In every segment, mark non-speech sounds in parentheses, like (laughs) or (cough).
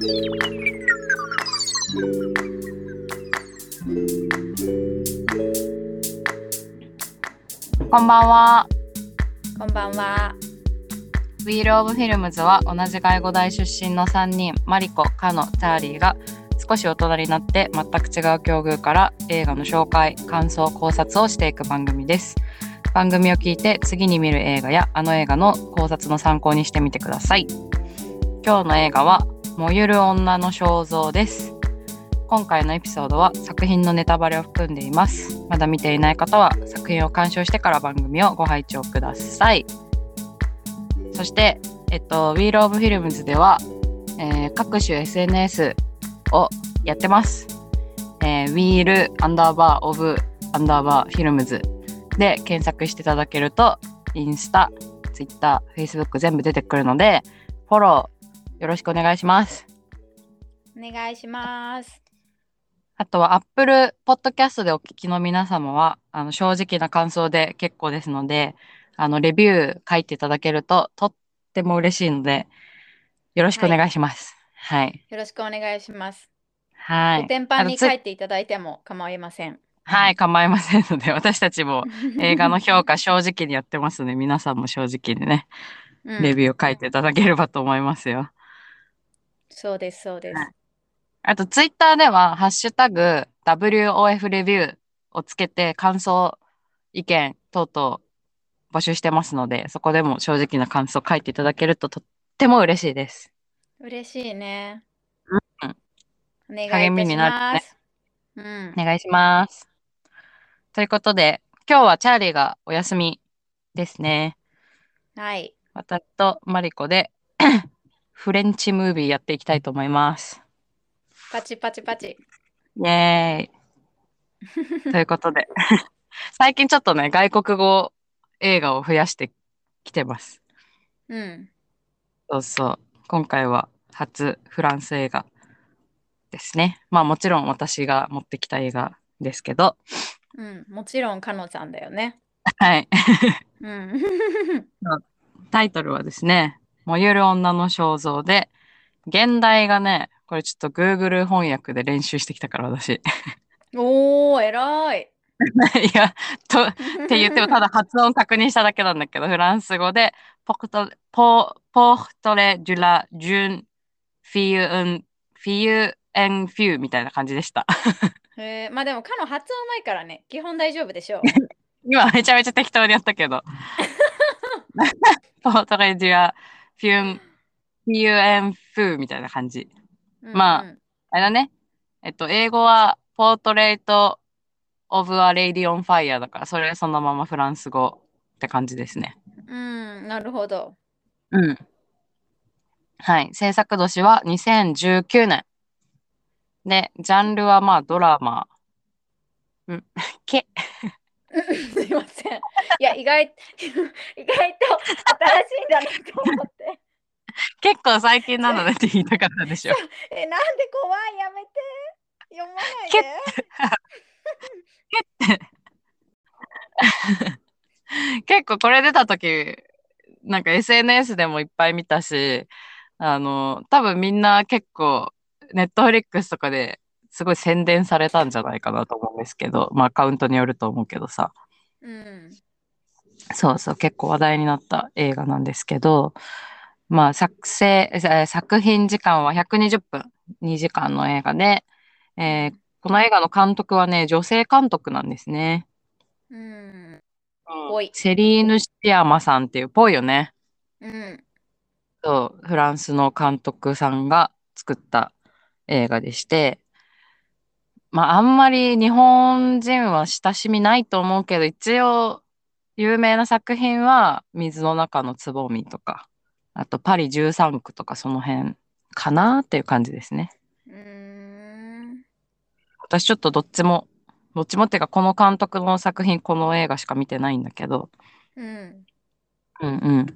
こんばんは。こんばんは。We Love Films は同じ外語大出身の3人、マリコ、カノ、チャーリーが少し大人になって全く違う境遇から映画の紹介、感想、考察をしていく番組です。番組を聞いて次に見る映画やあの映画の考察の参考にしてみてください。今日の映画は燃ゆる女の肖像です。今回のエピソードは作品のネタバレを含んでいます。まだ見ていない方は作品を鑑賞してから番組をご拝聴ください。そして、えっと、We Love Films では、えー各種 SNS をやってます。えー、Wheel アンダーバー of アンダーバー Films で検索していただけると、インスタ、Twitter、Facebook 全部出てくるので、フォローよろしくお願いします。お願いします。あとは Apple Podcast でお聞きの皆様は、あの正直な感想で結構ですので、あのレビュー書いていただけるととっても嬉しいので、よろしくお願いします。はい。よろしくお願いします。はい。お天板に書いていただいても構いません。はい、構いませんので、(laughs) 私たちも (laughs) 映画の評価正直にやってますので、皆さんも正直にね、うんレビューを書いていただければと思いますよ。そうです、そうです。あと、ツイッターでは、ハッシュタグ、WOF レビューをつけて、感想、意見等々募集してますので、そこでも正直な感想を書いていただけるととっても嬉しいです。嬉しいね。うんお願いい励みたしになるねます。うんお。願いします。ということで、今日はチャーリーがお休みですね。はい。私とマリコでフレンチムービーやっていきたいと思います。パチパチパチ。イエーイ。(laughs) ということで、(laughs) 最近ちょっとね、外国語映画を増やしてきてます。うん。そうそう。今回は初フランス映画ですね。まあもちろん私が持ってきた映画ですけど、うん。もちろん、かのちゃんだよね。はい。うん。(laughs) タイトルはですね、燃ゆる女の肖像で、現代がね、これちょっと Google 翻訳で練習してきたから私。おー、偉い。(laughs) いや、と、って言ってもただ発音確認しただけなんだけど、フランス語で、ポクト、ポ、ポートレ・ジュラ・ジュン・フィユン、フィユエン・フューみたいな感じでした。へえまあでも、かの発音うまいからね、基本大丈夫でしょう。(laughs) 今めちゃめちゃ適当にやったけど。(laughs) ポートレ・ジュラ・フィユン、フィユエン・フューみたいな感じ。まあうんうんあれだね。えっと、英語は、 Portrait of a Lady on Fire だから、それそのままフランス語って感じですね。うん、なるほど。うん。はい。制作年は2019年。で、ジャンルはまあドラマ。うん。(laughs) け。(laughs) すいません。いや、意外、(laughs) 意外と新しいんだなと思って。結構最近なのでって言いたかったでしょ。え、なんで怖い？やめて。読まないで。(laughs) 結構これ出た時、なんか SNS でもいっぱい見たし、あの、多分みんな結構、ネットフリックスとかですごい宣伝されたんじゃないかなと思うんですけど、まあアカウントによると思うけどさ。うん。そうそう、結構話題になった映画なんですけど、まあ、作成、えー作品時間は120分、2時間の映画で、えーこの映画の監督はね、女性監督なんですね。うん。ぽいセリーヌ・シアマさんっていう、ぽいよね。うん。そう、フランスの監督さんが作った映画でして、まあ、あんまり日本人は親しみないと思うけど、一応、有名な作品は、水の中のつぼみとか、あとパリ13区とかその辺かなっていう感じですね。うーん。私ちょっとどっちも、どっちもっていうか、この監督の作品、この映画しか見てないんだけど、うん。うんうん。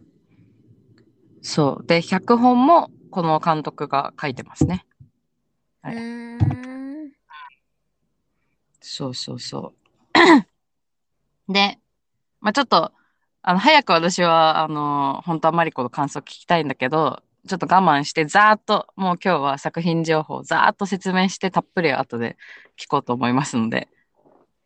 そう。で、脚本もこの監督が書いてますね。うはいーん。そうそうそう。(coughs) で、まあちょっと、あの、早く私は、あの、本当はマリコの感想聞きたいんだけど、ちょっと我慢して、ざーっと、もう今日は作品情報をざーっと説明して、たっぷり後で聞こうと思いますので、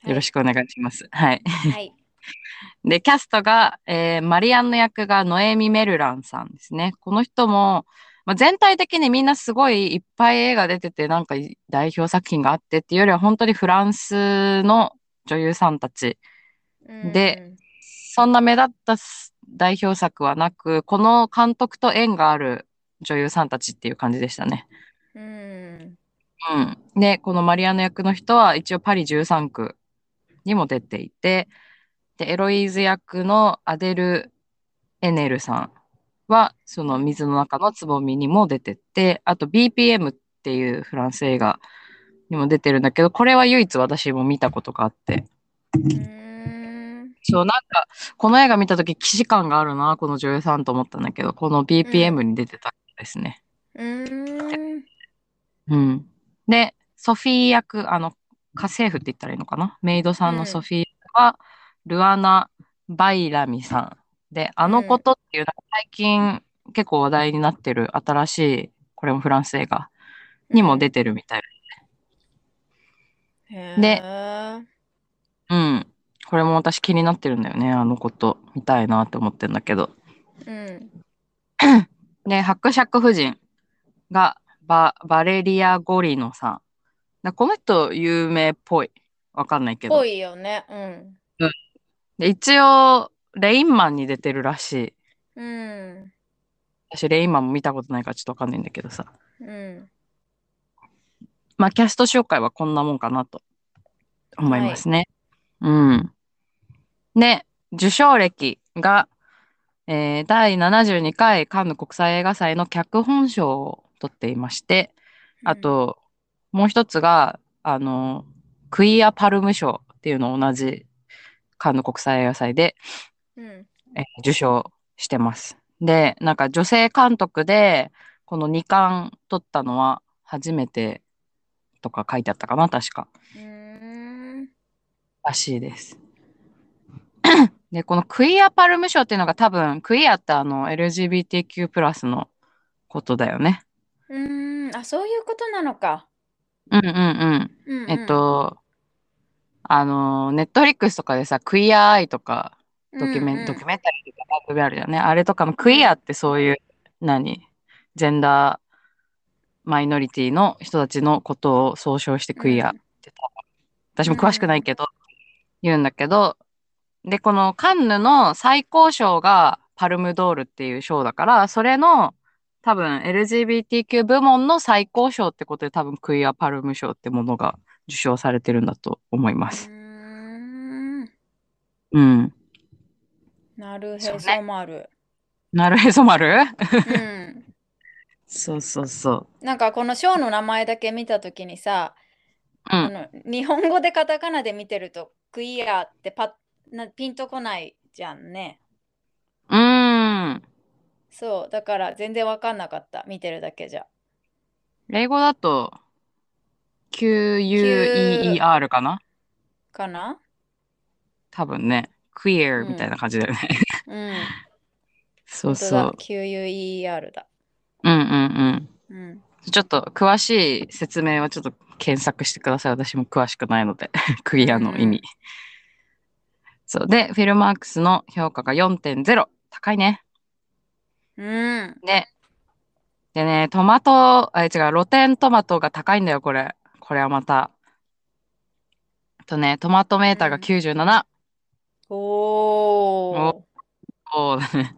よろしくお願いします。はい。はい。(laughs) で、キャストが、えーマリアンの役がノエミ・メルランさんですね。この人も、まあ、全体的にみんなすごいいっぱい映画出てて、なんか代表作品があってっていうよりは、本当にフランスの女優さんたち。でそんな目立ったす代表作はなく、この監督と縁がある女優さんたちっていう感じでしたね。うん、うん。うん。で、このマリアの役の人は一応パリ13区にも出ていて、で、エロイーズ役のアデル・エネルさんは、その水の中のつぼみにも出てて、あと BPM っていうフランス映画にも出てるんだけど、これは唯一私も見たことがあって。そう、なんか、この映画見たとき、既視感があるな、この女優さんと思ったんだけど、この BPM に出てたんですね。うーん。うん。で、ソフィー役、あの、家政婦って言ったらいいのかな？メイドさんのソフィー役は、ルアナ・バイラミさん。で、あのことっていうのは最近結構話題になってる新しい、これもフランス映画にも出てるみたい。でへうん。これも私気になってるんだよね。あのこと見たいなって思ってんだけど。ーうん。で、伯爵夫人がババレリア・ゴリノさん。だこの人有名っぽい。わかんないけどぽ。いよね。うん。で一応、レインマンに出てるらしい。うん。私、レインマンも見たことないからちょっとわかんないんだけどさ。うん。まあ、キャスト紹介はこんなもんかなと思いますね。うん。で、受賞歴が、えー第72回カンヌ国際映画祭の脚本賞を取っていまして、あと、もう一つが、あの、クイア・パルム賞っていうのを同じカンヌ国際映画祭で、うん。えー受賞してます。で、なんか女性監督で、この2冠取ったのは初めてとか書いてあったかな、確か。うーん。らしいです。(coughs) で、このクイアパルム賞っていうのが多分、クイアってあの LGBTQ+, のことだよね。うーん。あ、そういうことなのか。うんうんうん。うん、うん。えっと、あの、ネットフリックスとかでさ、クイアアイとか、ドキュメン、うんうん。ドキュメンタリーとか番組あるよね。あれとかのクイアってそういう、何？ジェンダーマイノリティの人たちのことを総称してクイアって多分、私も詳しくないけど、言うんだけど、で、このカンヌの最高賞がパルムドールっていう賞だから、それの多分 LGBTQ 部門の最高賞ってことで多分クイアパルム賞ってものが受賞されてるんだと思います。うーん。うん。なるへそうねそまる。なるへそ丸うん。そうそうそう。なんかこの賞の名前だけ見たときにさ、うん。あの日本語でカタカナで見てるとクイアってパッなピンとこないじゃんね。うーん。そう、だから全然わかんなかった。見てるだけじゃ。英語だと QUEER かな？かな？多分ね。Queer みたいな感じだよね。うん。そう本当だそう。QUER だ。うんうんうん。うん。ちょっと詳しい説明はちょっと検索してください。私も詳しくないので。(laughs) クイアの意味。そう。で、フィルマークスの評価が4.0。高いね。うん。ね。でね、トマト、あ、違う、露天トマトが高いんだよ、これ。これはまた。あとね、トマトメーターがうん97。おー。そうだね。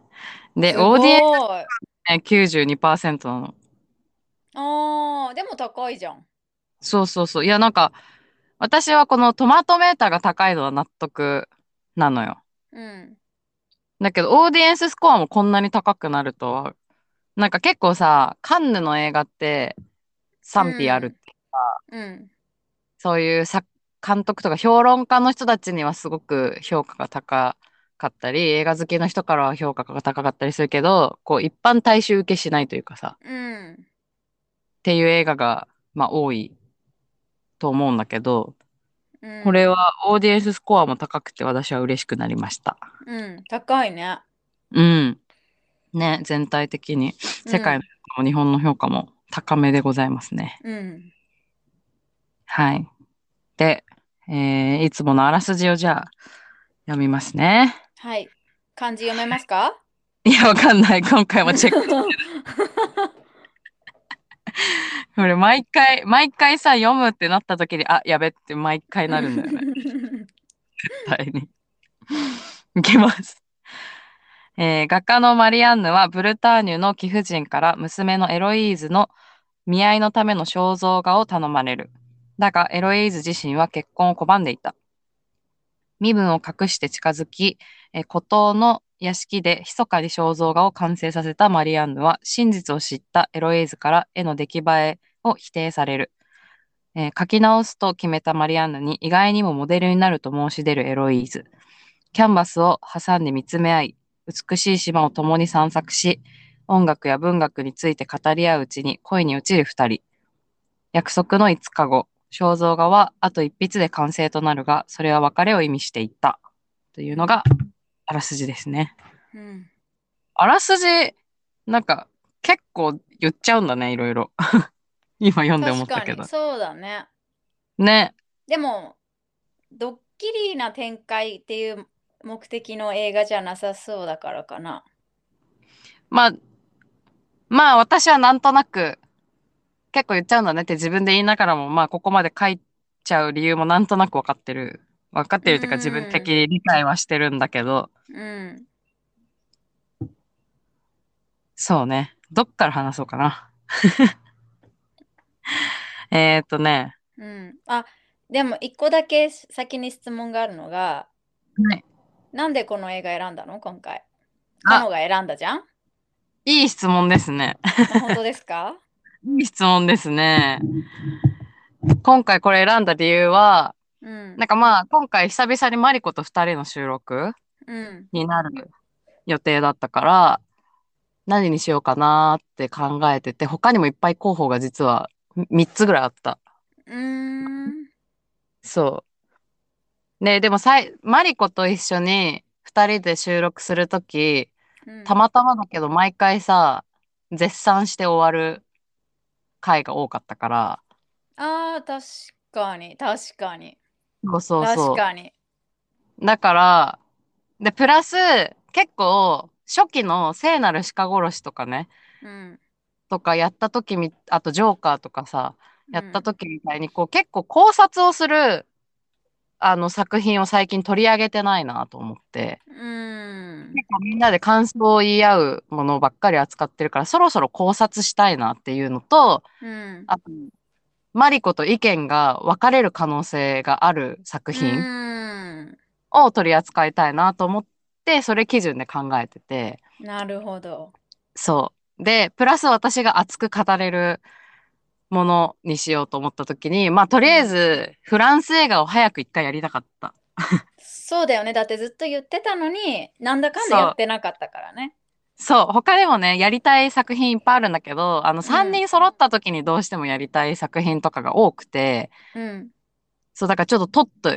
で、オーディエンスね、92%なの。あー、でも高いじゃん。そうそうそう。いや、なんか、私はこのトマトメーターが高いのは納得なのよ。うん。だけど、オーディエンススコアもこんなに高くなるとは、なんか結構さ、カンヌの映画って賛否あるってうん。そういう作監督とか評論家の人たちにはすごく評価が高かったり、映画好きの人からは評価が高かったりするけど、こう一般大衆受けしないというかさ、うん。っていう映画が、まあ多いと思うんだけど、うん。これはオーディエンススコアも高くて私は嬉しくなりました。うん。高いね。うん。ね、全体的に世界も日本の評価も高めでございますね。うん。はい。で、えーいつものあらすじをじゃあ読みますね。はい。漢字読めますか？(laughs) いや、わかんない。今回もチェック。(laughs) これ毎回、毎回さ、読むってなった時に、あ、やべって毎回なるんだよね。(laughs) 絶対に。いきます。えー画家のマリアンヌはブルターニュの貴婦人から娘のエロイーズの見合いのための肖像画を頼まれる。だがエロエイズ自身は結婚を拒んでいた。身分を隠して近づき、え孤島の屋敷で密かに肖像画を完成させたマリアンヌは真実を知ったエロエイズから絵の出来栄えを否定される。えー書き直すと決めたマリアンヌに意外にもモデルになると申し出るエロイーズ。キャンバスを挟んで見つめ合い、美しい島を共に散策し、音楽や文学について語り合ううちに恋に落ちる二人。約束の5日後、肖像画はあと一筆で完成となるが、それは別れを意味していた。というのが、あらすじですね。うん。あらすじ、なんか、結構言っちゃうんだね、いろいろ。(laughs) 今読んで思ったけど確かに。そうだね。ね。でも、ドッキリな展開っていう目的の映画じゃなさそうだからかな。まあ、まあ私はなんとなく、結構言っちゃうんだねって自分で言いながらも、まあここまで書いちゃう理由もなんとなく分かってる。分かってるっていうかうん自分的に理解はしてるんだけど、うん。そうね。どっから話そうかな。(laughs) えーっとね。うん。あ、でも一個だけ先に質問があるのが、はいなんでこの映画選んだの？今回。あカノが選んだじゃん？いい質問ですね。あ本当ですか？いい質問ですね。今回これ選んだ理由は、うんなん。かまあ今回久々にマリコと二人の収録うん。になる予定だったから、何にしようかなって考えてて、他にもいっぱい候補が実は3つぐらいあった。うーん。そう。ねでもさい、マリコと一緒に2人で収録するとき、うんたまたまだけど毎回さ、絶賛して終わる回が多かったから、ああ、確かに、確かに。そうそうそう。確かに。だから、で、プラス、結構、初期の聖なる鹿殺しとかね、うん。とかやった時み、あとジョーカーとかさ、やったうん時みたいに、こう結構考察をする、あの作品を最近取り上げてないなと思って、うん。結構みんなで感想を言い合うものばっかり扱ってるから、そろそろ考察したいなっていうのと、うん。あと、マリコと意見が分かれる可能性がある作う品ん。を取り扱いたいなと思って、それ基準で考えてて、なるほど。そう。で、プラス私が熱く語れるものにしようと思った時に、まあとりあえずフランス映画を早く一回やりたかった。そうだよね。だってずっと言ってたのに、なんだかんだやってなかったからね。そう、他でもね、やりたい作品いっぱいあるんだけど、あの3人揃った時にどうしてもやりたい作品とかが多くて、うん。そう、だからちょっと取っと、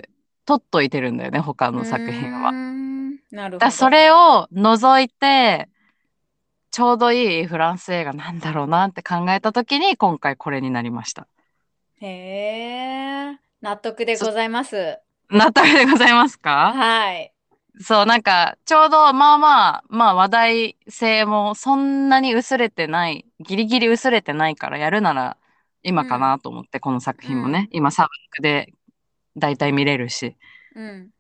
取っといてるんだよね、他の作品は。なるほど。それを除いて、ちょうどいいフランス映画なんだろうなって考えた時に、今回これになりました。へえ。納得でございます。納得でございますか？はい。そう、なんか、ちょうど、まあまあ、まあ話題性もそんなに薄れてない、ギリギリ薄れてないからやるなら今かなと思って、この作品もね、今サブスクで大体見れるし、うん。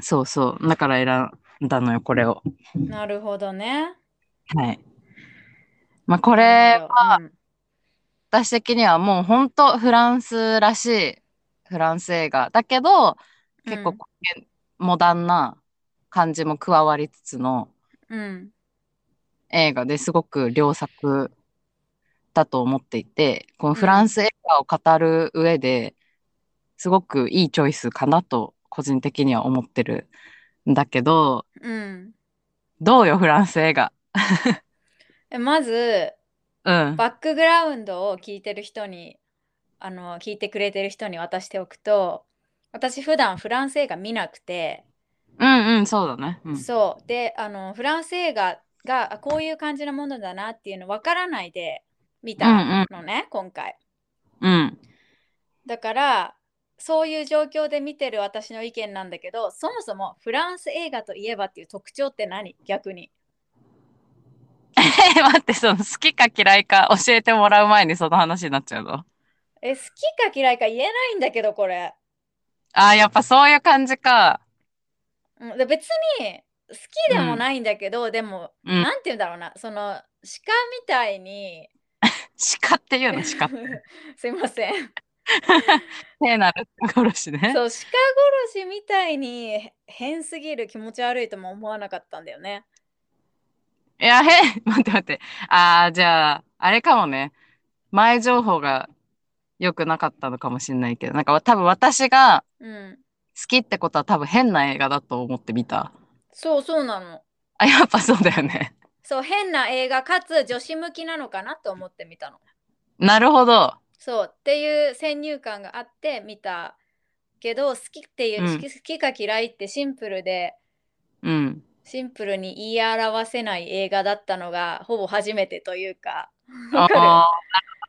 そうそう、だから選んだのよ、これを。なるほどね。はい。まあここれは、うん私的にはもう本当フランスらしいフランス映画だけど、結構うんモダンな感じも加わりつつの、うん。映画ですごく良作だと思っていて、このフランス映画を語る上ですごくいいチョイスかなと個人的には思ってるんだけど、うん。どうよフランス映画。(laughs) えまず、うん。バックグラウンドを聞いてる人に、あの、聞いてくれてる人に渡しておくと、私普段フランス映画見なくて、うんうん、そうだね。うん。そう。で、あの、フランス映画があこういう感じのものだなっていうの分からないで見たのね、今回。うん。だからそういう状況で見てる私の意見なんだけどそもそもフランス映画といえばっていう特徴って何？逆に。え、(laughs) 待って、その好きか嫌いか教えてもらう前にその話になっちゃうのえ好きか嫌いか言えないんだけどこれ。ああ、やっぱそういう感じか。うん、で別に好きでもないんだけど、でも、うんなんて言うんだろうなその鹿みたいに (laughs) 鹿っていうの？鹿。(laughs) すいません聖なる殺しね。そう鹿殺しみたいに変すぎる気持ち悪いとも思わなかったんだよね。いや、へ、(laughs) 待って待って。ああ、じゃあ、あれかもね。前情報が良くなかったのかもしれないけど、なんか多分私がうん。好きってことは多分変な映画だと思って見た。そうそうなの。あ、やっぱそうだよね。そう変な映画かつ女子向きなのかなと思って見たの。なるほど。そうっていう先入観があって見たけど好きっていう、うん好き好きか嫌いってシンプルでうん。シンプルに言い表せない映画だったのがほぼ初めてというかあ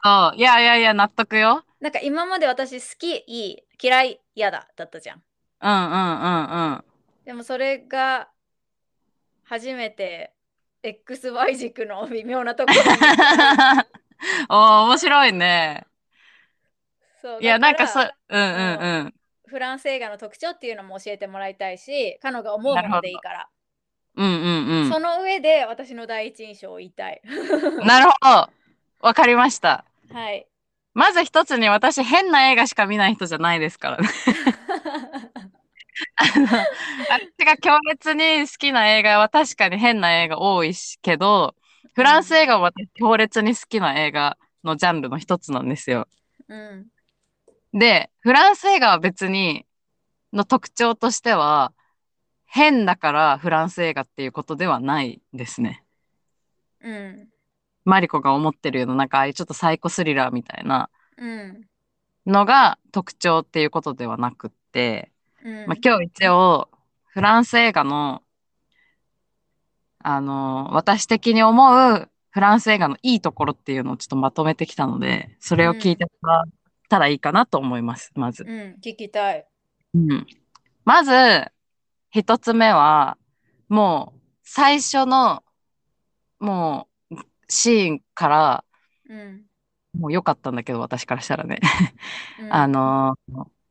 あ。いやいやいや、納得よ。なんか今まで私好きいい嫌い嫌だだったじゃんうんうんうんうん。でもそれが初めて XY 軸の微妙なところに (laughs) おー面白いね。そういや、なんだかそ、うんうんうん。フランス映画の特徴っていうのも教えてもらいたいしカノが思うものでいいから、うんうんその上で私の第一印象を言いたいうん。(laughs) (laughs) なるほど。わかりました。はいまず一つに私変な映画しか見ない人じゃないですからね。(laughs) あの私が強烈に好きな映画は確かに変な映画多いしけど、フランス映画は私強烈に好きな映画のジャンルの一つなんですよ。うんで、フランス映画は別にの特徴としては、変だからフランス映画っていうことではないですね。うん。マリコが思ってるような、なんかああいうちょっとサイコスリラーみたいなうん。のが特徴っていうことではなくって、うん。まあ、今日一応フランス映画の、あの私的に思うフランス映画のいいところっていうのをちょっとまとめてきたので、それを聞いてもらったらいいかなと思います、まず。うん聞きたい。うん、まず、一つ目は、もう最初の、もうシーンから、うんもう良かったんだけど、私からしたらね。うん (laughs) あの、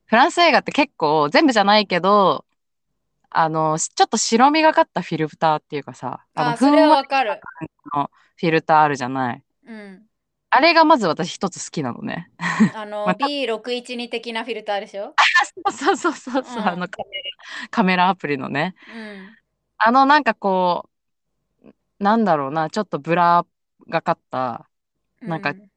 フランス映画って結構全部じゃないけど、あの、ちょっと白みがかったフィルターっていうかさ、のあそれはふんわわかるのフィルターあるじゃない。うんあれがまず私一つ好きなのね。あの (laughs) また。B612 的なフィルターでしょ？そうそうそうそう、う。ん。あのカメラ、カメラアプリのね。うん。あのなんかこう、なんだろうな、ちょっとブラがかった、なんかうん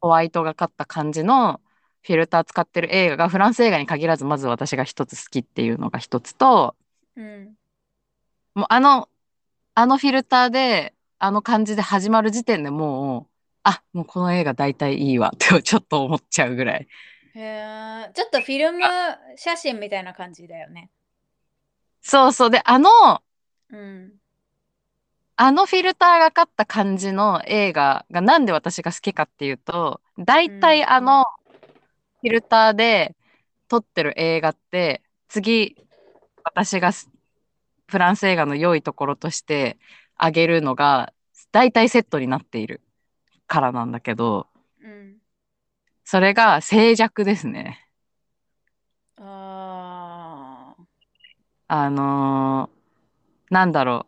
ホワイトがかった感じのフィルター使ってる映画がフランス映画に限らずまず私が一つ好きっていうのが一つと、うん。もうあの、あのフィルターで、あの感じで始まる時点でもう、あ、もうこの映画大体いいわ (laughs) ってちょっと思っちゃうぐらい。へえちょっとフィルム写真みたいな感じだよねそうそう。で、あの、うんあのフィルターがかった感じの映画がなんで私が好きかっていうと、大体あのフィルターで撮ってる映画って、次、私がすフランス映画の良いところとしてあげるのが、大体セットになっているからなんだけど、うんそれが静寂ですね。ああのーなんだろ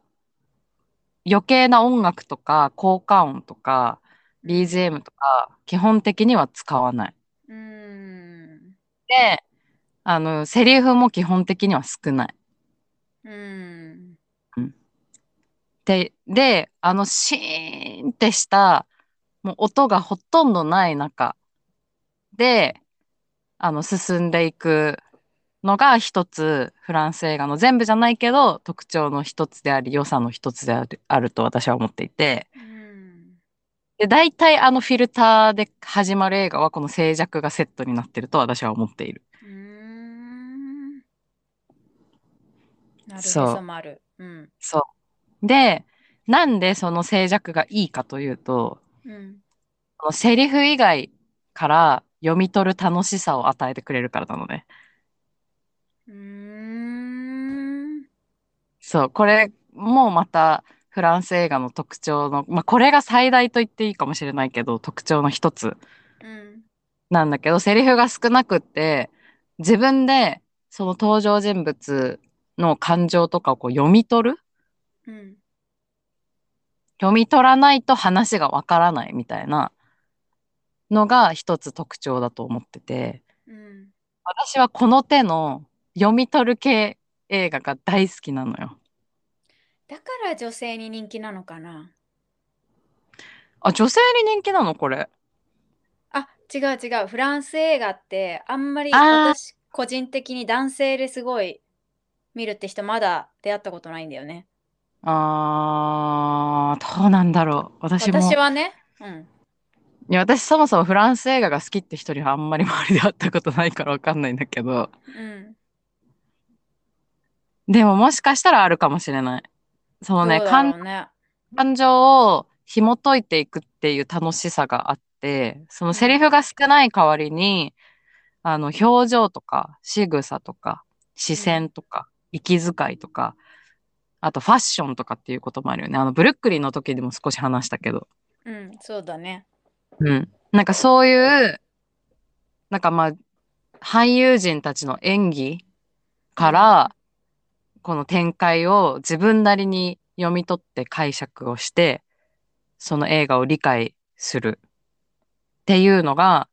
う。余計な音楽とか効果音とかー BGM とか基本的には使わない。うんで、あの、セリフも基本的には少ない。うんで、で、あのシーンってした、もう音がほとんどない中で、あの、進んでいくのが一つ、フランス映画の全部じゃないけど、特徴の一つであり、良さの一つである、あると私は思っていて、うん。で、大体あのフィルターで始まる映画はこの静寂がセットになってると私は思っている。うーん。なるそう。へそ丸うん。そう。で、なんでその静寂がいいかというと、うん。セリフ以外から読み取る楽しさを与えてくれるからなのね。うーん。そう、これもまたフランス映画の特徴の、まあ、これが最大と言っていいかもしれないけど、特徴の一つうん。なんだけど、セリフが少なくって、自分でその登場人物の感情とかをこう読み取るうん。読み取らないと話がわからないみたいなのが一つ特徴だと思ってて、うん。私はこの手の読み取る系映画が大好きなのよ。だから女性に人気なのかな？あ、女性に人気なのこれ。あ、違う違う。フランス映画ってあんまり私個人的に男性ですごい見るって人まだ出会ったことないんだよね。あー、どうなんだろう。私も。私はね。うん。いや、私そもそもフランス映画が好きって人にはあんまり周りで会ったことないからわかんないんだけど。うん。でももしかしたらあるかもしれない。そのね、ね。感情を紐解いていくっていう楽しさがあって、そのセリフが少ない代わりに、あの、表情とか、仕草とか、視線とか、息遣いとか、あとファッションとかっていうこともあるよね。あの、ブルックリンの時でも少し話したけど。うん、そうだね。うん。なんかそういう、なんかまあ、俳優陣たちの演技から、この展開を自分なりに読み取って解釈をして、その映画を理解するっていうのが、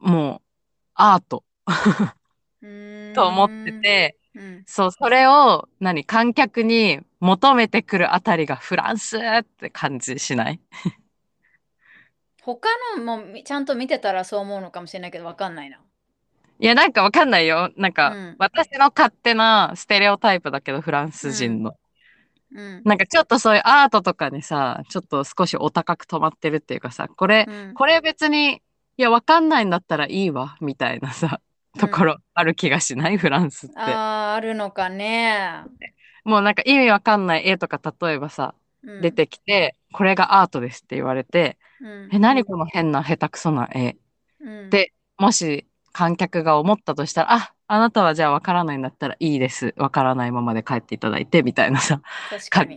もう、アート (laughs) と思ってて、うん。そう、それを、何、観客に求めてくるあたりがフランスって感じしない？(laughs) 他のもみちゃんと見てたらそう思うのかもしれないけど、わかんないな。いや、なんかわかんないよ。なんか、うん私の勝手なステレオタイプだけど、フランス人の。うん。なんかちょっとそういうアートとかにさ、ちょっと少しお高く止まってるっていうかさ、これ、うんこれ別に、いや、わかんないんだったらいいわ、みたいなさ、(laughs) ところある気がしないフランスって。ああ、あるのかね。もうなんか意味わかんない絵とか例えばさ、うん出てきて、これがアートですって言われて、うんえ、何この変な下手くそな絵。うんでもし観客が思ったとしたら、あ、あなたはじゃあわからないんだったらいいです。わからないままで帰っていただいて、みたいなさ、確かに。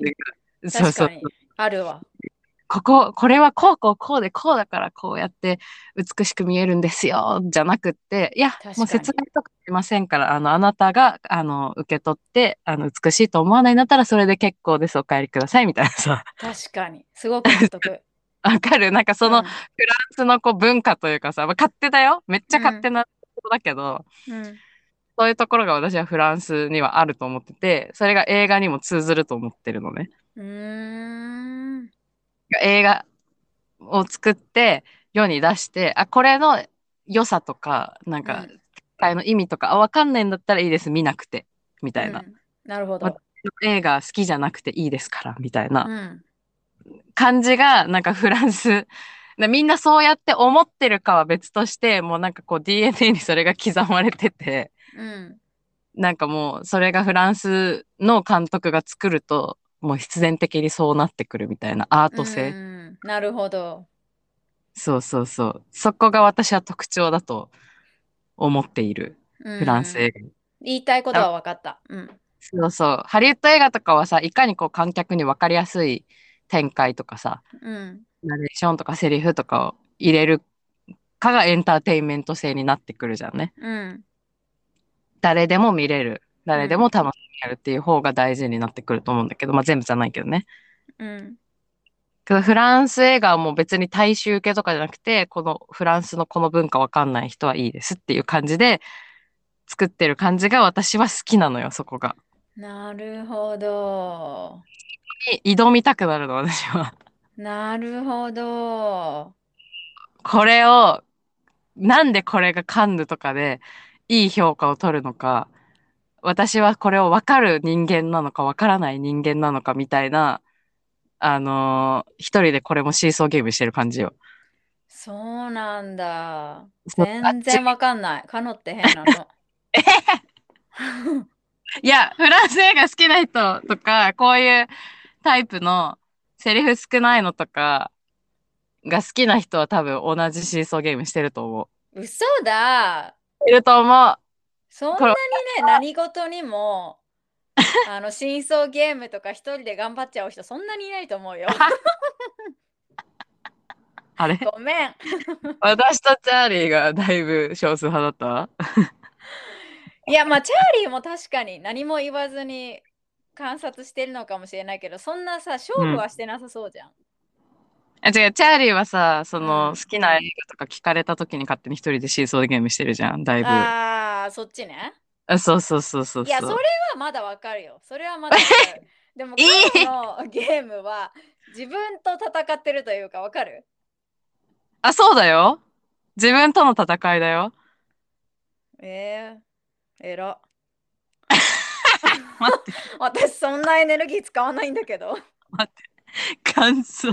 そうそう確かに。あるわ。ここ、これはこうこうこうでこうだからこうやって美しく見えるんですよ、じゃなくって、いやもう説明とかしませんから、あの、あなたが、あの、受け取って、あの、美しいと思わないんだったらそれで結構です、お帰りください、みたいなさ、確かに。すごく納得。(laughs) わかるなんかその、うんフランスのこう文化というかさ、まあ、勝手だよめっちゃ勝手なことだけど、うん。そういうところが私はフランスにはあると思ってて、それが映画にも通ずると思ってるのね。うーん。映画を作って世に出して、あ、これの良さとか、なんか、うんあの意味とか、あ、わかんないんだったらいいです、見なくて、みたいな。うんなるほまど。映画好きじゃなくていいですから、みたいなうん。感じが、なんかフランス、なみんなそうやって思ってるかは別として、もうなんかこう DNA にそれが刻まれてて、うん。なんかもうそれがフランスの監督が作ると、もう必然的にそうなってくるみたいなアート性。うんなるほど。そうそうそう。そこが私は特徴だと思っている。フフランス映画。言いたいことは分かった。うん。そうそう。ハリウッド映画とかはさ、いかにこう観客に分かりやすい展開とかさ、うん。ナレーションとかセリフとかを入れるかがエンターテインメント性になってくるじゃんね。うん。誰でも見れる。誰でも楽しめるっていう方が大事になってくると思うんだけど、まあ全部じゃないけどね。うん。けどフランス映画はもう別に大衆受けとかじゃなくて、このフランスのこの文化わかんない人はいいですっていう感じで作ってる感じが私は好きなのよ、そこが。なるほど。に挑みたくなるの、私は。なるほど。これを、なんでこれがカンヌとかでいい評価を取るのか、私はこれを分かる人間なのか分からない人間なのかみたいな、あのー一人でこれもシーソーゲームしてる感じよ。そうなんだ。全然わかんない。カノって変なの。(laughs) (laughs) いや、フランス映画好きな人とか、こういうタイプのセリフ少ないのとかが好きな人は多分同じシーソーゲームしてると思嘘だ。う。いると思う。そんなにね、何事にも、(laughs) あの、真相ゲームとか一人で頑張っちゃう人、そんなにいないと思うよ。(laughs) あれ？ごめん。(laughs) 私とチャーリーがだいぶ少数派だった？いや、まあ、チャーリーも確かに何も言わずに観察してるのかもしれないけど、そんなさ、勝負はしてなさそうじゃん。あ違う、チャーリーはさ、その、うん好きな映画とか聞かれた時に勝手に一人でシーソーゲームしてるじゃん、だいぶ。あああ、そっちね。そうそうそうそうそう。いや、それはまだわかるよ。それはまだわかる。(laughs) でも、のゲームは自分と戦ってるというか、わかる？あ、そうだよ。自分との戦いだよ。えー、えら。(laughs) 待って、私、そんなエネルギー使わないんだけど。感想。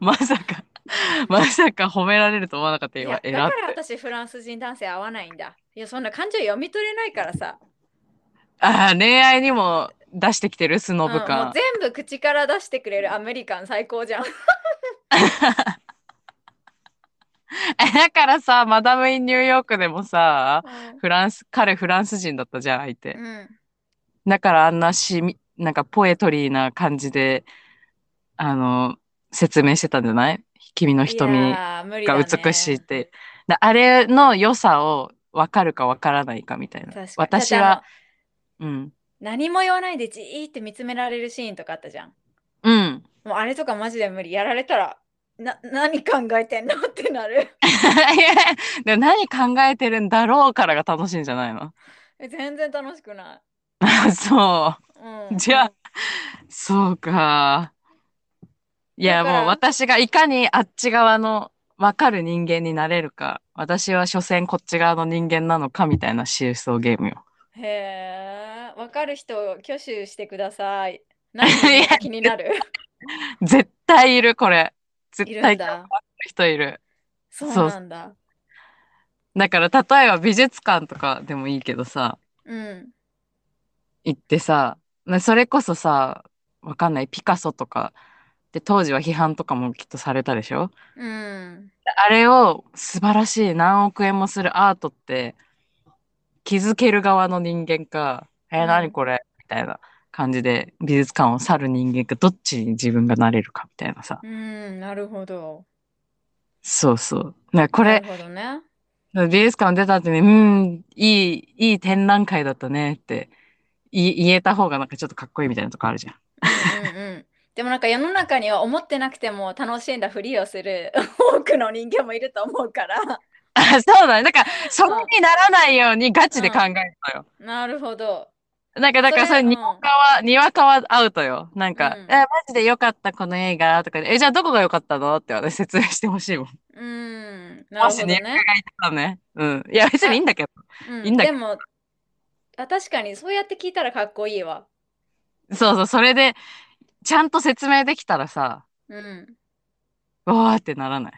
まさか、(laughs) まさか褒められると思わなかった今。いやだえから。私、フランス人男性合わないんだ。いや、そんな感情読み取れないからさ。あー恋愛にも出してきてるスノブうんもう感。全部口から出してくれるアメリカン最高じゃん。え (laughs) だからさ、マダム・イン・ニューヨークでもさ、フランス、彼フランス人だったじゃん、相手。うん。だからあんなしみ、なんかポエトリーな感じで、あの、説明してたんじゃない？君の瞳がね美しいって。だあれの良さを分かるか分からないかみたいな。私はの、うん。何も言わないでじーって見つめられるシーンとかあったじゃん。うん。もうあれとかマジで無理。やられたら、な、何考えてんのってなる。(laughs) いや何考えてるんだろうからが楽しいんじゃないの？え全然楽しくなあ (laughs) そい。うん。う。じゃあ、そうか。いや、もう私がいかにあっち側の分かる人間になれるか、私は所詮こっち側の人間なのかみたいなシーソーゲームよ。へえ、わかる人を挙手してください。(laughs) 何人気になる絶対いる、これ。い絶対るんだ。人いる。そうなんだ。だから例えば美術館とかでもいいけどさ、うん。行ってさ、なそれこそさ、わかんない、ピカソとか、で当時は批判とかもきっとされたでしょ？うん。あれを素晴らしい何億円もするアートって気づける側の人間か、えー、うん何これ？みたいな感じで美術館を去る人間か、どっちに自分がなれるかみたいなさ。うん、なるほど。そうそう。ね、これね。美術館出た後に、うん、いい、いい展覧会だったねって言言えた方がなんかちょっとかっこいいみたいなとこあるじゃん。うんうんうん。でもなんか世の中には思ってなくても楽しんだふりをする (laughs) 多くの人間もいると思うから。あ、そうだね。だから、それにならないようにガチで考えるのよ。なるほど。なんか、だから、それ、それにわかは、にわかはアウトよ。なんか、うんえ、マジでよかった、この映画とかで、え、じゃあどこが良かったのって私説明してほしいもん。うん、なるほどもしね、ね。たね。うん。いや、別にいいんだけど。うんいいんだけどでもあ、確かにそうやって聞いたらかっこいいわ。そうそう、それで、ちゃんと説明できたらさ、うん。わーってならない？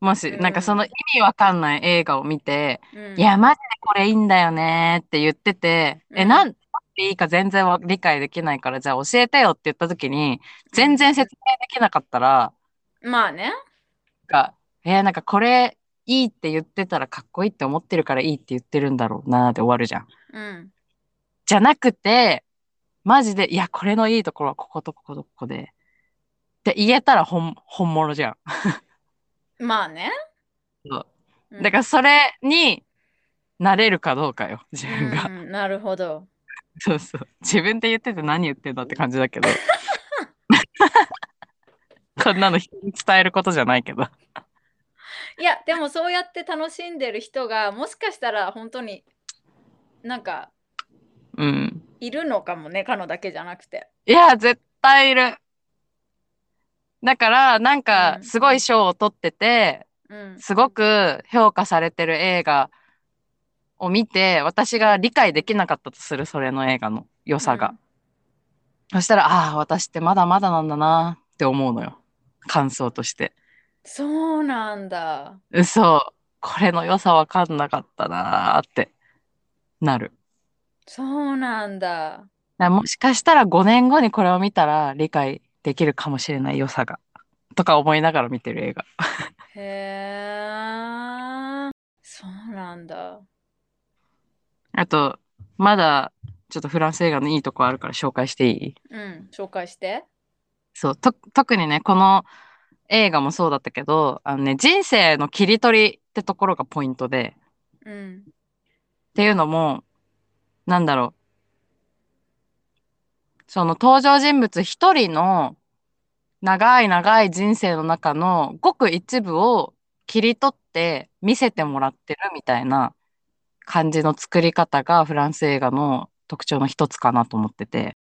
もし、うんなんかその意味わかんない映画を見て、うん、いや、マジでこれいいんだよねって言ってて、え、うんなんでいいか全然わ理解できないから、じゃあ教えてよって言った時に、全然説明できなかったら、まあね。なんか、えーなんかこれいいって言ってたらかっこいいって思ってるからいいって言ってるんだろうなーで終わるじゃん。うん。じゃなくて、マジで、いや、これのいいところはこことこことここで。って言えたら本本物じゃん。(laughs) まあね。そううんだからそれになれるかどうかよ、自分が。うんうんなるほど。そうそう。自分で言ってて何言ってんだって感じだけど。(laughs) こんなの人に伝えることじゃないけど。いや、でもそうやって楽しんでる人がもしかしたら本当になんかうん。いるのかもね、カノだけじゃなくて。いや、絶対いる。だから、なんかう、んすごい賞を取ってて、うん。すごく評価されてる映画を見て、私が理解できなかったとする、それの映画の良さが。そしたら、ああ、私ってまだまだなんだなって思うのよ。感想として。そうなんだ。嘘。これの良さわかんなかったなーってなる。そうなんだ。らもしかしたら5年後にこれを見たら理解できるかもしれない良さが。とか思いながら見てる映画。へえ。そうなんだ。あと、まだちょっとフランス映画のいいとこあるから紹介していい？うん、紹介して。そう、と、特にね、この映画もそうだったけど、あのね、人生の切り取りってところがポイントで、うん。っていうのも、なんだろう。その登場人物一人の長い長い人生の中のごく一部を切り取って見せてもらってるみたいな感じの作り方がフランス映画の特徴の一つかなと思ってて。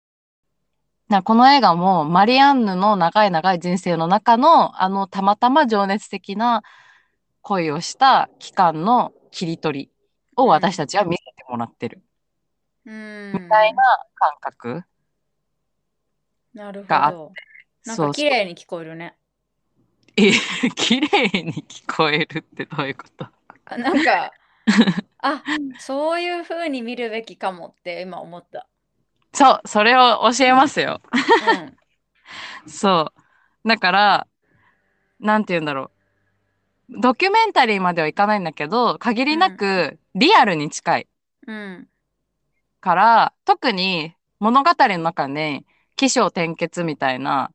なこの映画もマリアンヌの長い長い人生の中のあのたまたま情熱的な恋をした期間の切り取りを私たちは見せてもらってる。みたいな感覚。なるほど。なんか綺麗に聞こえるね。え、綺麗に聞こえるってどういうこと？あなんか、あ、そういう風に見るべきかもって今思った。そう、それを教えますよ。うん。(laughs) そう。だから、なんて言うんだろう。ドキュメンタリーまではいかないんだけど、限りなくリアルに近いうん。から、特に物語の中に起承転結みたいな、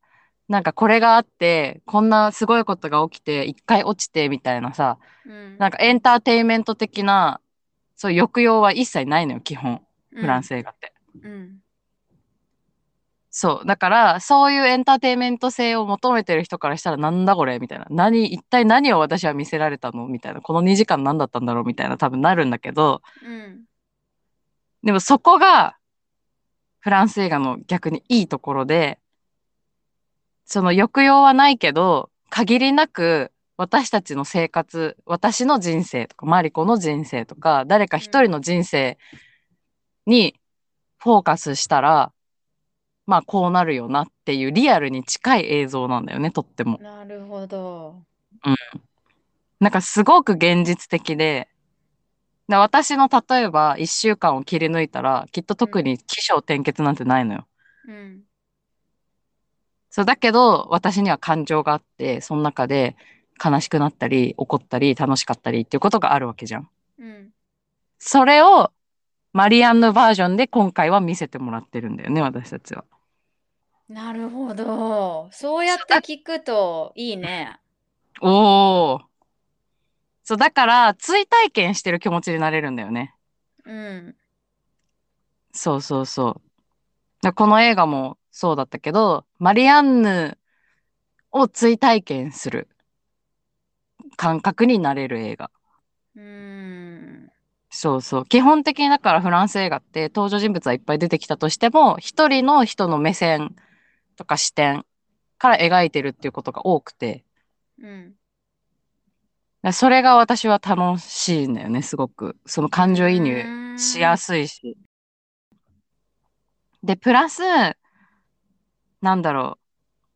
なんかこれがあって、こんなすごいことが起きて、一回落ちてみたいなさ、うん。なんかエンターテインメント的な、そういう抑揚は一切ないのよ、基本。フランス映画って。うん。そう。だから、そういうエンターテインメント性を求めてる人からしたら、なんだこれみたいな。何、一体何を私は見せられたのみたいな。この2時間何だったんだろうみたいな多分なるんだけど、うん。でもそこが、フランス映画の逆にいいところで、その抑揚はないけど、限りなく私たちの生活、私の人生とか、マリコの人生とか、誰か一人の人生にフォーカスしたら、まあこうなるよなっていうリアルに近い映像なんだよね、とっても。なるほど。なんかすごく現実的で、で私の例えば一週間を切り抜いたら、きっと特に起承転結なんてないのよ。うん。そうだけど、私には感情があって、その中で悲しくなったり、怒ったり、楽しかったりっていうことがあるわけじゃん。うん。それをマリアンヌバージョンで今回は見せてもらってるんだよね、私たちは。なるほど。そうやって聞くといいね。おー。そう、だから、追体験してる気持ちになれるんだよね。うん。そうそうそう。でこの映画もそうだったけど、マリアンヌを追体験する感覚になれる映画。うん。そうそう。基本的にだからフランス映画って登場人物はいっぱい出てきたとしても、一人の人の目線とか視点から描いてるっていうことが多くて、うん。それが私は楽しいんだよね、すごく。その感情移入しやすいし。で、プラス、なんだろう。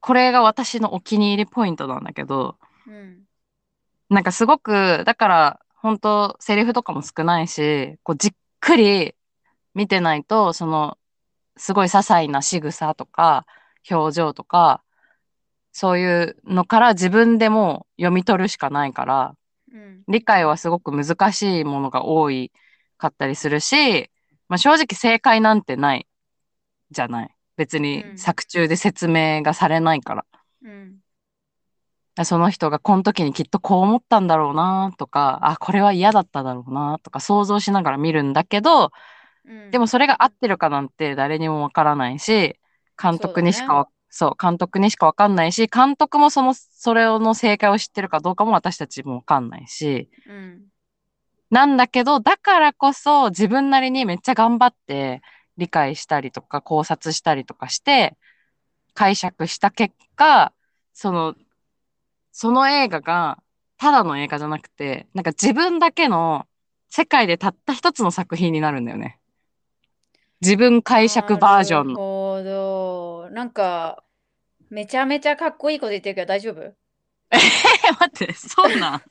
これが私のお気に入りポイントなんだけど、うん。なんかすごく、だから、本当セリフとかも少ないし、こうじっくり見てないと、その、すごい些細な仕草とか、表情とか、そういうのから自分でもう読み取るしかないから、うん。理解はすごく難しいものが多いかったりするし、まあ、正直正解なんてないじゃない。別にうん作中で説明がされないから。うん。その人がこの時にきっとこう思ったんだろうなとか、あ、これは嫌だっただろうなとか想像しながら見るんだけど、うん。でもそれが合ってるかなんて誰にもわからないし、監督にしかわそう、監督にしかわかんないし、監督もその、それの正解を知ってるかどうかも私たちもわかんないし、うん。なんだけど、だからこそ自分なりにめっちゃ頑張って理解したりとか考察したりとかして解釈した結果、その、その映画がただの映画じゃなくて、なんか自分だけの世界でたった一つの作品になるんだよね。自分解釈バージョンなるの。ほど。なんか、めちゃめちゃかっこいいこと言ってるけど大丈夫？(laughs) え、待って、そんなん？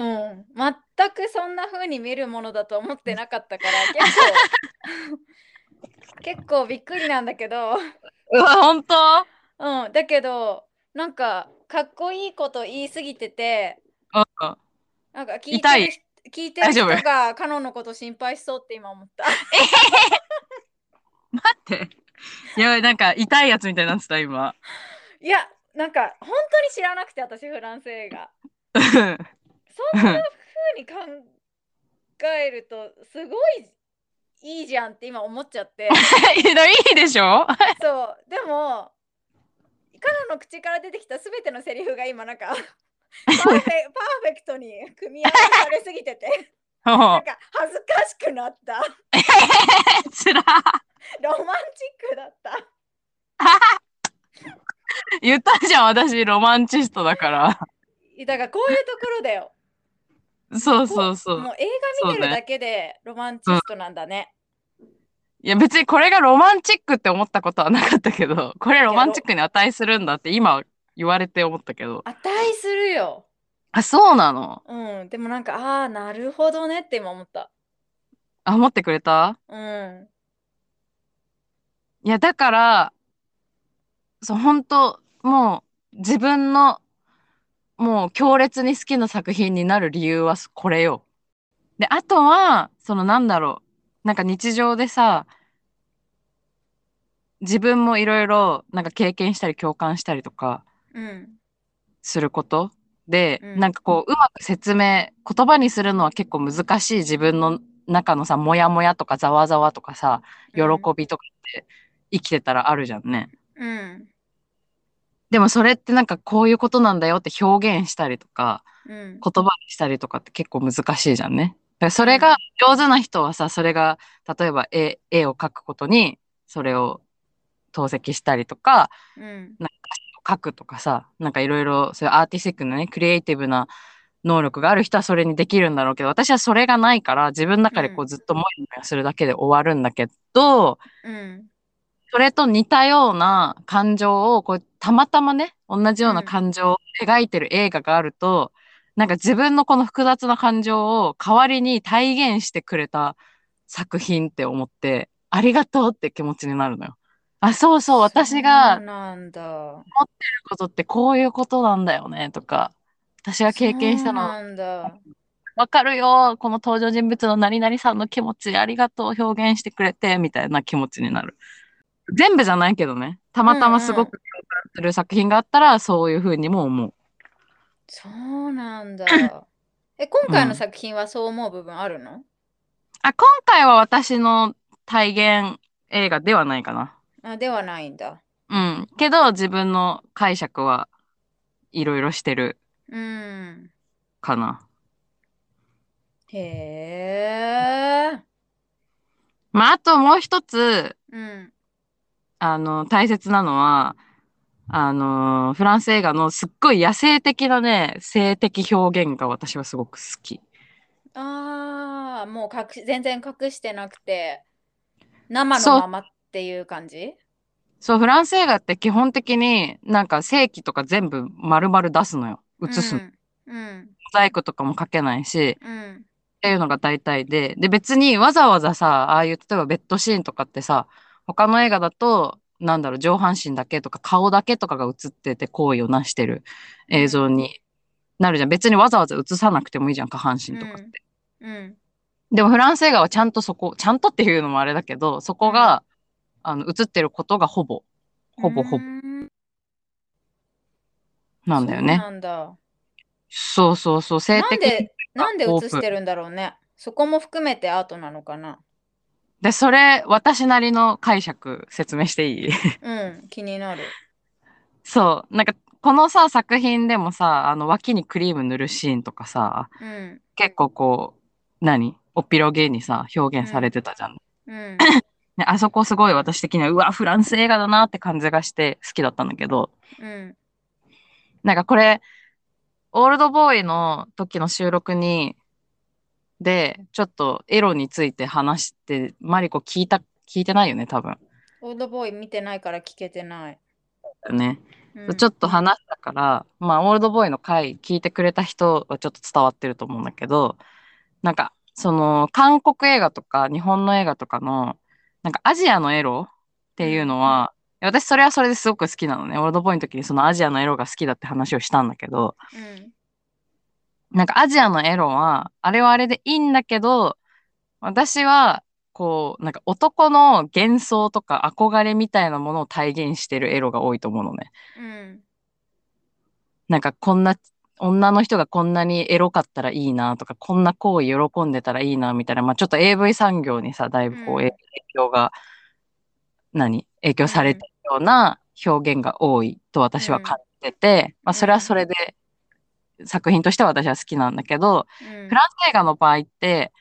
(laughs) うん。全くそんな風に見るものだと思ってなかったから、(laughs) 結構、結構びっくりなんだけど、うわ、本当？うん、だけど、なんか、かっこいいこと言いすぎてて、うん。なんか聞いてる人聞いてる人がカノンのこと心配しそうって今思った。待って。いや、なんか痛いやつみたいになってた、今。いや、なんか本当に知らなくて私フランス映画。う (laughs) んそんな風に考えるとすごいいいじゃんって今思っちゃって。(laughs) いいでしょ？(laughs) そう、でも、カノンの口から出てきたすべてのセリフが今なんかパーフェパーフェクトに組み合わされすぎてて、なんか恥ずかしくなった。つらロマンチックだった。(laughs) 言ったじゃん、私、ロマンチストだから。だからこういうところだよ。そうそうそう。もう映画見てるだけでロマンチストなんだね。いや、別にこれがロマンチックって思ったことはなかったけど、これロマンチックに値するんだって今言われて思ったけど。値するよ。あ、そうなの？うん。でもなんか、ああ、なるほどねって今思った。あ、思ってくれた？うん。いや、だから、そう、本当もう、自分の、もう強烈に好きな作品になる理由はこれよ。で、あとは、そのなんだろう、なんか日常でさ、自分もいろいろなんか経験したり共感したりとかうん。することで、うんなんかこう、うまく説明、言葉にするのは結構難しい自分の中のさ、モヤモヤとかざわざわとかさ、喜びとかって生きてたらあるじゃんね。うん。でもそれってなんかこういうことなんだよって表現したりとか、うん。言葉にしたりとかって結構難しいじゃんね。だからそれが上手な人はさ、それが例えば絵絵を描くことにそれを透析したりとか、うん。書くとかさ、なんかいろいろそういうアーティスティックなね、クリエイティブな能力がある人はそれにできるんだろうけど、私はそれがないから自分の中でこううずっとモヤモヤするだけで終わるんだけど、うん。それと似たような感情をこうたまたまね同じような感情を描いてる映画があると、なんか自分のこの複雑な感情を代わりに体現してくれた作品って思ってありがとうって気持ちになるのよ。あそうそう私がそうなんだ。ことってこういうことなんだよねとか私が経験したの。わかるよこの登場人物の何々さんの気持ちありがとう表現してくれてみたいな気持ちになる。全部じゃないけどねたまたますごく共感する作品があったらそういうふうにも思う。そうなんだ。(laughs) え、今回の作品はそう思う部分あるの、あ今回は私の体現映画ではないかな。あではないんだ。うん。けど自分の解釈はいろいろしてるうん。かな。へえ。まああともう一つうん。あの大切なのはあのフランス映画のすっごい野生的なね性的表現が私はすごく好き。ああ、もう隠し全然隠してなくて、生のままっていう感じ？そうフランス映画って基本的になんか正規とか全部丸々出すのよ。映すの。うん。うん。モザイクとかもかけないし、うん。っていうのが大体で、で別にわざわざさ、ああいう例えばベッドシーンとかってさ、他の映画だと、なんだろう、上半身だけとか顔だけとかが映ってて行為をなしてる映像になるじゃん。別にわざわざ映さなくてもいいじゃん、下半身とかって。うん。でもフランス映画はちゃんとそこ、ちゃんとっていうのもあれだけど、そこが、あの映ってることがほぼ、ほぼほぼうんなんだよね。そう。そうそうそう、性的なんで、なんで映してるんだろうね。そこも含めてアートなのかな。で、それ、私なりの解釈説明していい？うん、気になる。そう。なんか、このさ、作品でもさ、あの、脇にクリーム塗るシーンとかさ、うん。結構こう、何？おっぴろげにさ、表現されてたじゃん。うん。(laughs) ね、あそこすごい私的には、うわ、フランス映画だなって感じがして好きだったんだけど、うん。なんかこれ、オールドボーイの時の収録に、で、ちょっとエロについて話して、マリコ聞いた、聞いてないよね、多分。オールドボーイ見てないから聞けてない。ね。うんちょっと話したから、まあ、オールドボーイの回聞いてくれた人はちょっと伝わってると思うんだけど、なんか、その、韓国映画とか日本の映画とかの、なんかアジアのエロっていうのは、私それはそれですごく好きなのね。オールドポイントの時にそのアジアのエロが好きだって話をしたんだけど、うんなんかアジアのエロは、あれはあれでいいんだけど、私は、こう、なんか男の幻想とか憧れみたいなものを体現してるエロが多いと思うのね。うんなんかこんな、女の人がこんなにエロかったらいいなとか、こんな行為喜んでたらいいなみたいな、まあちょっと AV 産業にさ、だいぶこう、うん。影響が、何？影響されてるような表現が多いと私は感じてて、まあそれはそれで作品としては私は好きなんだけど、うん。フランス映画の場合って、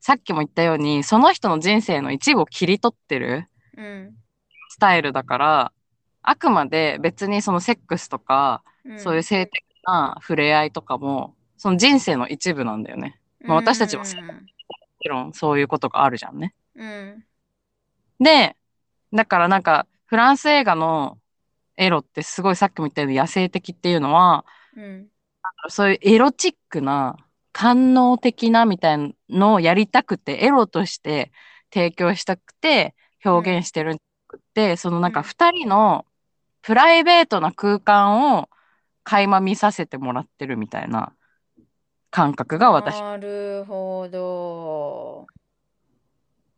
さっきも言ったように、その人の人生の一部を切り取ってるうん。スタイルだから、あくまで別にそのセックスとか、うん。そういう性的な触れ合いとかも、その人生の一部なんだよね。まあ私たちももちろんそういうことがあるじゃんね。うんで、だからなんか、フランス映画のエロってすごいさっきも言ったように野生的っていうのは、うんそういうエロチックな、官能的なみたいなのをやりたくて、エロとして提供したくて表現してるんじゃなくて、そのなんか二人のプライベートな空間を垣間見させてもらってるみたいな感覚が私。なるほど。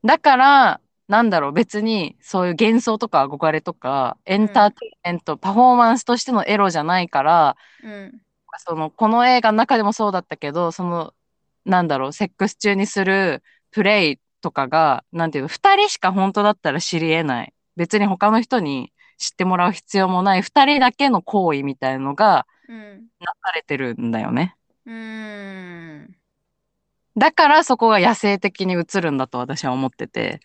だから、なんだろう、別にそういう幻想とか憧れとか、エンターテインメント、パフォーマンスとしてのエロじゃないから、うんその、この映画の中でもそうだったけど、その、なんだろう、セックス中にするプレイとかが、なんていうの、二人しか本当だったら知り得ない。別に他の人に知ってもらう必要もない、二人だけの行為みたいのがうんなされてるんだよね。うんだからそこが野生的に映るんだと私は思ってて。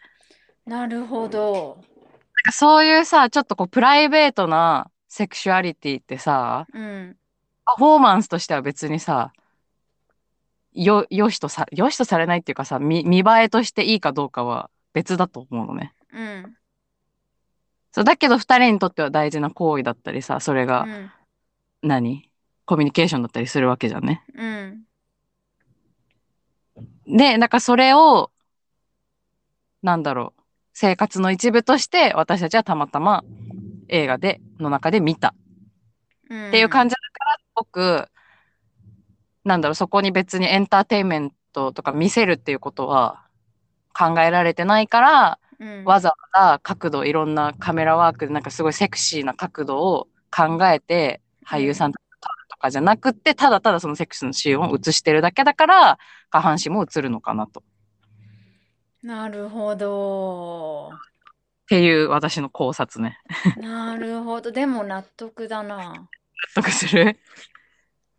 なるほど。なんかそういうさ、ちょっとこう、プライベートなセクシュアリティってさ、うんパフォーマンスとしては別にさ、よ、よしとさ、よしとされないっていうかさ、見、見栄えとしていいかどうかは別だと思うのね。うんそう、だけど二人にとっては大事な行為だったりさ、それがうん。何？コミュニケーションだったりするわけじゃんね。うん。で、なんかそれを、なんだろう、生活の一部として私たちはたまたま映画で、の中で見た。うんっていう感じだから、すごく、なんだろう、そこに別にエンターテインメントとか見せるっていうことは考えられてないから、うんわざわざ角度、いろんなカメラワークでなんかすごいセクシーな角度を考えて俳優さんとかじゃなくって、ただただそのセックスのシーンを映してるだけだから、下半身も映るのかなと。っなるほど。ていう私の考察ね。なるほど。でも納得だな。納得する？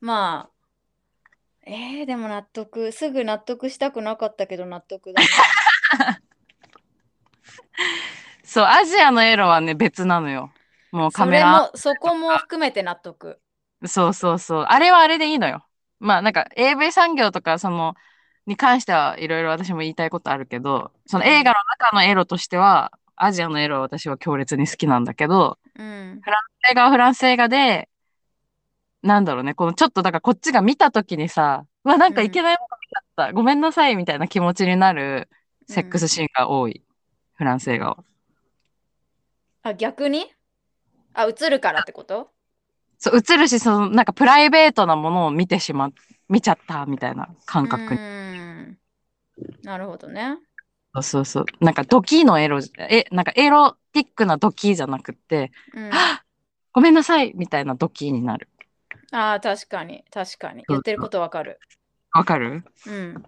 まあ、えー、でも納得。すぐ納得したくなかったけど納得だな。(laughs) (laughs) そう、アジアのエロはね、別なのよ。もうカそれメラ、も、そこも含めて納得。そうそうそう。あれはあれでいいのよ。まあなんか AV 産業とかその、に関してはいろいろ私も言いたいことあるけど、その映画の中のエロとしては、アジアのエロは私は強烈に好きなんだけど、うん。映画はフランス映画で、なんだろうね、このちょっとだからこっちが見たときにさ、うわ、なんかいけないもの見ちゃった、ごめんなさいみたいな気持ちになるセックスシーンが多い、フランス映画は。あ、逆に？あ、映るからってこと？そう、映るし、その、なんかプライベートなものを見てしま、見ちゃったみたいな感覚う。ーん。なるほどね。そうそうそう。なんかドキのエロじ、え、なんかエロティックなドキじゃなくって、うん、ごめんなさいみたいなドキになる。ああ、確かに、確かに。言ってることわかる。わかる？うん。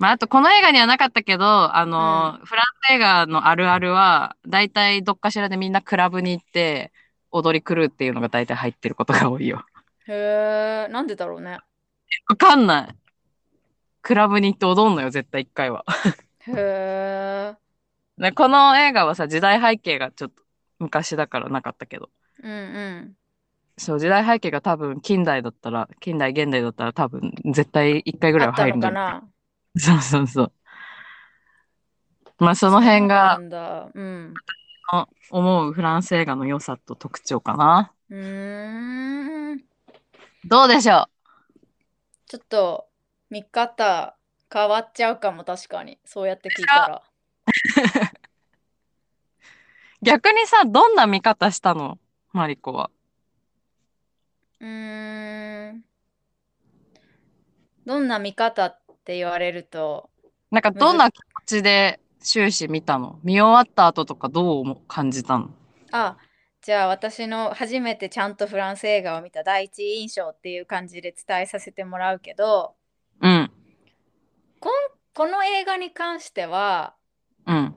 まあ、あとこの映画にはなかったけど、あの、フランス映画のあるあるは、だいたいどっかしらでみんなクラブに行って踊り狂うっていうのがだいたい入ってることが多いよ。へえ、なんでだろうね。わかんない。クラブに行って踊んのよ、絶対一回は。へえ。(laughs) ねこの映画はさ、時代背景がちょっと昔だからなかったけど。うんうん。そう、時代背景が多分近代だったら、近代現代だったら多分絶対一回ぐらいは入るんだよ。のかなそうそうそう。まあその辺がそうなんだ。うん。思うフランス映画の良さと特徴かな。うーん。どうでしょちょっと見方変わっちゃうかも確かにそうやって聞いたら (laughs) 逆にさ、どんな見方したの？マリコは。うーんどんな見方って言われるとなんかどんな気持ちで終始見たの？見終わった後とかどう感じたの？あじゃあ私の初めてちゃんとフランス映画を見た第一印象っていう感じで伝えさせてもらうけどうん。こんこの映画に関してはうん。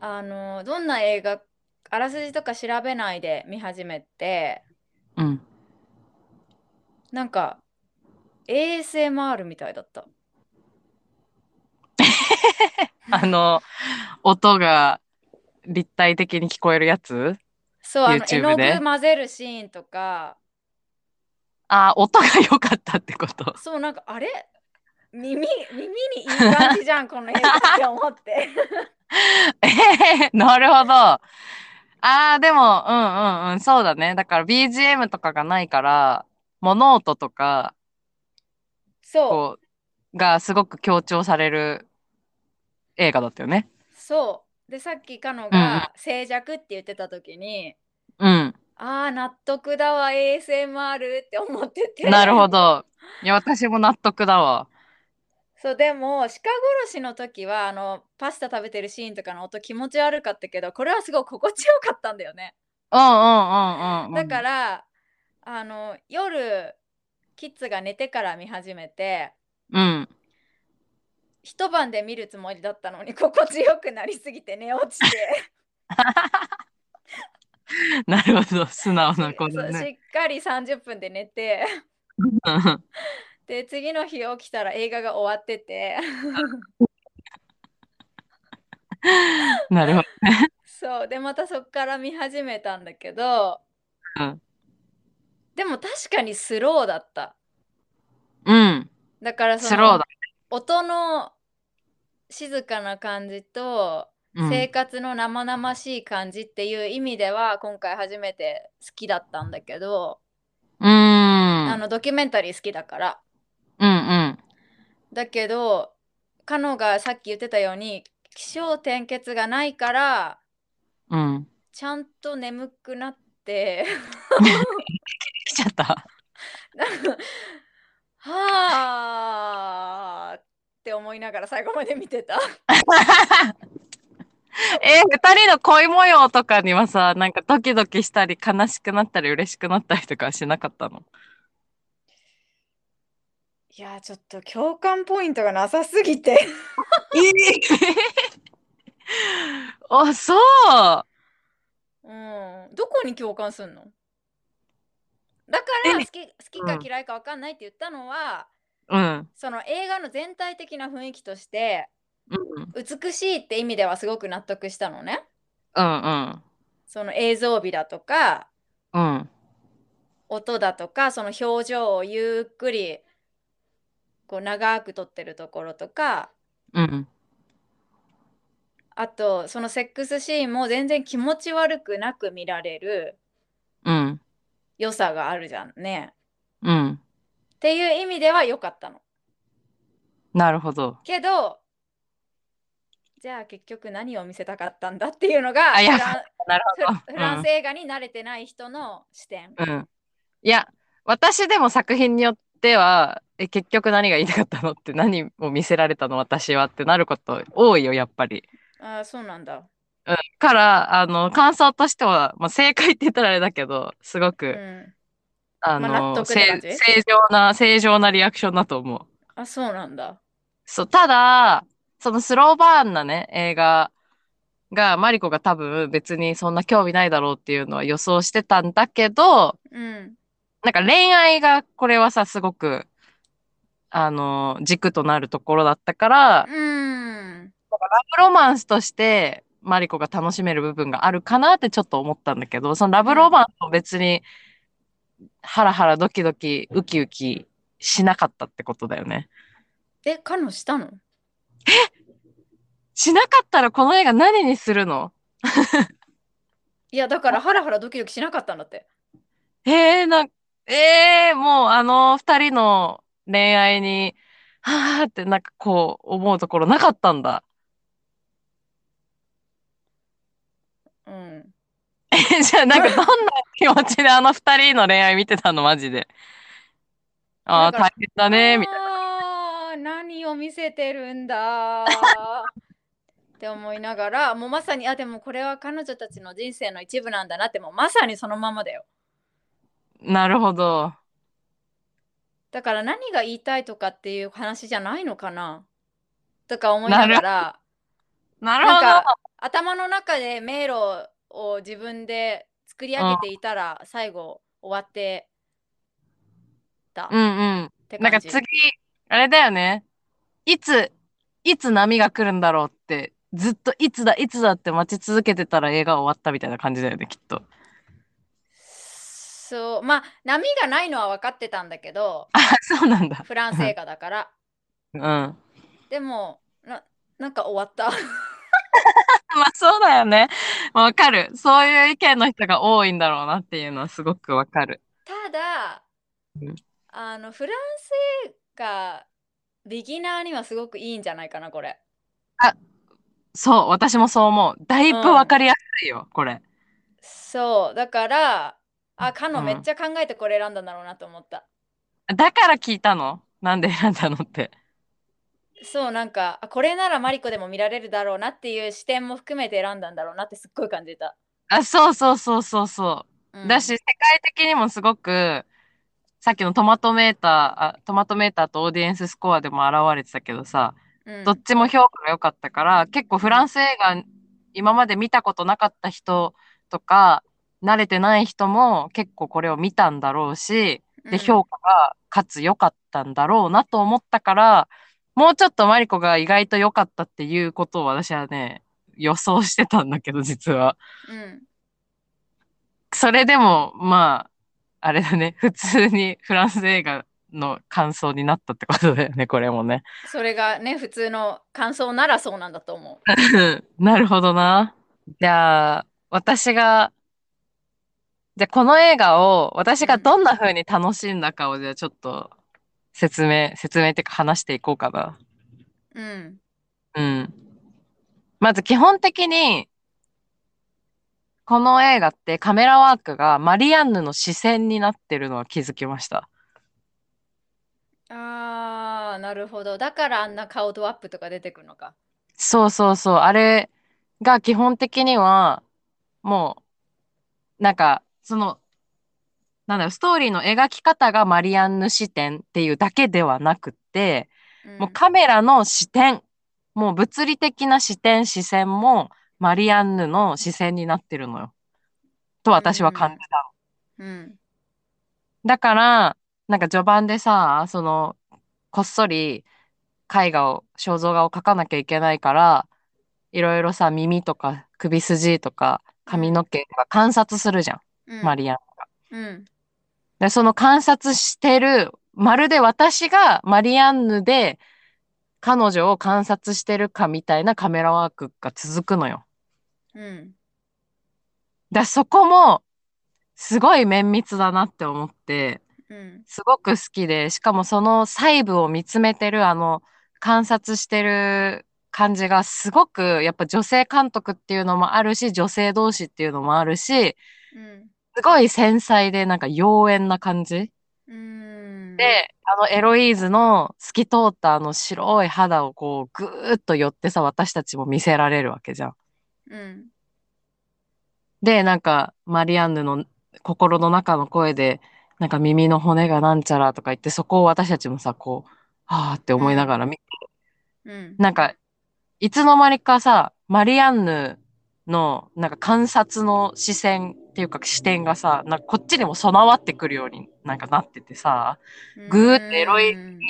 あのどんな映画あらすじとか調べないで見始めてうん。なんか ASMR みたいだった。(laughs) あの、音が立体的に聞こえるやつ？そう、あの絵の具混ぜるシーンとか、あ、音が良かったってこと？そう、なんかあれ？耳耳にいい感じじゃん、この映画って思って。(laughs) えー、なるほど。ああ、でも、うんうんうん、そうだね。だから BGM とかがないから、物音とか、そこう、がすごく強調される映画だったよね。う、そう。で、さっきカノうんうんが静寂って言ってた時に、うん。ああ、納得だわ、ASMR って思ってて。なるほど。いや、私も納得だわ。そうでも鹿殺しの時はあのパスタ食べてるシーンとかの音気持ち悪かったけどこれはすごい心地よかったんだよね。うんうんうんうん。だからあの夜キッズが寝てから見始めてうん。一晩で見るつもりだったのに心地よくなりすぎて寝落ちて (laughs) なるほど。素直な子そうだね。しっかり30分で寝てうんで次の日起きたら映画が終わっててなるほど。そうでまたそっから見始めたんだけどうん。でも確かにスローだった。うん。だからそスローだの音の静かな感じとうん生活の生々しい感じっていう意味では今回初めて好きだったんだけど、うーん。あのドキュメンタリー好きだからうんうん。だけどカノがさっき言ってたように起承転結がないからうん。ちゃんと眠くなって (laughs) 来ちゃった。(laughs) はあって思いながら最後まで見てた。(laughs) えー、二人の恋模様とかにはさ、なんかドキドキしたり悲しくなったり嬉しくなったりとかしなかったの？いやちょっと共感ポイントがなさすぎて。(laughs) あ、そう。うん、どこに共感すんの？だからえ。好き好きか嫌いか分かんないって言ったのは、うん。その映画の全体的な雰囲気としてうん。美しいって意味ではすごく納得したのね。うんその映像美だとかうん。うん。音だとかその表情をゆっくりこう長く撮ってるところとかうん。あとそのセックスシーンも全然気持ち悪くなく見られるうん。良さがあるじゃんね。うん。っていう意味では良かったの。なるほど。けどじゃあ結局何を見せたかったんだっていうのがあいやフランス映画に慣れてない人の視点。うん。うん。いや、私でも作品によっては、え、結局何が言いたかったのって何を見せられたの私はってなること多いよ、やっぱり。ああそうなんだ。から、あの、感想としては、まあ、正解って言ったらあれだけど、すごく、うん、あの、まあ正常な、正常なリアクションだと思う。あそうなんだ。そう、ただ、そのスローバーンなね、映画が、マリコが多分別にそんな興味ないだろうっていうのは予想してたんだけど、うん。なんか恋愛が、これはさ、すごく、あの、軸となるところだったから、うん。ラブロマンスとして、マリコが楽しめる部分があるかなってちょっと思ったんだけど、そのラブロマンスも別に、ハラハラドキドキ、ウキウキしなかったってことだよね。え、カノしたの？しなかったらこの映画何にするの？(laughs) いやだからハラハラドキドキしなかったんだって。えー、な、えー、もうあの二人の恋愛にはあってなんかこう思うところなかったんだ。うん。えじゃあなんかどんな気持ちであの二人の恋愛見てたのマジで。ああ、大変だね、みたいあー何を見せてるんだって思いながらもうまさにあでもこれは彼女たちの人生の一部なんだなってもうまさにそのままだよな。なるほど。だから何が言いたいとかっていう話じゃないのかなとか思いながらなるほど。頭の中で迷路を自分で作り上げていたら最後終わってたうんうん。なんか次、あれだよね。いつ、いつ波が来るんだろうって、ずっといつだ、いつだって待ち続けてたら映画終わったみたいな感じだよね、きっと。そうまあ波がないのは分かってたんだけどあ、そうなんだ。フランス映画だからうん。までもななんか終わった (laughs) あそうだよね。わかる。そういう意見の人が多いんだろうなっていうのはすごくわかる。ただうんあのフランス映画ビギナーにはすごくいいんじゃないかなこれそう、私もそう思う。だいぶわかりやすいよ、これ。そうだからあカノうんめっちゃ考えてこれ選んだんだろうなと思った、だから聞いたの？なんで選んだのって。そうなんかあこれならマリコでも見られるだろうなっていう視点も含めて選んだんだろうなってすっごい感じた、あ、そうそうそうそうそう。うん。だし、世界的にもすごく、さっきのトマトメーター、あトマトメーターとオーディエンススコアでも現れてたけどさ、うん。どっちも評価が良かったから、結構フランス映画、今まで見たことなかった人とか、慣れてない人も結構これを見たんだろうし、で、評価がかつ良かったんだろうなと思ったから、もうちょっとマリコが意外と良かったっていうことを私はね、予想してたんだけど、実は。うんそれでも、まあ、あれだね、普通にフランス映画の感想になったってことだよね、これもね。それがね普通の感想ならそうなんだと思う (laughs) なるほどな。じゃあ、私が、じゃあこの映画を私がどんな風に楽しんだかをじゃあちょっと説明、説明っていうか話していこうかな。うんうん。まず基本的に、この映画ってカメラワークがマリアンヌの視線になってるのは気づきました。あーなるほどだからあんな顔ドアップとか出てくるのかそうそうそう。あれが基本的には、もう、なんか、その、なんだろう、ストーリーの描き方がマリアンヌ視点っていうだけではなくって、うん。もうカメラの視点、もう物理的な視点、視線もマリアンヌの視線になってるのよ。と私は感じた。の。うん。だから、なんか序盤でさ、その、こっそり絵画を、肖像画を描かなきゃいけないから、いろいろさ、耳とか首筋とか髪の毛とか観察するじゃん、うん。マリアンが。うんで、その観察してる、まるで私がマリアンヌで彼女を観察してるかみたいなカメラワークが続くのよ。うん。だそこも、すごい綿密だなって思って、うん。すごく好きで、しかもその細部を見つめてる、あの、観察してる感じがすごく、やっぱ女性監督っていうのもあるし、女性同士っていうのもあるし、うんすごい繊細で、なんか妖艶な感じ。うんで、あのエロイーズの透き通ったあの白い肌をこう、ぐーっと寄ってさ、私たちも見せられるわけじゃん。うんで、なんか、マリアンヌの心の中の声で、なんか耳の骨がなんちゃらとか言って、そこを私たちもさ、こう、はーって思いながら見て、うんなんか、いつの間にかさ、マリアンヌの、なんか観察の視線っていうか視点がさ、なんかこっちにも備わってくるようになんかなっててさ、ぐーってエロいうん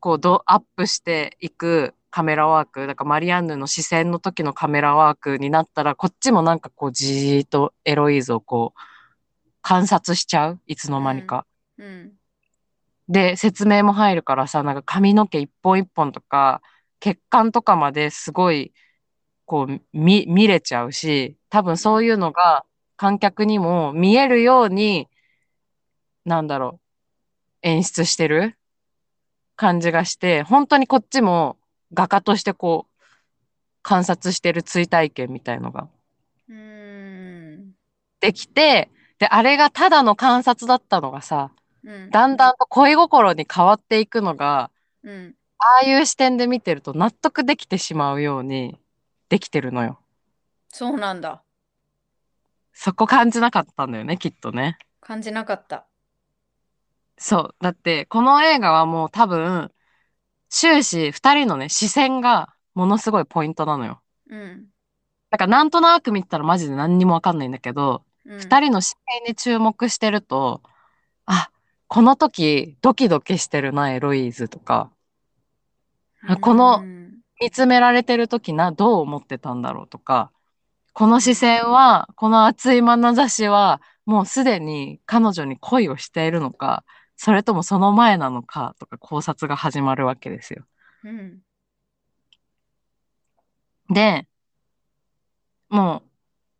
こうドアップしていくカメラワーク、だからマリアンヌの視線の時のカメラワークになったら、こっちもなんかこうじーっとエロイーズをこう観察しちゃう？いつの間にか。うん。で、説明も入るからさ、なんか髪の毛一本一本とか、血管とかまですごい、こう、見、見れちゃうし、多分そういうのが観客にも見えるように、なんだろう、演出してる感じがして、本当にこっちも画家としてこう、観察してる追体験みたいのが。できて、で、あれがただの観察だったのがさ、うん。だんだんと恋心に変わっていくのが、うん。ああいう視点で見てると納得できてしまうようにできてるのよ。そうなんだ。そこ感じなかったんだよね、きっとね。感じなかった。そう。だって、この映画はもう多分、終始二人のね、視線がものすごいポイントなのよ。うん。だからなんとなく見てたらマジで何にもわかんないんだけど、うん、二人の視線に注目してると、あ、この時ドキドキしてるな、エロイーズとか、あこのうん見つめられてる時な、どう思ってたんだろうとか、この視線は、この熱い眼差しは、もうすでに彼女に恋をしているのか、それともその前なのかとか考察が始まるわけですよ。うん。で、も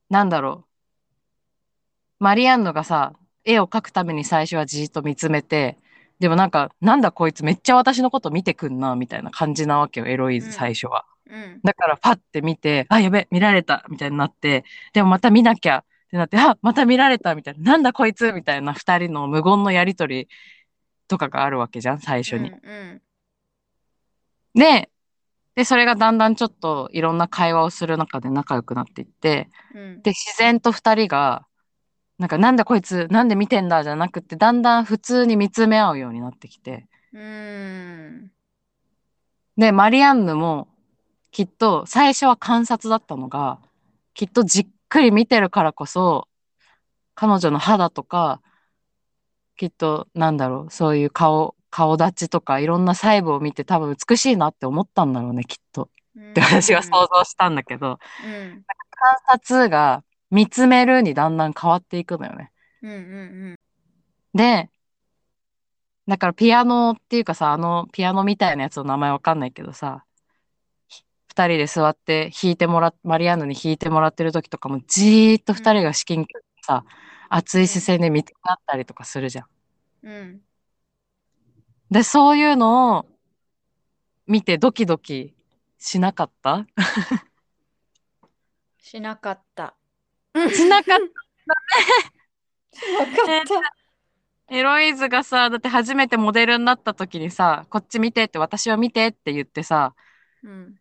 う、なんだろう。マリアンヌがさ、絵を描くために最初はじーっと見つめて、でもなんか、なんだこいつめっちゃ私のこと見てくんな、みたいな感じなわけよ、エロイーズうん最初は。うん。だからパッて見て、あ、やべ、見られた、みたいになって、でもまた見なきゃ、ってなって、あ、また見られた、みたいな、なんだこいつ、みたいな二人の無言のやりとりとかがあるわけじゃん、最初に。うん。で、で、それがだんだんちょっといろんな会話をする中で仲良くなっていって、うん。で、自然と二人が、なんかなんだこいつ、なんで見てんだじゃなくて、だんだん普通に見つめ合うようになってきて、うん。で、マリアンヌも、きっと最初は観察だったのが、きっとじっくり見てるからこそ、彼女の肌とか、きっと、なんだろう、そういう顔、顔立ちとか、いろんな細部を見て多分美しいなって思ったんだろうね、きっと。って私は想像したんだけど、うん。観察が見つめるにだんだん変わっていくのよね。うん。うん。で、だからピアノっていうかさ、あのピアノみたいなやつの名前わかんないけどさ、ひ二人で座って弾いてもらっ、マリアンヌに弾いてもらってる時とかもじーっと二人が至近距離でさ、熱い視線で見つめ合ったりとかするじゃん。うん。で、そういうのを見てドキドキしなかった？しなかった。しなかっしなかった。エロイズがさ、だって初めてモデルになった時にさ、こっち見てって、私は見てって言ってさ、うん。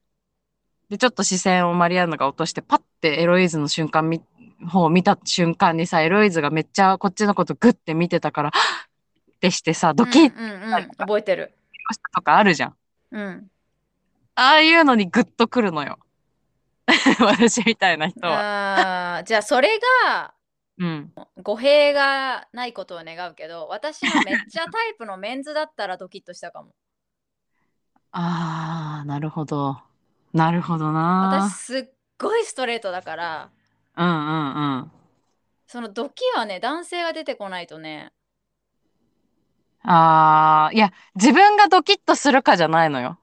で、ちょっと視線をマリアンナが落として、パッてエロイズの瞬間み、方を見た瞬間にさ、エロイズがめっちゃこっちのことグッて見てたから、は (gasps) っってしてさ、ドキッうんうんうん。覚えてる。とかあるじゃん。うん。ああいうのにグッとくるのよ。(laughs) 私みたいな人は。ああ、じゃあそれがうん。語弊がないことを願うけど、私のめっちゃタイプのメンズだったらドキッとしたかも。(laughs) ああ、なるほど。なるほどな私。すっごいストレートだから、うんうんうん。そのドキはね、男性が出てこないとね、ああ、いや、自分がドキッとするかじゃないのよ。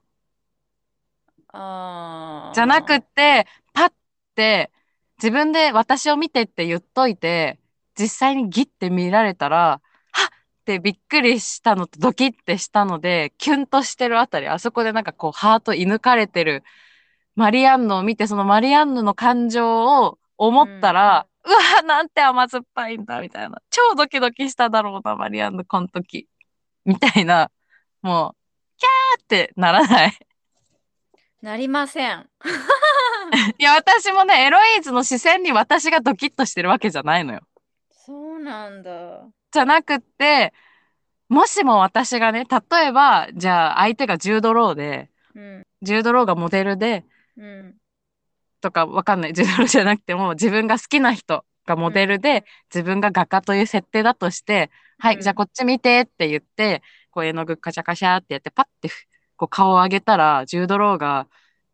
あーじゃなくって、パッて、自分で私を見てって言っといて、実際にギッて見られたら、はっってびっくりしたのとドキッてしたので、キュンとしてるあたり、あそこでなんかこう、ハート射抜かれてるマリアンヌを見て、そのマリアンヌの感情を思ったら、うわ、なんて甘酸っぱいんだ、みたいな。超ドキドキしただろうな、マリアンヌ、この時。みたいな、もう、キャーってならない。なりません。(laughs) いや、私もね、エロイーズの視線に私がドキッとしてるわけじゃないのよ。そうなんだ。じゃなくって、もしも私がね、例えば、じゃあ相手がジュードローで、うん。ジュードローがモデルで、うん。とかわかんない、ジドローじゃなくても、自分が好きな人がモデルで、自分が画家という設定だとして、はい、うんじゃあこっち見てって言って、こう絵の具カシャカシャってやって、パッてふこう顔を上げたら、ジュードローが、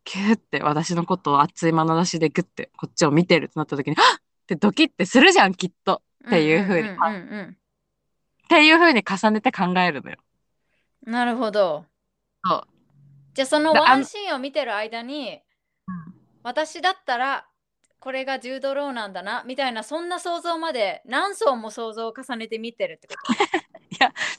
キューって私のことを熱い眼差しでグッてこっちを見てるってなった時に、はっってドキッてするじゃん、きっと。っていう風にんうんうんっていう風に重ねて考えるのよ。うんなるほど。そう。じゃあそのワンシーンを見てる間に、私だったらこれがジュードローなんだなみたいなそんな想像まで何層も想像を重ねて見てるってこと？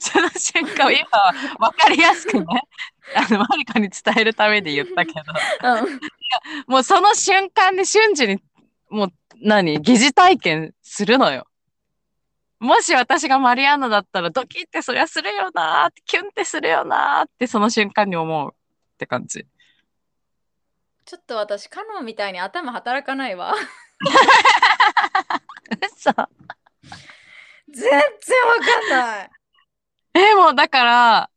じゃな瞬間を今は分かりやすくね、(laughs) あの、マリカに伝えるために言ったけど、うん (laughs) もうその瞬間に瞬時に、もう何、疑似体験するのよ。もし私がマリアンナだったらドキってそりゃするよなーって、キュンってするよなーってその瞬間に思うって感じ。ちょっと私カノンみたいに頭働かないわ嘘全然わかんないえ、もうだから、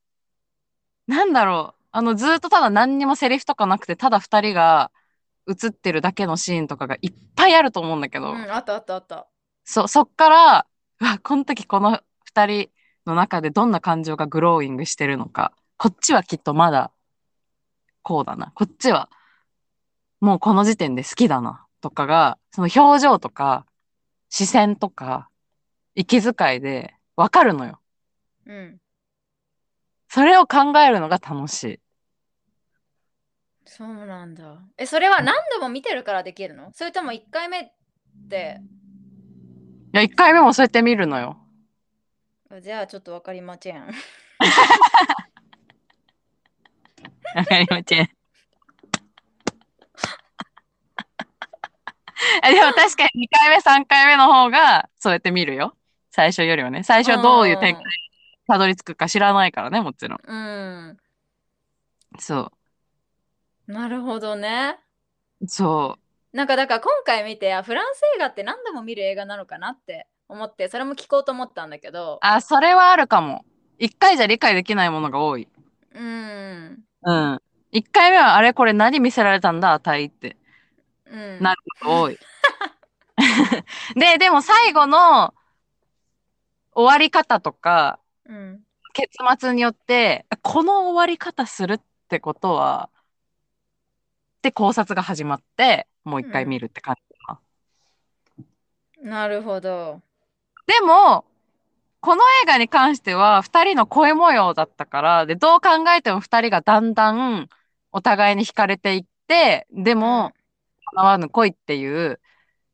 なんだろう。あの、ずーっとただ何にもセリフとかなくて、ただ二人が映ってるだけのシーンとかがいっぱいあると思うんだけど、うんあったあったあったそ、そっから、うわ、この時この二人の中でどんな感情がグローイングしてるのか。こっちはきっとまだ、こうだな。こっちは、もうこの時点で好きだな。とかが、その表情とか、視線とか、息遣いでわかるのよ。うんそれを考えるのが楽しい。そうなんだえそれは何度も見てるからできるの？それとも1回目って？いや、一回目もそうやって見るのよ。じゃあちょっとわかりません (laughs) わかりません。(laughs) でも確かに2回目、3回目の方がそうやって見るよ。最初よりはね。最初はどういう展開にたどり着くか知らないからね、もちろん。うんそなるほどねう。そう。なんかだから今回見てあフランス映画って何度も見る映画なのかなって思ってそれも聞こうと思ったんだけどあ、それはあるかも。1回じゃ理解できないものが多い。うんうん。1回目はあれこれ何見せられたんだ、あたいって。うん。なることが多い。(laughs) で、でも最後の終わり方とか、うん。結末によって、この終わり方するってことは、で考察が始まって、もう一回見るって感じかな。なるほど。でも、この映画に関しては、二人の恋模様だったから、で、どう考えても二人がだんだんお互いに惹かれていって、でも、叶わぬ恋っていう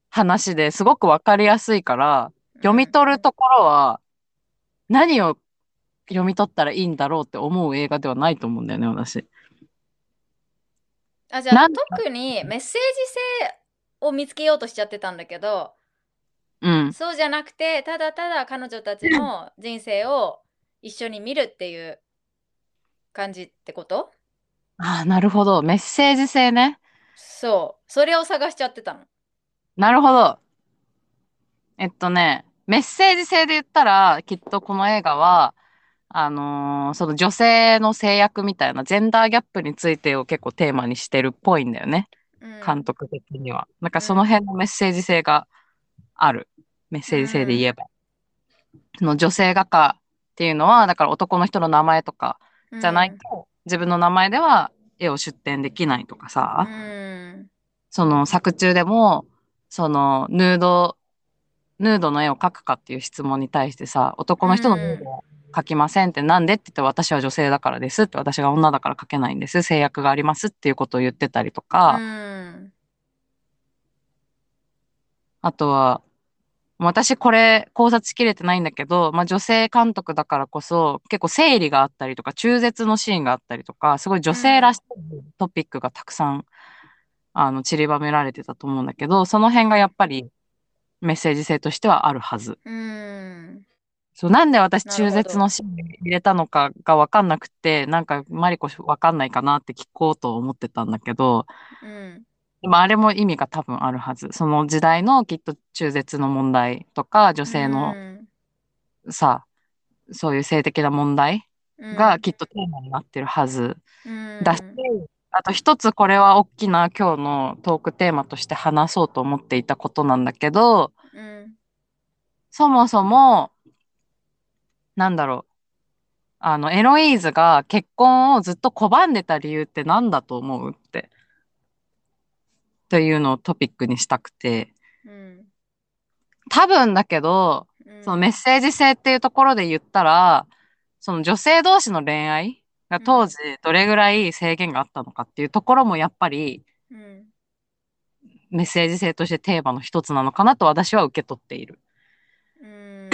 話ですごくわかりやすいから、読み取るところは、何を読み取ったらいいんだろうって思う映画ではないと思うんだよね、私。あじゃあ特にメッセージ性を見つけようとしちゃってたんだけどうん。そうじゃなくてただただ彼女たちの人生を一緒に見るっていう感じってこと？ああ、なるほど。メッセージ性ね。そうそれを探しちゃってたのなるほど。えっとね、メッセージ性で言ったら、きっとこの映画は、あのーその女性の制約みたいな、ジェンダーギャップについてを結構テーマにしてるっぽいんだよね。うん監督的には。なんかその辺のメッセージ性がある。メッセージ性で言えば。その女性画家っていうのは、だから男の人の名前とかじゃないと、自分の名前では絵を出展できないとかさ、うんその作中でも、そのヌード、ヌードの絵を描くかっていう質問に対してさ、男の人のヌードを描きませんってなんでって言って私は女性だからですって私が女だから描けないんです制約がありますっていうことを言ってたりとか、うん。あとは、私これ考察しきれてないんだけど、まあ女性監督だからこそ結構生理があったりとか中絶のシーンがあったりとか、すごい女性らしいトピックがたくさん、あの散りばめられてたと思うんだけど、その辺がやっぱりメッセージ性としてはあるはず。うん。そう、なんで私中絶のシーン入れたのかがわかんなくて、なんかマリコわかんないかなって聞こうと思ってたんだけど、うん。でもあれも意味が多分あるはず。その時代のきっと中絶の問題とか、女性のさ、そういう性的な問題がきっとテーマになってるはず。うん。だし、あと一つこれは大きな今日のトークテーマとして話そうと思っていたことなんだけど、うんそもそも、なんだろう。あの、エロイーズが結婚をずっと拒んでた理由って何だと思うって。というのをトピックにしたくて。うん多分だけど、うんそのメッセージ性っていうところで言ったら、その女性同士の恋愛が当時どれぐらい制限があったのかっていうところもやっぱりうん。メッセージ性としてテーマの一つなのかなと私は受け取っている。うん。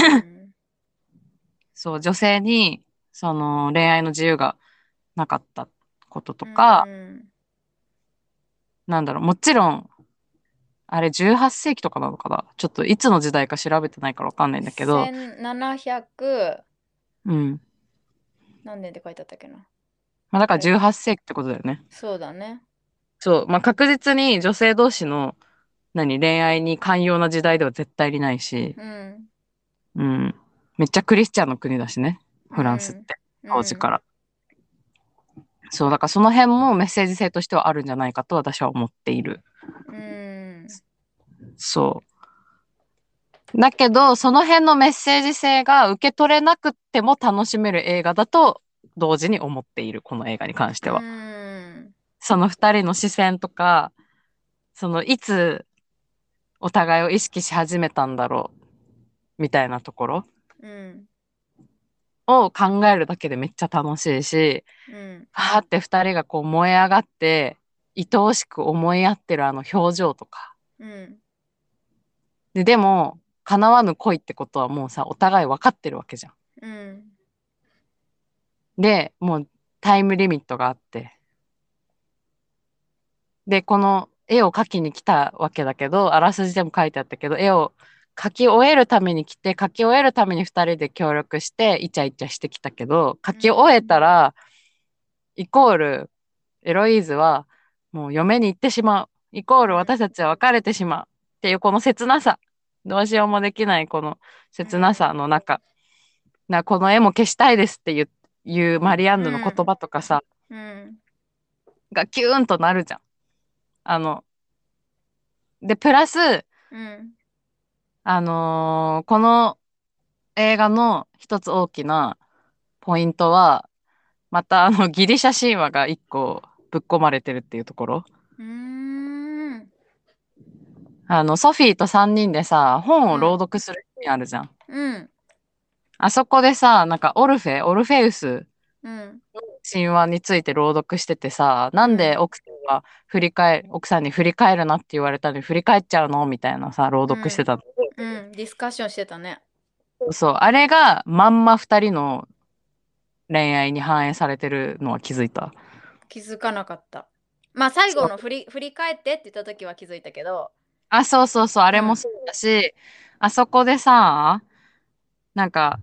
そう、女性にその恋愛の自由がなかったこととか、うんなんだろう、もちろん、あれ18世紀とかなのかな？ちょっといつの時代か調べてないからわかんないんだけど、1700うん。何年で書いてあったっけな？まあだから18世紀ってことだよね。そうだね。そう、まあ確実に女性同士の何恋愛に寛容な時代では絶対にないし、うん。うん。めっちゃクリスチャンの国だしね、フランスって、当時から。そう、だからその辺もメッセージ性としてはあるんじゃないかと私は思っている。うん。そう。だけど、その辺のメッセージ性が受け取れなくても楽しめる映画だと同時に思っている、この映画に関しては。うん。その二人の視線とか、そのいつお互いを意識し始めたんだろう、みたいなところうん。を考えるだけでめっちゃ楽しいし、うん。はーって二人がこう燃え上がって、愛おしく思い合ってるあの表情とか。うん。で、でも、叶わぬ恋ってことはもうさ、お互い分かってるわけじゃん。うん。で、もうタイムリミットがあって。で、この絵を描きに来たわけだけど、あらすじでも書いてあったけど、絵を描き終えるために来て、描き終えるために二人で協力して、イチャイチャしてきたけど、描き終えたら、イコール、エロイーズは、もう嫁に行ってしまう。イコール私たちは別れてしまう。っていうこの切なさ。どうしようもできないこの切なさの中。なこの絵も消したいですって言ういうマリアンヌの言葉とかさ、うん。がキューンとなるじゃん。あの、で、プラス、うん。あのーこの映画の一つ大きなポイントは、またあのギリシャ神話が一個ぶっ込まれてるっていうところ。うん。あの、ソフィーと三人でさ、本を朗読するシーンあるじゃん。うん。あそこでさ、なんかオルフェ、オルフェウスうん。神話について朗読しててさ、なんで奥さんは振り返、奥さんに振り返るなって言われたのに振り返っちゃうの？みたいなさ、朗読してたの。うん。ディスカッションしてたね。そう、あれがまんま二人の恋愛に反映されてるのは気づいた。気づかなかった。まあ最後の振り振り返ってって言った時は気づいたけど。あ、そうそうそう、あれもそうだし、あそこでさ、なんか、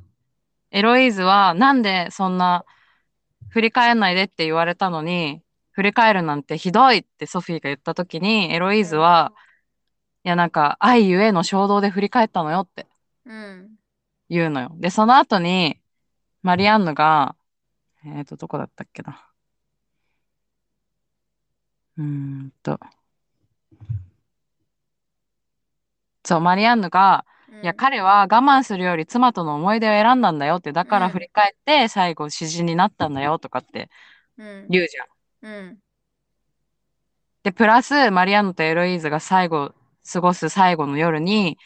エロイーズはなんでそんな振り返んないでって言われたのに、振り返るなんてひどいってソフィーが言った時に、エロイーズは、いやなんか愛ゆえの衝動で振り返ったのよってうん。言うのよ。で、その後に、マリアンヌが、えっと、どこだったっけな。うーんと。そう、マリアンヌが、いや、彼は我慢するより妻との思い出を選んだんだよって、だからうん振り返って最後詩人になったんだよとかってうん。言うじゃん。うん。で、プラス、マリアンヌとエロイーズが最後、過ごす最後の夜に、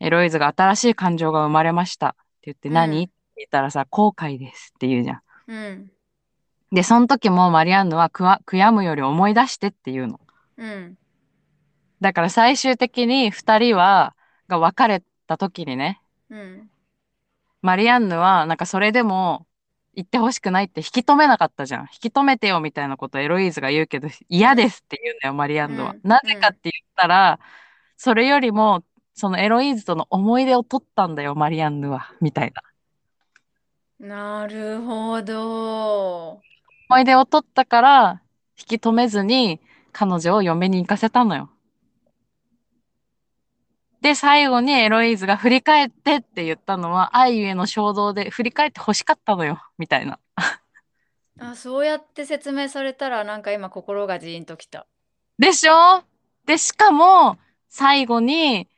エロイーズが新しい感情が生まれましたって言って、うん何？って言ったらさ、後悔ですって言うじゃん。うん。で、その時もマリアンヌはくわ悔やむより思い出してって言うの。うん。だから最終的に二人は、が別れた時にね、うん。マリアンヌはなんかそれでも言ってほしくないって引き止めなかったじゃん。引き止めてよみたいなことエロイーズが言うけど嫌ですって言うんだよ、マリアンヌは。うんなぜかって言ったら、それよりもそのエロイーズとの思い出を取ったんだよ、マリアンヌは。みたいな。なるほど。思い出を取ったから引き止めずに彼女を嫁に行かせたのよ。で、最後にエロイーズが振り返ってって言ったのは愛ゆえの衝動で振り返って欲しかったのよ、みたいな。あ、そうやって説明されたらなんか今心がジーンときた。でしょ？で、しかも、最後に、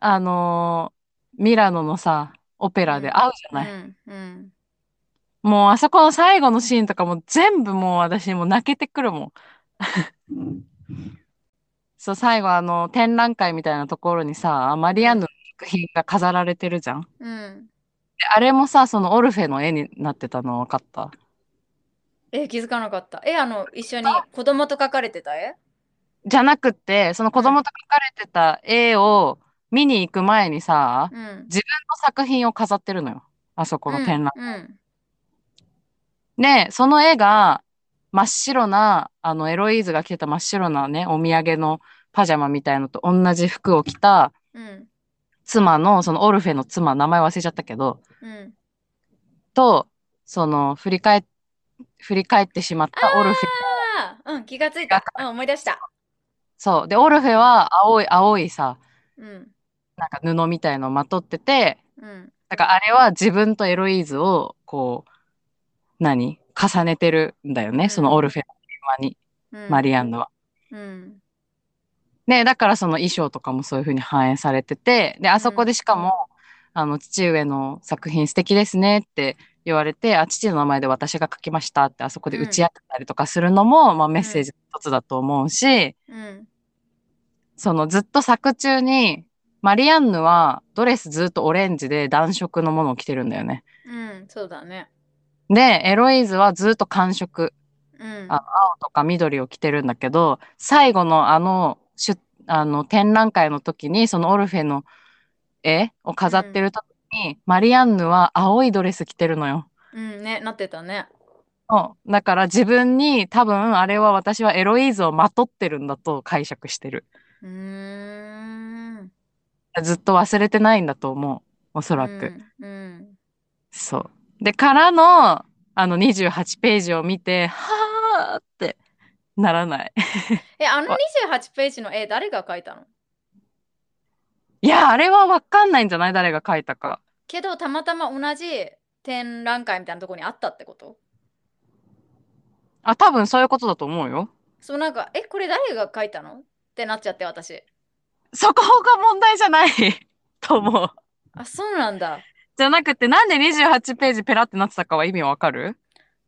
あのーミラノのさ、オペラで会うじゃない。うん。うん。もう、あそこの最後のシーンとかも全部もう私もう泣けてくるもん。(laughs) そう、最後あの、展覧会みたいなところにさ、マリアンヌの作品が飾られてるじゃん。でうん。あれもさ、そのオルフェの絵になってたの分かった？え、気づかなかった。え、あの、一緒に子供と描かれてた絵？じゃなくって、その子供と描かれてた絵を見に行く前にさ、うん。自分の作品を飾ってるのよ。あそこの展覧会。うん。で、その絵が真っ白な、あのエロイーズが着てた真っ白なね、お土産のパジャマみたいのと同じ服を着たうん。妻の、そのオルフェの妻、名前忘れちゃったけど、うん。と、その振り返っ、振り返ってしまったオルフェ。うん、気がついた。うん、思い出した。そう。で、オルフェは青い、青いさ、うん。なんか布みたいのをまとってて、うん。だからあれは自分とエロイーズを、こう、何？重ねてるんだよね、うんそのオルフェの車に、うん、マリアンヌは。うん。で、だからその衣装とかもそういう風に反映されてて、で、あそこでしかも、あの、父上の作品素敵ですねって言われて、あ、父の名前で私が書きましたってあそこで打ち合ってたりとかするのも、まあメッセージの一つだと思うし、うん。そのずっと作中に、マリアンヌはドレスずっとオレンジで暖色のものを着てるんだよね。うん。そうだね。で、エロイーズはずっと寒色、うん。あ青とか緑を着てるんだけど、最後のあの、しゅあの展覧会の時に、そのオルフェの絵を飾ってる時に、マリアンヌは青いドレス着てるのよ。うん、ね、なってたね。そうだから自分に多分あれは私はエロイーズをまとってるんだと解釈してる。うーん。ずっと忘れてないんだと思う。おそおらく。。うん。そう。で、からの、あの28ページを見て、はーってならない。え、あの28ページの絵、誰が描いたの？いや、あれはわかんないんじゃない？誰が書いたか。けど、たまたま同じ展覧会みたいなところにあったってこと？あ、多分そういうことだと思うよ。そう、なんか、え、これ誰が描いたの？ってなっちゃって、私。そこが問題じゃない？(laughs) と思う。あ、そうなんだ。じゃなくて、なんで28ページペラってなってたかは意味わかる？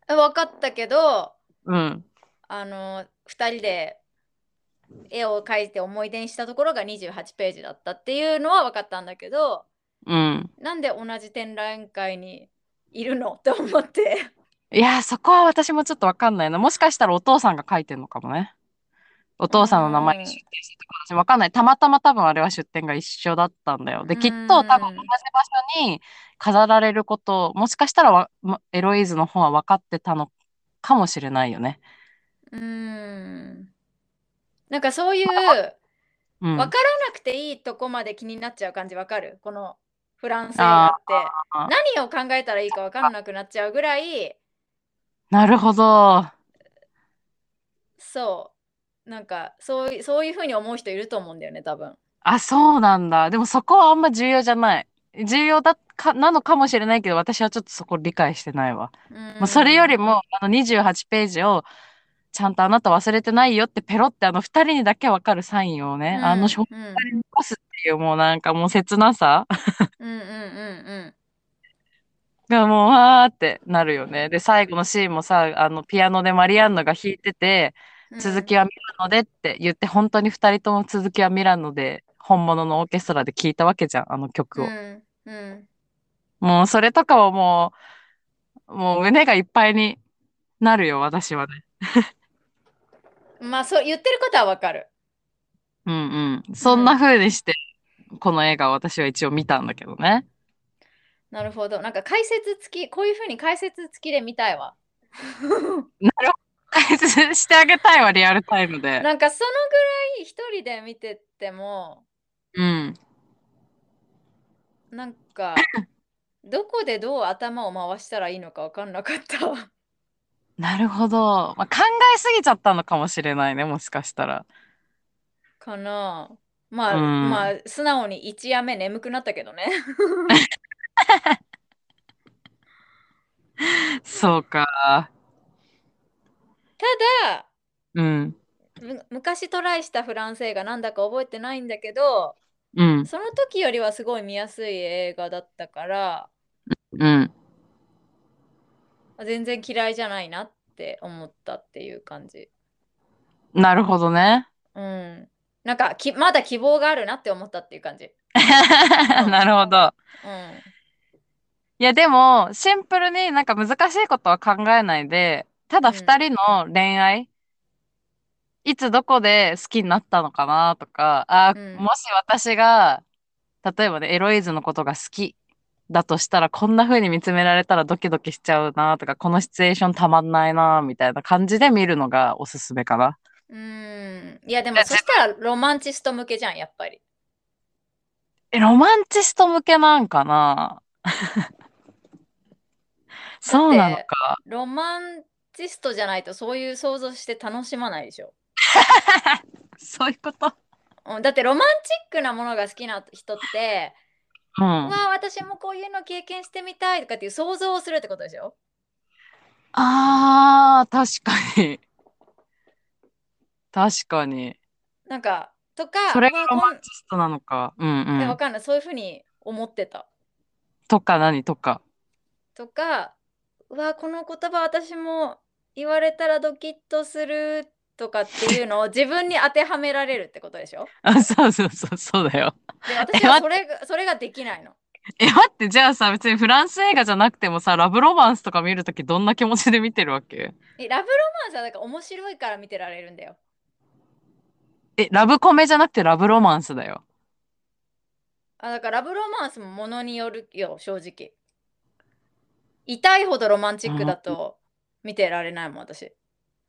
え分かったけど、うん。あの、2人で絵を描いて思い出にしたところが28ページだったっていうのは分かったんだけど、うん。なんで同じ展覧会にいるのって思って。いや、そこは私もちょっとわかんないな。もしかしたらお父さんが書いてんのかもね。お父さんの名前に出店してたか私わかんない。たまたま多分あれは出店が一緒だったんだよ。で、きっと多分同じ場所に飾られること、もしかしたらエロイーズの方は分かってたのかもしれないよね。うーん。なんかそういううん。分からなくていいとこまで気になっちゃう感じわかる？このフランス映画って何を考えたらいいか分からなくなっちゃうぐらいなるほど。そうなんかそういそういうふうに思う人いると思うんだよね多分。あ、そうなんだ。でもそこはあんま重要じゃない。重要だかなのかもしれないけど、私はちょっとそこ理解してないわ。もうそれよりも、あの28ページを、ちゃんとあなた忘れてないよってペロってあの二人にだけわかるサインをね、うんあの紹うんうん介に残すっていうもうなんかもう切なさうんうんうんがもうわーってなるよね。で、最後のシーンもさ、あのピアノでマリアンヌが弾いてて、うん続きはミラノでって言って、本当に二人とも続きはミラノで本物のオーケストラで聴いたわけじゃん、あの曲を。うんうんもうそれとかはもう、もう胸がいっぱいになるよ、私はね。まあそう言ってることはわかる。うんうん。そんな風にして、この映画を私は一応見たんだけどね。なるほど。なんか解説付きこういうふうに解説付きで見たいわ。解説 (laughs) してあげたいわ、リアルタイムで。なんかそのぐらい一人で見ててもうん。なんか (coughs) どこでどう頭を回したらいいのか分かんなかった。なるほど。まあ、考えすぎちゃったのかもしれないね、もしかしたら。かなまあ、うんまあ素直に一夜目眠くなったけどね。(laughs) そうか。ただうん。む昔トライしたフランス映画なんだか覚えてないんだけどうん。その時よりはすごい見やすい映画だったからうん。全然嫌いじゃないなって思ったっていう感じ。なるほどね。うん。なんかきまだ希望があるなって思ったっていう感じ。(laughs) なるほど。うん。いや、でも、シンプルになんか難しいことは考えないで、ただうん二人の恋愛、いつどこで好きになったのかなとか、あ、うんもし私が、例えばね、エロイズのことが好きだとしたらこんな風に見つめられたらドキドキしちゃうなとかこのシチュエーションたまんないなみたいな感じで見るのがおすすめかな。うん。いや、でもそしたらロマンチスト向けじゃん、やっぱり。え、ロマンチスト向けなんかな？そうなのか。ロマンチストじゃないとそういう想像して楽しまないでしょ。(laughs) そういうこと？うんだってロマンチックなものが好きな人って、うん。わあ、私もこういうの経験してみたいとかっていう想像をするってことでしょあー、確かに。確かに。なんか、とか、それがロマンチストなのか。うんうん。えわかんない。そういうふうに思ってた。とか何？とか。とか、うわあ、この言葉私も言われたらドキッとするとかっていうのを自分に当てはめられるってことでしょ？(laughs) あ、そうそうそう、そうだよ。で、(laughs) 私はそれがそれができないの。え、待って、じゃあさ、別にフランス映画じゃなくてもさ、ラブロマンスとか見るときどんな気持ちで見てるわけ？えラブロマンスはだから面白いから見てられるんだよ。え、ラブコメじゃなくてラブロマンスだよ。あだからラブロマンスもものによるよ、正直。痛いほどロマンチックだと見てられないもん、私。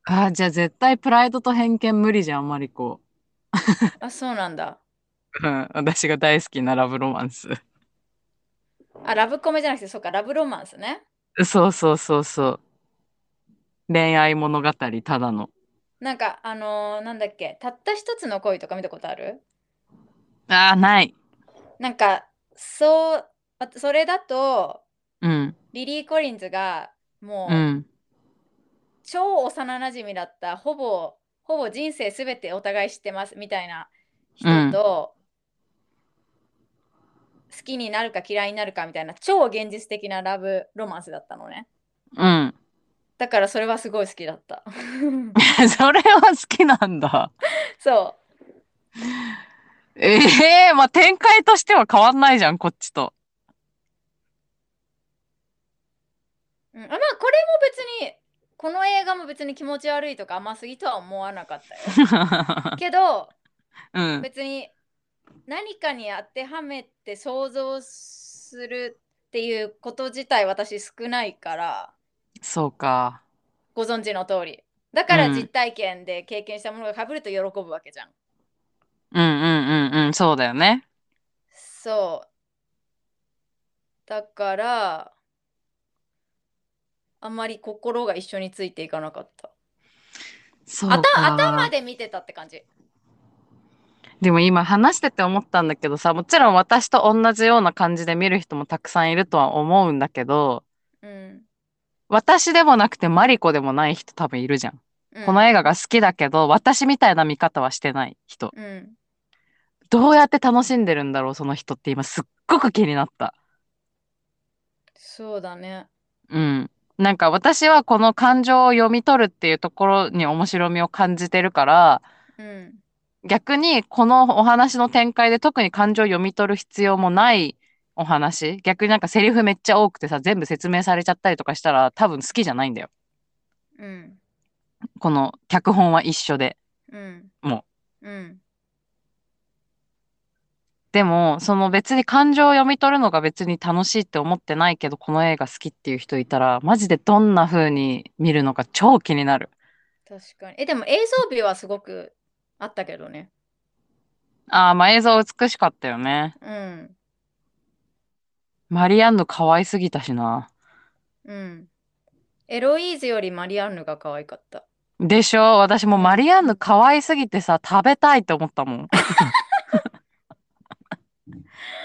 あー、じゃあ絶対プライドと偏見無理じゃん、マリコ。(laughs) あ、そうなんだ。うん、私が大好きなラブロマンス。あ、ラブコメじゃなくて、そうか、ラブロマンスね。そうそうそうそう。恋愛物語、ただの。なんか、あのーなんだっけ、たった一つの恋とか見たことある？あー、ない。なんか、そう、あそれだと、うん、リリー・コリンズが、もう、うん、超幼なじみだった、ほぼ、ほぼ人生すべてお互い知ってますみたいな人と、好きになるか嫌いになるかみたいな超現実的なラブロマンスだったのね。うん。だからそれはすごい好きだった。(laughs) それは好きなんだ。そええまあ展開としては変わんないじゃん、こっちと。う。うん、あまあこれこの映画も別に気持ち悪いとか甘すぎとは思わなかったよ。(laughs) けど、うん。別に何かに当てはめて想像するっていうこと自体私少ないからそうか。ご存知の通りだからうん実体験で経験したものがかぶると喜ぶわけじゃん、うんうんうんうん、そうだよね。そうだからあんまり心が一緒についていかなかった頭そうか。頭で見てたって感じでも今話してて思ったんだけどさ、もちろん私と同じような感じで見る人もたくさんいるとは思うんだけど、うん、私でもなくてマリコでもない人多分いるじゃん。うん、この映画が好きだけど、私みたいな見方はしてない人。うんどうやって楽しんでるんだろう、その人って今すっごく気になった。そうだねうん。なんか私はこの感情を読み取るっていうところに面白みを感じてるから、うん。逆にこのお話の展開で特に感情を読み取る必要もないお話逆になんかセリフめっちゃ多くてさ全部説明されちゃったりとかしたら多分好きじゃないんだよ。うん。この脚本は一緒でうん。もう。んでもその別に感情を読み取るのが別に楽しいって思ってないけどこの映画好きっていう人いたらマジでどんな風に見るのか超気になる。確かに。えでも映像美はすごくあったけどね。ああまあ映像美しかったよね。うん。マリアンヌ可愛すぎたしな。うん。エロイーズよりマリアンヌが可愛かった。でしょ？私もマリアンヌ可愛すぎてさ食べたいって思ったもん (laughs)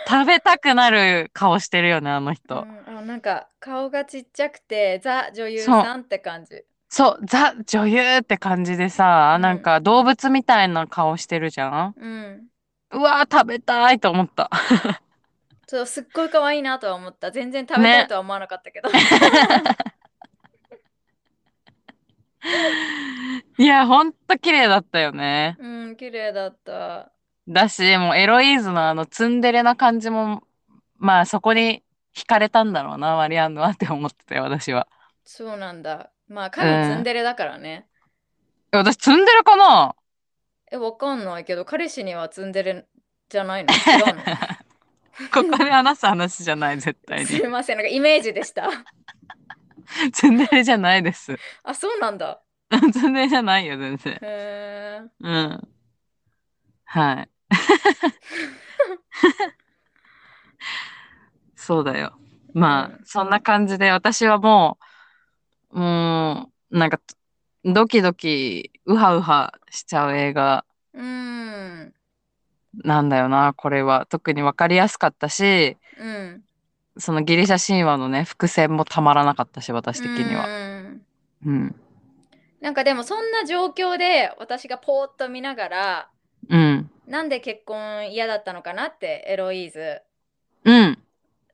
食べたくなる顔してるよねあの人、うん、あなんか顔がちっちゃくてザ女優さんって感じ。そうザ女優って感じでさ、うん。なんか動物みたいな顔してるじゃん。うん。うわー食べたいと思った。そうすっごい可愛いなとは思った。全然食べたいとは思わなかったけど、(laughs) いやほんと綺麗だったよね。うん綺麗だっただしもうエロイーズのあのツンデレな感じもまあそこに惹かれたんだろうなマリアンヌはって思ってたよ私はそうなんだまあ彼ツンデレだからね、え私ツンデレかな？えわかんないけど彼氏にはツンデレじゃないの？(laughs) 違うの？ここで話す話じゃない、絶対に。すいません、なんかイメージでした。(laughs) 全然じゃないです。あ、そうなんだ。(laughs) 全然じゃないよ、全然。へえ。うん。はい。(laughs) そうだよ。まあ、うんそんな感じで私はもう、もう、なんか、ドキドキ、ウハウハしちゃう映画うん。なんだよな、これは。特にわかりやすかったし、うん。そのギリシャ神話のね、伏線もたまらなかったし、私的には。うんうん。なんかでもそんな状況で私がポーっと見ながらうん。なんで結婚嫌だったのかなってエロイーズうん。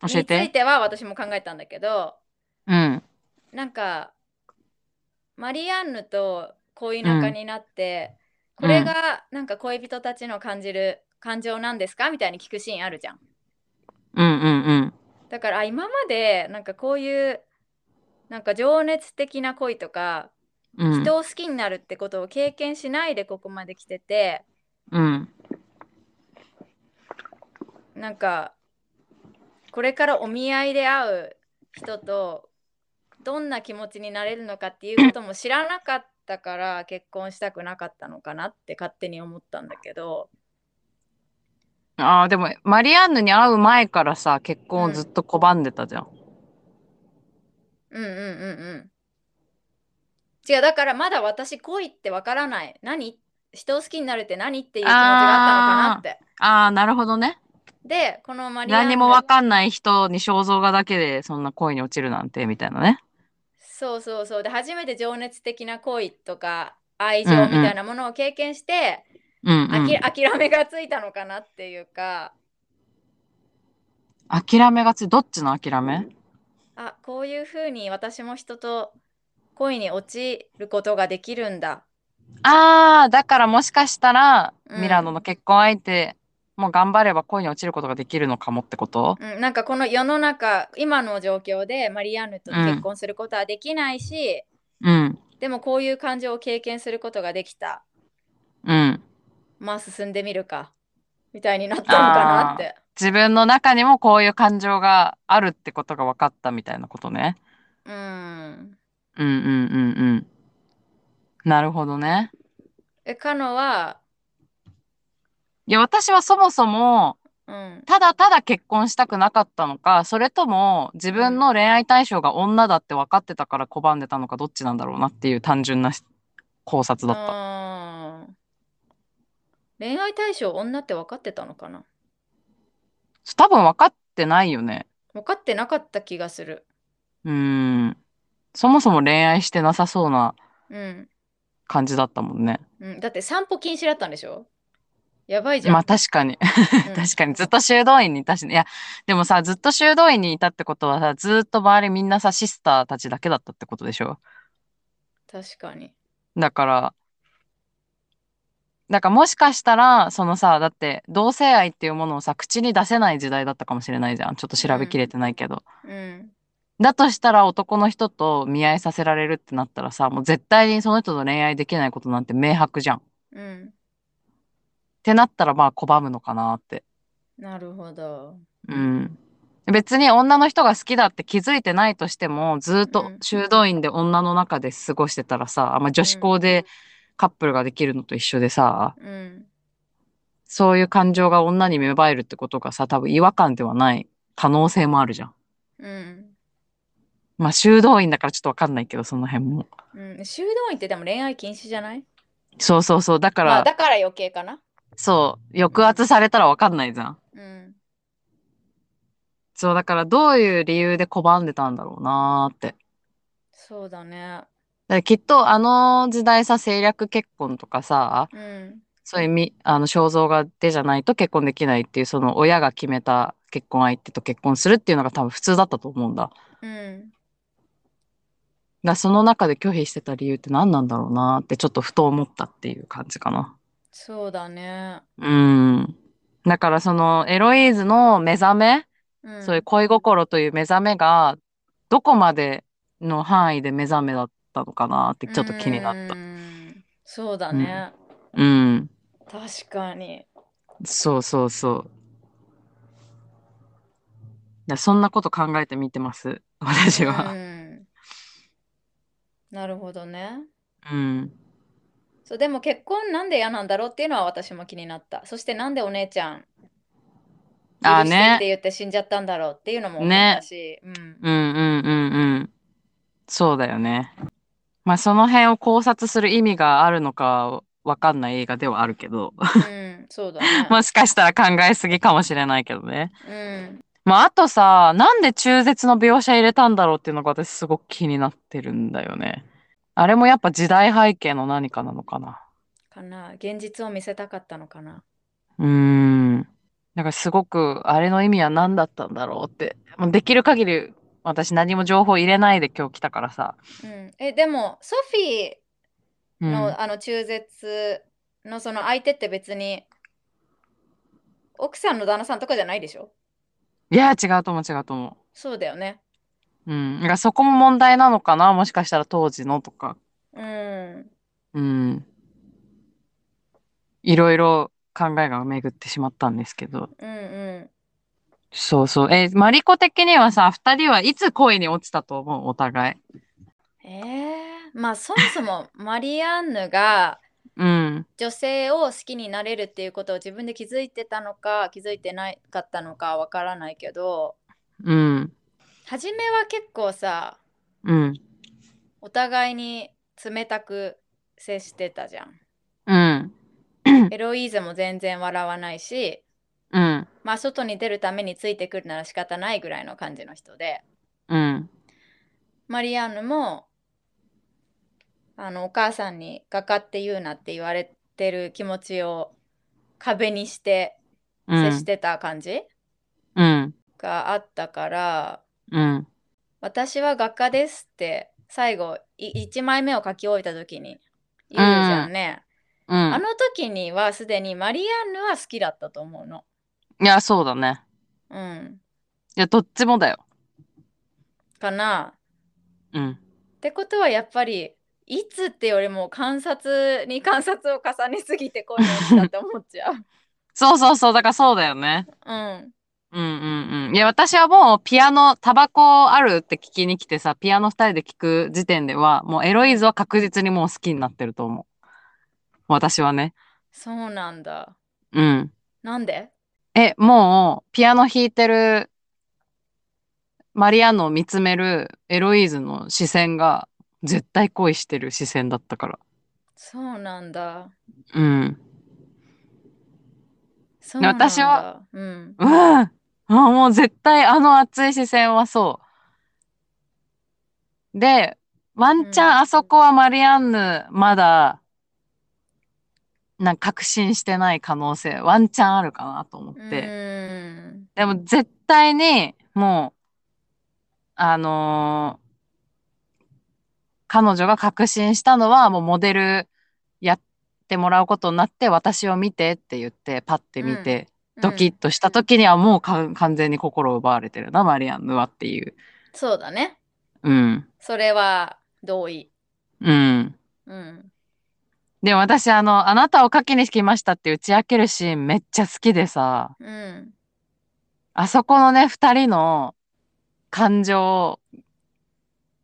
教えについて。ては私も考えたんだけどうん。なんかマリアンヌと恋仲になって、うんこれがなんか恋人たちの感じる感情なんですかみたいに聞くシーンあるじゃん。うんうんうん。だからあ今までなんかこういうなんか情熱的な恋とか、うん。人を好きになるってことを経験しないでここまで来ててうん。なんかこれからお見合いで会う人とどんな気持ちになれるのかっていうことも知らなかったから結婚したくなかったのかなって勝手に思ったんだけど。ああ、でも、マリアンヌに会う前からさ、結婚をずっと拒んでたじゃん。うんうんうんうん。違うだからまだ私恋ってわからない。何？人を好きになるって何？っていう気持ちがあったのかなって。ああ、なるほどね。でこのマリアンヌ。何もわかんない人に肖像画だけでそんな恋に落ちるなんて、みたいなね。そうそうそう。で初めて情熱的な恋とか愛情みたいなものを経験して、うん、うんあき。諦めがついたのかなっていうか。諦めがつい、どっちの諦め？あこういうふうに私も人と恋に落ちることができるんだ。ああ、だからもしかしたら、うん。ミラノの結婚相手、もう頑張れば恋に落ちることができるのかもってこと？うん、なんかこの世の中今の状況でマリアンヌと結婚することはできないし、うん。でもこういう感情を経験することができたうん。まあ進んでみるかみたいになったのかなって自分の中にもこういう感情があるってことが分かったみたいなことね。うんうんうんうんうん。なるほどね。えカノはいや、私はそもそも、うんただただ結婚したくなかったのか、それとも自分の恋愛対象が女だって分かってたから拒んでたのか、どっちなんだろうなっていう単純な考察だった。あー恋愛対象女って分かってたのかな？多分分かってないよね。分かってなかった気がするうーん。そもそも恋愛してなさそうなうん、感じだったもんね。うん、だって散歩禁止だったんでしょ？やばいじゃん、まあ確かに。うん (laughs) 確かにずっと修道院にいたしね。いや、でもさ、ずっと修道院にいたってことはさ、ずっと周りみんなさ、シスターたちだけだったってことでしょ？確かにだから、だからもしかしたら、そのさ、だって同性愛っていうものをさ、口に出せない時代だったかもしれないじゃん。ちょっと調べきれてないけど。うんだとしたら男の人と見合いさせられるってなったらさ、もう絶対にその人と恋愛できないことなんて明白じゃん。っうんてなったらまあ拒むのかなって。なるほどうん。別に女の人が好きだって気づいてないとしても、ずっとうん修道院で女の中で過ごしてたらさ、まあ、女子校でカップルができるのと一緒でさ、うんそういう感情が女に芽生えるってことがさ、多分違和感ではない可能性もあるじゃん。うんまあ修道院だからちょっとわかんないけど、その辺も。うん修道院ってでも恋愛禁止じゃない？そうそうそう。だから、まあだから余計かなそう、抑圧されたらわかんないじゃん。うんそう、だからどういう理由で拒んでたんだろうなーって。そうだねだきっとあの時代さ、政略結婚とかさ、うんそういうみ、あの、肖像画でじゃないと結婚できないっていう、その親が決めた結婚相手と結婚するっていうのが多分普通だったと思うんだ。うんらその中で拒否してた理由って何なんだろうなってちょっとふと思ったっていう感じかな。そうだねうん。だからそのエロイーズの目覚め、うんそういう恋心という目覚めがどこまでの範囲で目覚めだったのかなってちょっと気になったう。んそうだね、うん。確かにそうそうそう。やそんなこと考えてみてます、私うは。んなるほどね。うん。そうでも結婚なんで嫌なんだろうっていうのは私も気になった。そしてなんでお姉ちゃんあー許してってね。言って死んじゃったんだろうっていうのも思ったし、うんうんうんうんうん。そうだよね。まあその辺を考察する意味があるのかわかんない映画ではあるけど、うん、そうだね。(laughs) もしかしたら考えすぎかもしれないけどね。うん、まああとさ、なんで中絶の描写入れたんだろうっていうのが私すごく気になってるんだよね。あれもやっぱ時代背景の何かなのかな。かな。現実を見せたかったのかな。うーん。だからすごくあれの意味は何だったんだろうって。もうできる限り私何も情報入れないで今日来たからさ。うん、え、でも、ソフィーうん。の,、あの中絶のその相手って別に奥さんの旦那さんとかじゃないでしょ？いや違うと思う違うと思そうだよね。う。うん。だからそこも問題なのかな？もしかしたら当時のとか。うん。うん。いろいろ考えが巡ってしまったんですけど。うんうん。そうそう。え、マリコ的にはさ、二人はいつ恋に落ちたと思う？お互い。えー、まあそもそもマリアンヌがうん。女性を好きになれるっていうことを自分で気づいてたのか気づいてないかったのかわからないけどうん。初めは結構さうん。お互いに冷たく接してたじゃん。うん。エロイーゼも全然笑わないしうん。まあ外に出るためについてくるなら仕方ないぐらいの感じの人でうん。マリアンヌもあのお母さんに画家って言うなって言われてる気持ちを壁にしてうん。接してた感じうん。があったから、うん。私は画家ですって最後1枚目を書き終えた時に言うじゃんね。うん。あの時にはすでにマリアンヌは好きだったと思うの。いや、そうだね。うん。いや、どっちもだよ。かな。うん。ってことはやっぱりいつってよりも観察に観察を重ねすぎて恋に落ちたって思っちゃう。(laughs) そうそうそう、だからそうだよね。うん。うんうんうん。いや、私はもうピアノ、タバコあるって聞きに来てさ、ピアノ二人で聞く時点では、もうエロイズは確実にもう好きになってると思う。私はね。そうなんだ。うん。なんで？え、もう、ピアノ弾いてる、マリアンヌを見つめるエロイーズの視線が、絶対恋してる視線だったから。そうなんだ。うん。そうなんだ。私は、うん。うん。あもう絶対あの熱い視線はそう。で、ワンチャンうんあそこはマリアンヌ、まだ、なんか確信してない可能性、ワンチャンあるかなと思っうて。ん。でも絶対に、もう、あのー彼女が確信したのは、もうモデルやってもらうことになって、私を見てって言って、パッて見て、ドキッとした時にはもうか完全に心を奪われてるな、マリアンヌはっていう。そうだね。うん。それは同意。うん。うん。でも私、あの、あなたを書きに来ましたって打ち明けるシーンめっちゃ好きでさ、うん。あそこのね、二人の感情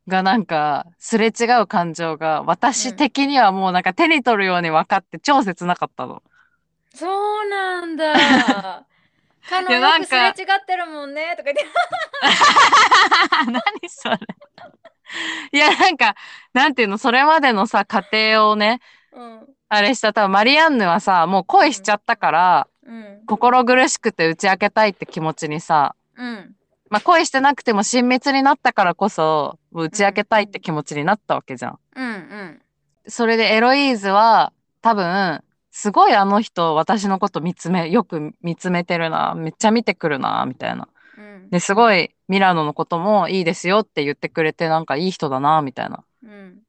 がなんか、すれ違う感情が、私的にはもうなんか手に取るように分かって超切なかったの。そうなんだ。(laughs) 彼女すれ違ってるもんねとか言って。(laughs) 何それ。いや、なんか、なんていうの、それまでのさ、過程をね、うん。あれした、多分マリアンヌはさ、もう恋しちゃったから、うん。心苦しくて打ち明けたいって気持ちにさ、うん。まあ恋してなくても親密になったからこそ、もう打ち明けたいって気持ちになったわけじゃん。うん。うん。それでエロイーズは、多分、すごいあの人、私のこと見つめ、よく見つめてるな、めっちゃ見てくるな、みたいな。うん。で、すごいミラノのこともいいですよって言ってくれて、なんかいい人だな、みたいな。うん。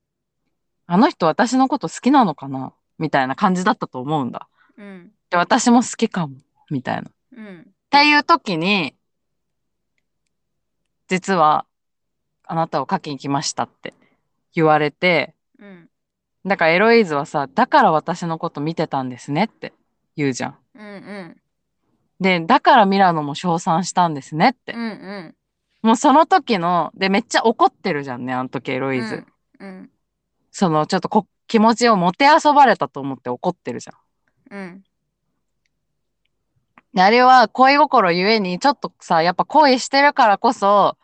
あの人私のこと好きなのかな？みたいな感じだったと思うんだ。うん。で、私も好きかも、みたいな。っうん。ていう時に、実は、あなたを書きに来ましたって言われて、うん。だからエロイーズはさ、だから私のこと見てたんですねって言うじゃん。うん。うん。で、だからミラノも称賛したんですねって。うんうん。もうその時の、で、めっちゃ怒ってるじゃんね、あの時エロイズ。うん。その、ちょっとこ気持ちをもてあそばれたと思って怒ってるじゃん。うん。であれは恋心ゆえに、ちょっとさ、やっぱ恋してるからこそ、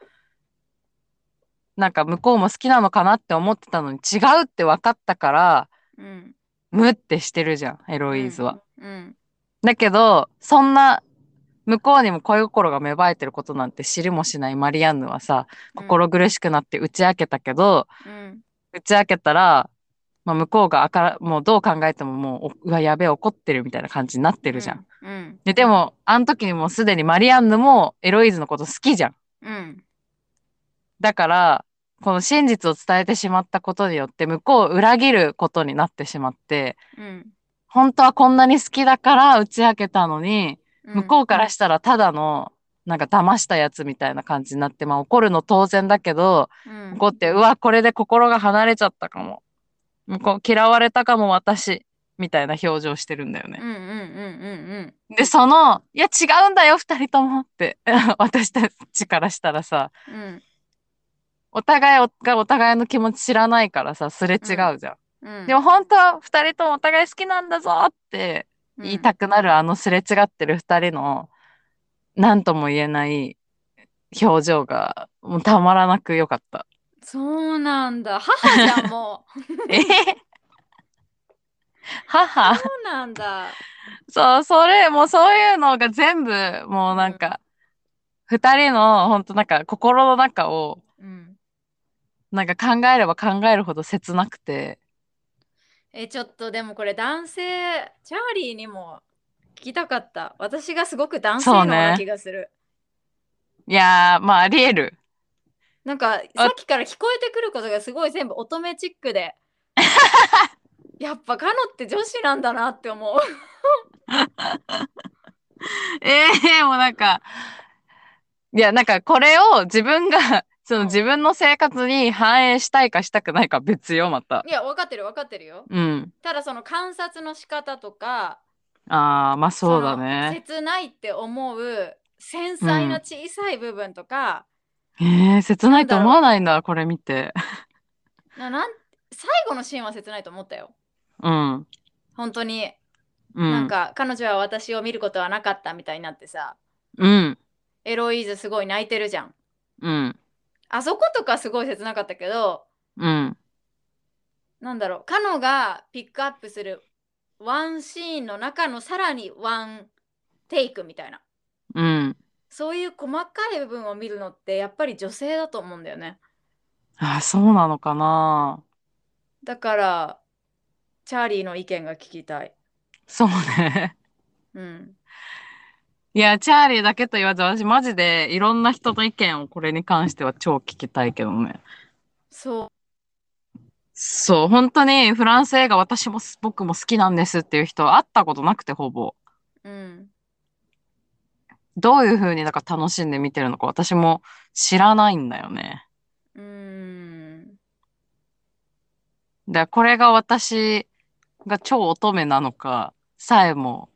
なんか向こうも好きなのかなって思ってたのに違うって分かったから、うん。ムってしてるじゃん、エロイーズは。うん。だけど、そんな、向こうにも恋心が芽生えてることなんて知りもしないマリアンヌはさ、心苦しくなって打ち明けたけど、うん。打ち明けたら、まあ、向こうがあから、もうどう考えてももう、おうわ、やべえ、怒ってるみたいな感じになってるじゃん。。うん。で、でも、あの時にもうすでにマリアンヌもエロイーズのこと好きじゃん。うん。だから、この真実を伝えてしまったことによって、向こうを裏切ることになってしまって、うん。本当はこんなに好きだから打ち明けたのに、向こうからししたらただの、なんか騙したやつみたいな感じになって、まあ怒るの当然だけど、うん怒って、うわ、これで心が離れちゃったかも。向こう嫌われたかも私、みたいな表情してるんだよね。うんうんうんうんで、その、いや違うんだよ、二人ともって、(laughs) 私たちからしたらさ、うんうん。お互いがお互いの気持ち知らないからさ、すれ違うじゃん。うん。でも本当は二人ともお互い好きなんだぞって言いたくなるあのすれ違ってる二人の、なんとも言えない表情が、もうたまらなく良かった。そうなんだ。母じゃん、もう。え？母？そうなんだ。そう、それ、もうそういうのが全部、もうなんか、二人の、本当なんか心の中を、うん。なんか考えれば考えるほど切なくて、え、ちょっとでもこれ男性、チャーリーにも聞きたかった。私がすごく男性のな気がする。いやー、まああり得る。なんかさっきから聞こえてくることがすごい全部乙女チックで。(laughs) やっぱカノって女子なんだなって思う。(laughs) ええもうなんか、いや、なんかこれを自分が、そのうん自分の生活に反映したいかしたくないか別よ、また。いや、分かってる分かってるよ。うん。ただその観察の仕方とか、ああ、まあそうだね。切ないって思う繊細な小さい部分とか、ええ切ないと思わないんだ、これ見て。ななん最後のシーンは切ないと思ったよ。うん。本当に、うん。なんか彼女は私を見ることはなかったみたいになってさ、うん。エロイーズすごい泣いてるじゃん。うん。あそことかすごい切なかったけど、うん。なんだろう、カノがピックアップするワンシーンの中のさらにワンテイクみたいな。うん。そういう細かい部分を見るのってやっぱり女性だと思うんだよね。ああ、そうなのかな。だから、チャーリーの意見が聞きたい。そうね。うん。いや、チャーリーだけと言わず、私マジでいろんな人の意見をこれに関しては超聞きたいけどね。そそう、本当にフランス映画私もす僕も好きなんですっていう人会ったことなくてほぼ。う。うん。どういう風になんか楽しんで見てるのか私も知らないんだよね。うーん。で、これが私が超乙女なのかさえも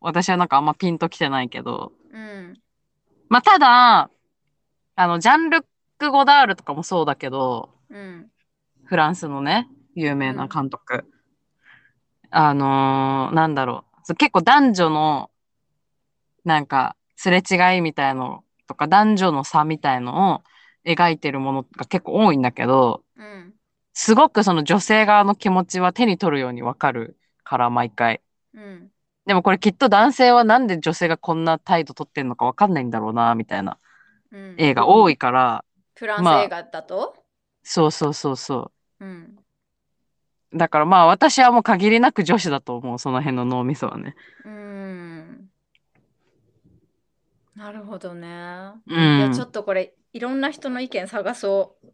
私はなんかあんまピンときてないけど。うん。まあ、ただ、あの、ジャンルック・ゴダールとかもそうだけど、うん。フランスのね、有名な監督。あのーなんだろう結構男女の、なんか、すれ違いみたいのとか、男女の差みたいのを描いてるものが結構多いんだけど、うん。すごくその女性側の気持ちは手に取るようにわかるから、毎回。うん。でもこれきっと男性はなんで女性がこんな態度取ってんのかわかんないんだろうな、みたいなうん。映画多いから、フランスまあ映画だと、そうそうそうそう。うん。だからまあ私はもう限りなく女子だと思う、その辺の脳みそはね。うーん。なるほどね。うんいや、ちょっとこれ、いろんな人の意見探そう。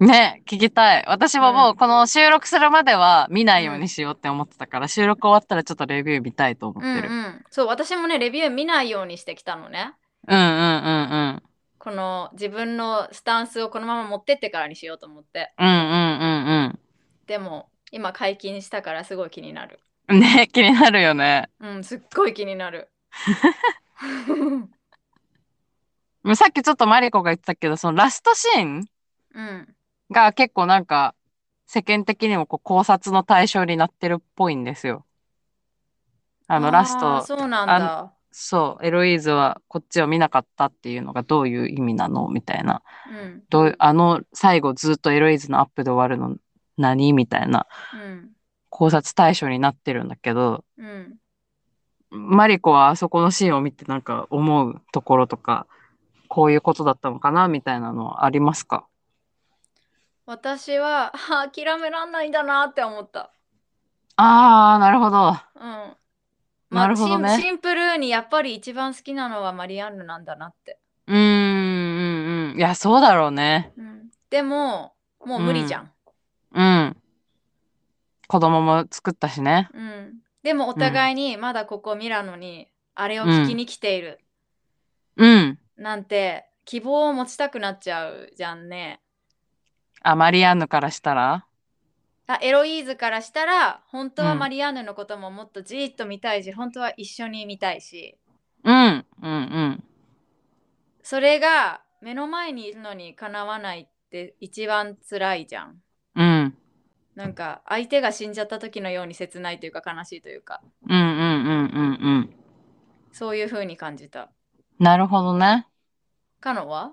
ね、聞きたい。私ももうんうこの収録するまでは見ないようにしようって思ってたから、収録終わったらちょっとレビュー見たいと思うんってる。うん、うん。そう、私もね、レビュー見ないようにしてきたのね。うん、うんうんこの自分のスタンスをこのまま持ってってからにしようと思って。うん。うんうんうんでも、今解禁したからすごい気になる。うん。ね、気になるよね。うん、すっごい気になる。(laughs) さっきちょっとマリコが言ってたけど、そのラストシーン？うん。が結構なんか、世間的にもこう考察の対象になってるっぽいんですよ。あの、ラスト、そうなんだ。そう、エロイーズはこっちを見なかったっていうのがどういう意味なのみたいな。うん。どうあの、最後ずっとエロイーズのアップで終わるの何みたいなうん。考察対象になってるんだけど、うん。マリコはあそこのシーンを見てなんか思うところとか、こういうことだったのかなみたいなのはありますか？私は、あ諦めらんないんだなって思った。あー、なるほど。うん。なるほどねシンシンプルにやっぱり一番好きなのはマリアンヌなんだなって。うーん、うん、うん。いや、そうだろうね。うん、でも、もう無理じゃん。うん。子供も作ったしね。うん。でもお互いにまだここミラノにあれを聞きに来ているうん。なんて希望を持ちたくなっちゃうじゃんね。あ、マリアンヌからしたら？あエロイーズからしたら本当はうんマリアンヌのことももっとじーっと見たいし、本当は一緒に見たいしうん、うん、うん。それが目の前にいるのにかなわないって一番辛いじゃん。うん。なんか相手が死んじゃった時のように切ないというか悲しいというかうん、うん、うん、うん、うん。そういう風に感じた。なるほどね。カノは？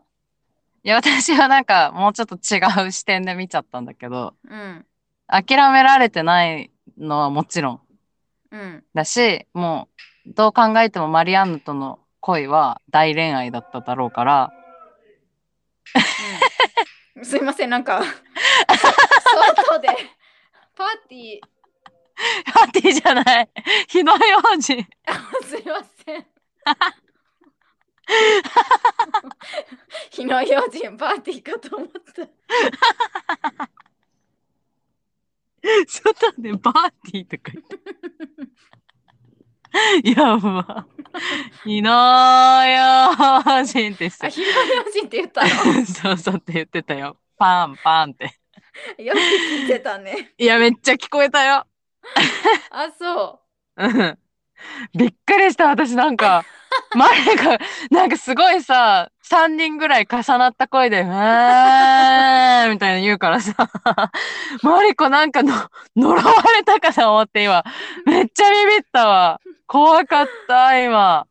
いや、私はなんかもうちょっと違う視点で見ちゃったんだけど、うん。諦められてないのはもちろん。うん。だし、もう、どう考えてもマリアンヌとの恋は大恋愛だっただろうから、うん、すいませんなんか。そ外でパーティー。パーティーじゃない。火の用心。あ (laughs) すいません (laughs) 火の用心パーティーかと思った外でパーティーとか言って。やば。火の用心ってさあ。火の用心って言ったの？そうそうって言ってたよ。パンパンって。よく聞いてたねいや、めっちゃ聞こえたよ。あそうん。びっくりした、私なんか。(laughs) 前が、なんかすごいさ、3人ぐらい重なった声で、うーんみたいな言うからさ、(laughs) マリコなんかの呪われたかと思って今、めっちゃビビったわ。怖かった、今。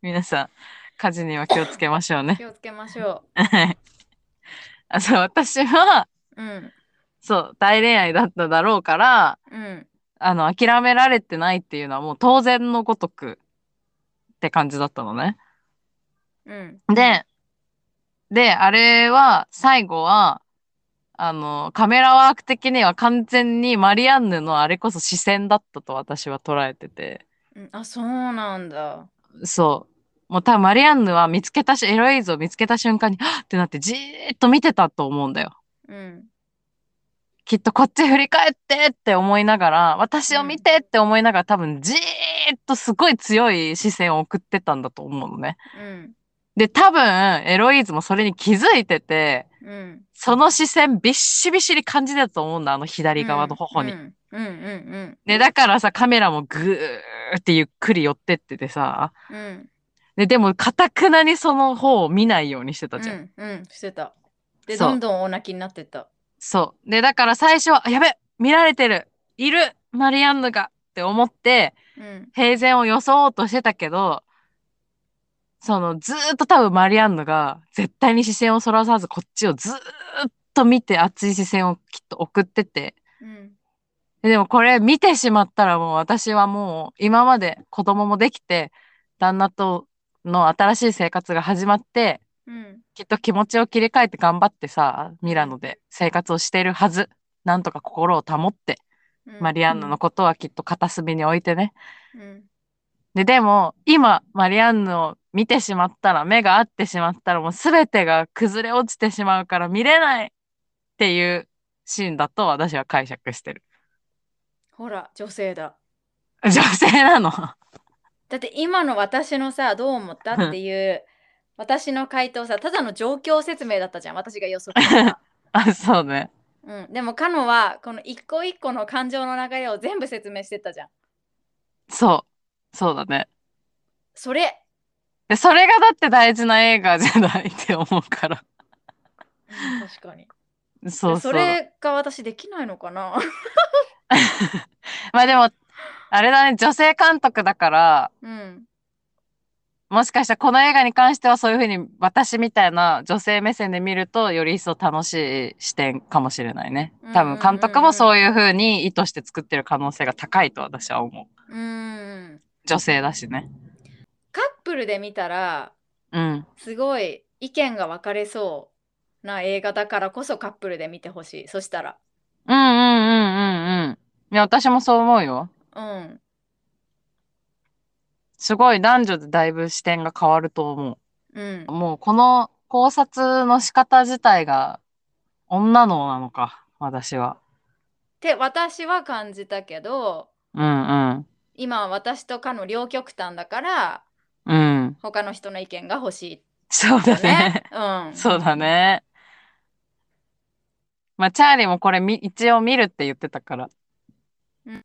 皆さん、火事には気をつけましょうね。ー気をつけましょはい。(laughs) あ、そう、私は、ううんそう、大恋愛だっただろうから、うんあの、諦められてないっていうのはもう当然のごとくって感じだったのね。うんで、で、あれは、最後は、あの、カメラワーク的には完全にマリアンヌのあれこそ視線だったと私は捉えてて、うんあそうなんだそう。もう多分マリアンヌは見つけたし、エロイーズを見つけた瞬間に、はっってなってじーっと見てたと思うんだよ。うんきっとこっち振り返ってって思いながら、私を見てって思いながら多分じーっとすごい強い視線を送ってたんだと思うのね。うん。で、多分エロイーズもそれに気づいてて、うん。その視線びっしびしり感じてたと思うんだ、あの左側の頬に。うん。うん。うん。で、だからさ、カメラもぐーってゆっくり寄ってっててさ、うん。うんで、でも、かたくなにその方を見ないようにしてたじゃん。うん。うん。してた。でどんどんお泣きになってったそう。で、だから最初は、あやべ見られてる。いる。マリアンヌが。って思って、うん。平然を装おうとしてたけど、その、ずーっと多分マリアンヌが、絶対に視線をそらさずこっちをずーっと見て熱い視線をきっと送ってて、うん。ででもこれ見てしまったらもう私はもう今まで子供もできて、旦那との新しい生活が始まって、うんきっと気持ちを切り替えて頑張ってさ、ミラノで生活をしているはず。なんとか心を保って、うんマリアンヌのことはきっと片隅に置いてね。うんで、でも、今、マリアンヌを見てしまったら、目が合ってしまったら、もう全てが崩れ落ちてしまうから見れないっていうシーンだと私は解釈してる。ほら女性だ女性なの。だって今の私のさどう思ったっていう私の回答さただの状況説明だったじゃん私が予測した、(laughs) あ、そうね。うん、でもカノはこの一個一個の感情の流れを全部説明してったじゃんそそうだね。それ、でそれがだって大事な映画じゃないって思うから。うん確かに。そうそう。それが私できないのかな？(laughs) まあでも、あれだね、女性監督だから、うん。もしかしたらこの映画に関してはそういうふうに私みたいな女性目線で見るとより一層楽しい視点かもしれないね。多分監督もそういうふうに意図して作ってる可能性が高いと私は思う。うん。女性だしね。カップルで見たら、うん。すごい意見が分かれそうな映画だからこそカップルで見てほしい。そしたら。うんうんうんうんうん。いや、私もそう思うよ。うん。すごい男女でだいぶ視点が変わると思うんう。。もうこの考察の仕方自体が女のなのか、私は。って私は感じたけど、うんうん。今は私とかの両極端だから、うん。他の人の意見が欲しいそうだよねね。。うん。そうだね。まあ、チャーリーもこれみ一応見るって言ってたから。うん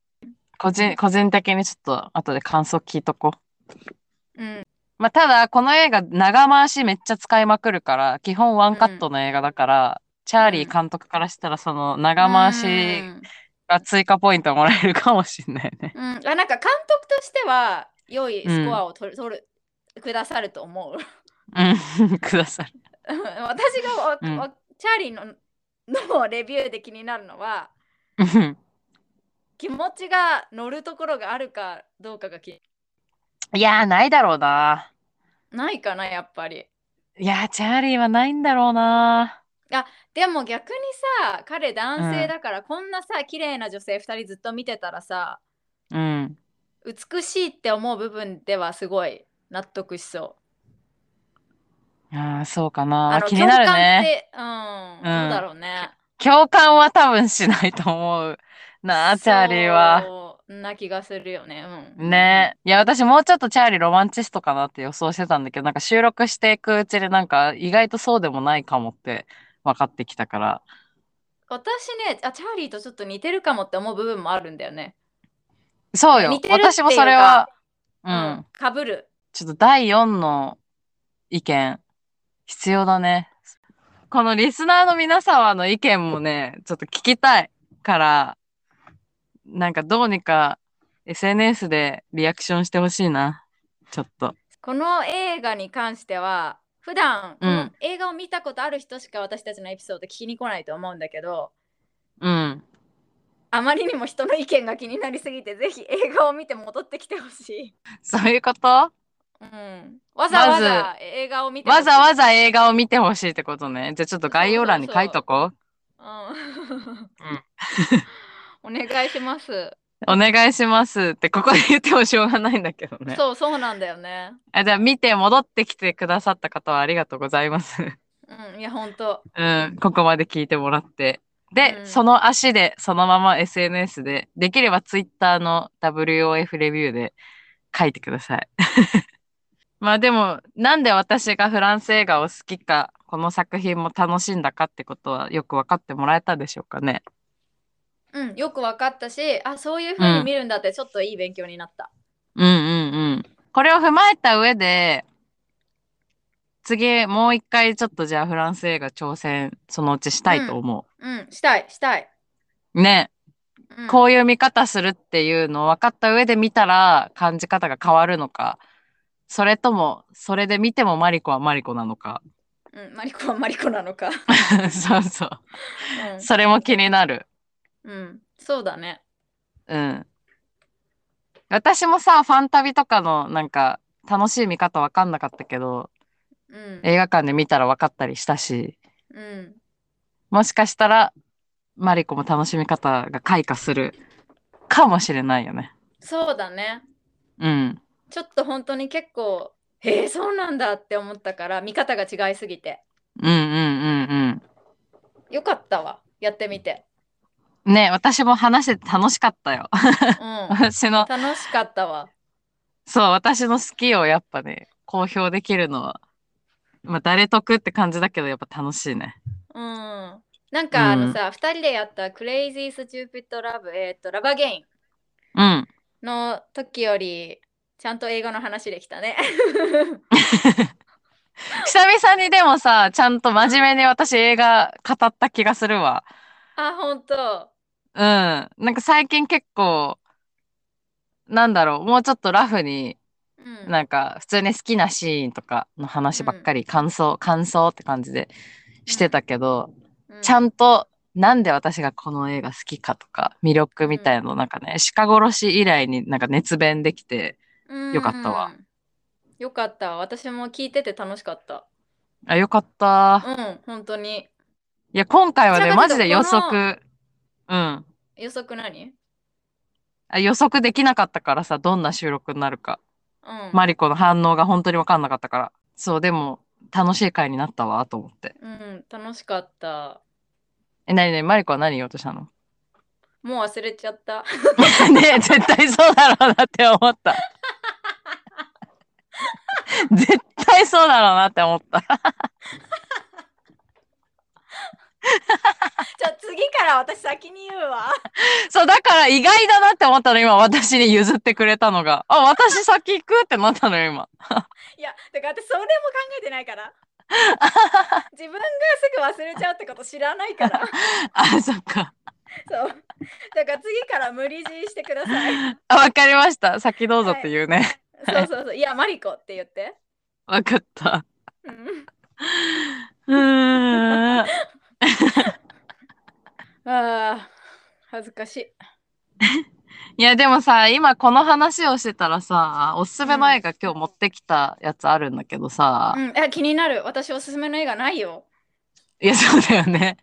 個人、個人的にちょっと後で感想聞いとこう。うん。まあ、ただ、この映画長回しめっちゃ使いまくるから、基本ワンカットの映画だから、チャーリー監督からしたらその長回しうんが追加ポイントもらえるかもしれないね。うん、あなんか監督としては良いスコアを取る,、取るくださると思う。うん、(laughs) ください。(laughs) 私がわ、うんわチャーリーののレビューで気になるのはうん気持ちが乗るところがあるかどうかが気いやー、ないだろうな。ないかなやっぱり。いやー、チャーリーはないんだろうな。でも逆にさ彼男性だから、こんなさ綺麗な女性2人ずっと見てたらさうん。美しいって思う部分ではすごい納得しそう。ああ、そうかな。の気になる共感っね。て、うん、うんどうだろうね。共感は多分しないと思うなあ、チャーリーは。な気がするよね。うん。ねいや、私もうちょっとチャーリーロマンチストかなって予想してたんだけど、なんか収録していくうちでなんか意外とそうでもないかもって分かってきたから。私ねあ、チャーリーとちょっと似てるかもって思う部分もあるんだよね。そうよ私もそれは、う。うんかぶる。ちょっと第4の意見、必要だね。このリスナーの皆様の意見もね、ちょっと聞きたいから、なんかどうにか SNS でリアクションしてほしいな。ちょっと。この映画に関しては、普段、こうんの映画を見たことある人しか私たちのエピソード聞きに来ないと思うんだけど、うん。あまりにも人の意見が気になりすぎて、ぜひ映画を見て戻ってきてほしい。そういうこと？うん、わざわざ映画を見てほしいわざわざ映画を見てほしいってことね。じゃあちょっと概要欄に書いとこう。うん、お願いします。お願いしますって、ここで言ってもしょうがないんだけどね。そうそうなんだよね。あじゃあ見て戻ってきてくださった方はありがとうございます。うん、いや、ほんと。うん、ここまで聞いてもらって。で、うんその足で、そのまま SNS で、できれば Twitter の WOF レビューで書いてください。(laughs) まあでも、なんで私がフランス映画を好きか、この作品も楽しんだかってことはよく分かってもらえたでしょうかね。うん、よく分かったし、あ、そういう風に見るんだってちょっといい勉強になった。うんうんうん。これを踏まえた上で、次もう一回ちょっとじゃあフランス映画挑戦そのうちしたいと思うん、したい、したい。う。ね。うん、こういう見方するっていうのを分かった上で見たら感じ方が変わるのか、それともそれで見てもマリコはマリコなのか。うん、マリコはマリコなのか。(laughs) そうそう。うんそれも気になる。うん、そうだね。うん。私もさ、ファンタビとかのなんか楽しい見方分かんなかったけど、うん、映画館で見たら分かったりしたし、うん、もしかしたらマリコも楽しみ方が開花するかもしれないよね。そうだね。うん。ちょっと本当に結構、へえ、そうなんだって思ったから、見方が違いすぎて。うんうんうんよかったわ、やってみて。うん。ね、私も話してて楽しかったよ。うん、私の、楽しかったわ。そう、私の好きをやっぱね、公表できるのは、まあ誰得って感じだけどやっぱ楽しいね。うん。なんかあのさ、二人でやった Crazy Stupid Love、えっ、と、ラバゲインうん。の時よりちゃんと英語の話できたね。(laughs) 久々にでもさ、ちゃんと真面目に私映画語った気がするわ。あ、本当。うん。なんか最近結構、なんだろう、もうちょっとラフに、うん、なんか普通に好きなシーンとかの話ばっかり、感想、感想って感じでしてたけど、ちゃんんとなんで私がこの映画好きかとか、魅力みたいのなんかね、鹿殺し以来になんか熱弁できて、よかったわ。よかった。私も聞いてて楽しかった。あ、よかった。うん、本当に。いや、今回はね、マジで予測、うん。予測何？あ予測できなかったからさ、どんな収録になるか。うん。マリコの反応が本当に分かんなかったから。そう、でも、楽しい回になったわ、と思って。うん、楽しかった。え、なになにマリコは何言おうとしたの？もう忘れちゃった。(laughs) ねえ絶対そうだろうなって思った。絶対そうだろうなって思った。(laughs) じゃあ次から私先に言うわ。そう、だから意外だなって思ったの、今、私に譲ってくれたのが。あ、私先行くってなったのよ、今。いや、だから私それも考えてないから。自分がすぐ忘れちゃうってこと知らないから。(laughs) あ、そっか。そう。だから次から無理強いしてください。あ、わかりました。先どうぞって言うね。そうそうそう。いや、マリコって言って。わかった。うんうーん。(laughs) ああ、恥ずかしい。(laughs) いや、でもさ、今この話をしてたらさ、おすすめの映画今日持ってきたやつあるんだけどさ、うん、え気になる。私おすすめの映画ないよ。いや、そうだよね。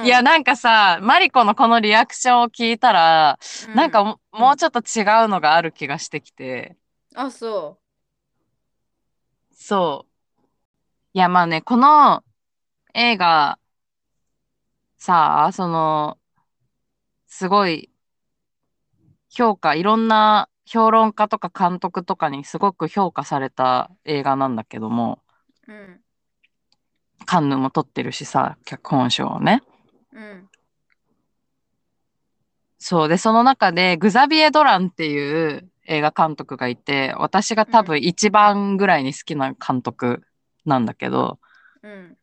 うんいや、なんかさ、マリコのこのリアクションを聞いたら、うなんかももうちょっと違うのがある気がしてきて、あ、そそう。いや、まあね、この映画、さあ、その、すごい、評価、いろんな評論家とか監督とかにすごく評価された映画なんだけども、う。うん。カンヌも撮ってるしさ、脚本賞をね。うん。そう。で、その中で、グザビエ・ドランっていう映画監督がいて、私が多分一番ぐらいに好きな監督なんだけど、うん。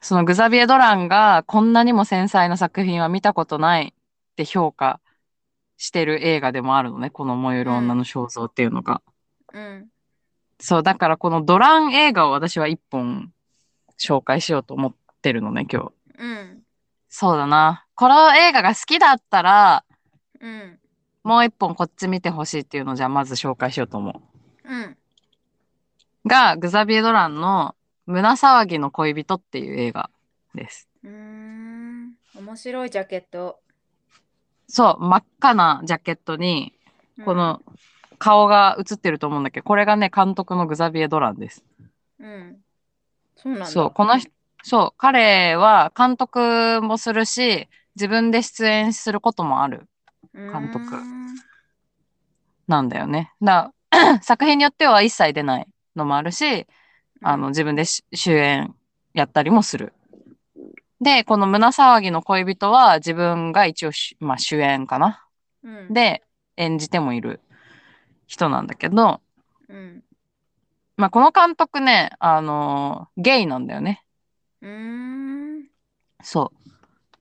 そのグザビエ・ドランがこんなにも繊細な作品は見たことないって評価してる映画でもあるのね。この燃える女の肖像っていうのが。うん。そう、だからこのドラン映画を私は一本紹介しようと思ってるのね、今日。うん。そうだな。この映画が好きだったら、うん。もう一本こっち見てほしいっていうのをじゃあまず紹介しようと思うん。う。が、グザビエ・ドランの胸騒ぎの恋人っていう映画です。うーん。面白いジャケット。そう、真っ赤なジャケットに、この顔が映ってると思うんだけど、これがね、監督のグザビエ・ドランです。うん。うん。そうなんだ。そう、この人、そう、彼は監督もするし、自分で出演することもある監督うんなんだよね。だ (clears throat) 作品によっては一切出ないのもあるし、あの、、自分でし主演やったりもする。で、この胸騒ぎの恋人は自分が一応し、まあ、主演かな。うん、で、演じてもいる人なんだけど、うん。まあ、この監督ね、あのーゲイなんだよね。うーん。そう。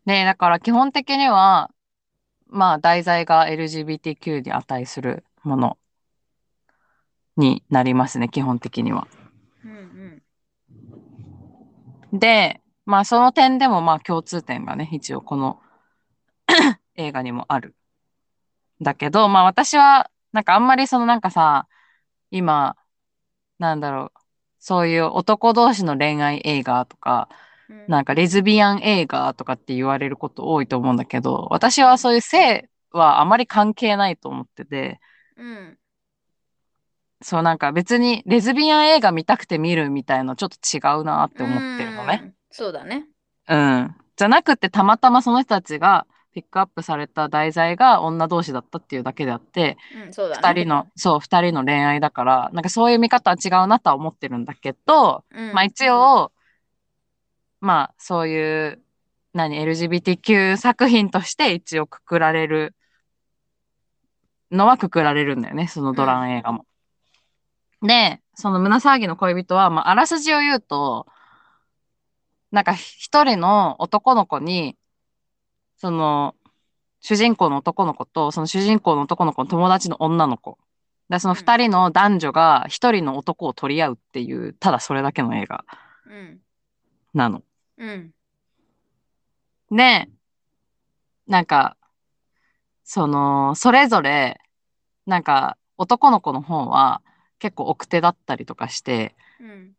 で、だから基本的には、まあ、題材が LGBTQ に値するものになりますね、基本的には。で、まあ、その点でも、まあ、共通点がね、一応この (clears throat) 映画にもある。だけど、まあ、私は、なんかあんまりそのなんかさ、今、なんだろう、そういう男同士の恋愛映画とか、うんなんかレズビアン映画とかって言われること多いと思うんだけど、私はそういう性はあまり関係ないと思ってて、うん。そうなんか別にレズビアン映画見たくて見るみたいなちょっと違うなって思ってるのね。うん。そうだね。うん。じゃなくてたまたまその人たちがピックアップされた題材が女同士だったっていうだけであって、うん、そうだね。二人の、そう、二人の恋愛だから、なんかそういう見方は違うなとは思ってるんだけど、うん、まあ一応、まあそういう、何、LGBTQ 作品として一応くくられるのはくくられるんだよね、そのドラン映画も。で、その胸騒ぎの恋人は、まあ、あらすじを言うと、なんか一人の男の子に、その、主人公の男の子と、その主人公の男の子の友達の女の子。で、その二人の男女が一人の男を取り合うっていう、ただそれだけの映画うん。なの。うん。で、なんか、その、それぞれ、なんか、男の子の方は結構奥手だったりとかして、うん。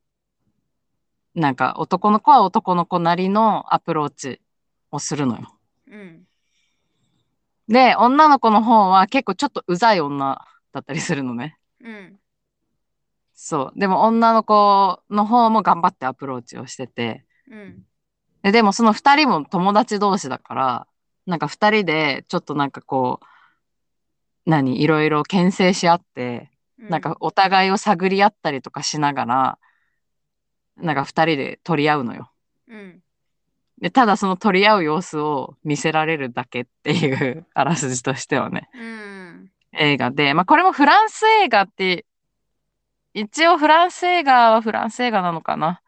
なんか男の子は男の子なりのアプローチをするのよ。うん。で、女の子の方は結構ちょっとうざい女だったりするのね。うん。そう。でも女の子の方も頑張ってアプローチをしてて。うん。ででもその二人も友達同士だから、なんか二人でちょっとなんかこう、何、いろいろ牽制し合って、なんかお互いを探り合ったりとかしながら、なんか二人で取り合うのよ。うん。で、ただその取り合う様子を見せられるだけっていう (laughs) あらすじとしてはね、うん。映画で、まあこれもフランス映画って、一応フランス映画はフランス映画なのかな。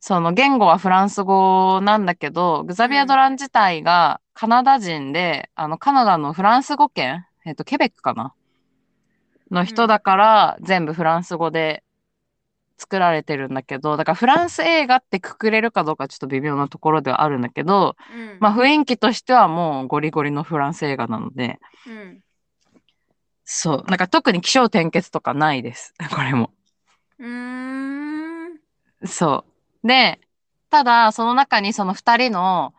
その言語はフランス語なんだけど、グザビア・ドラン自体がカナダ人で、あのカナダのフランス語圏、えっと、ケベックかなの人だから、全部フランス語で作られてるんだけど、だからフランス映画ってくくれるかどうかちょっと微妙なところではあるんだけど、うん。まあ雰囲気としてはもうゴリゴリのフランス映画なので、うん。そう。なんか特に気象転結とかないです。(laughs) これも。うーん。そう。で、ただその中にその二人の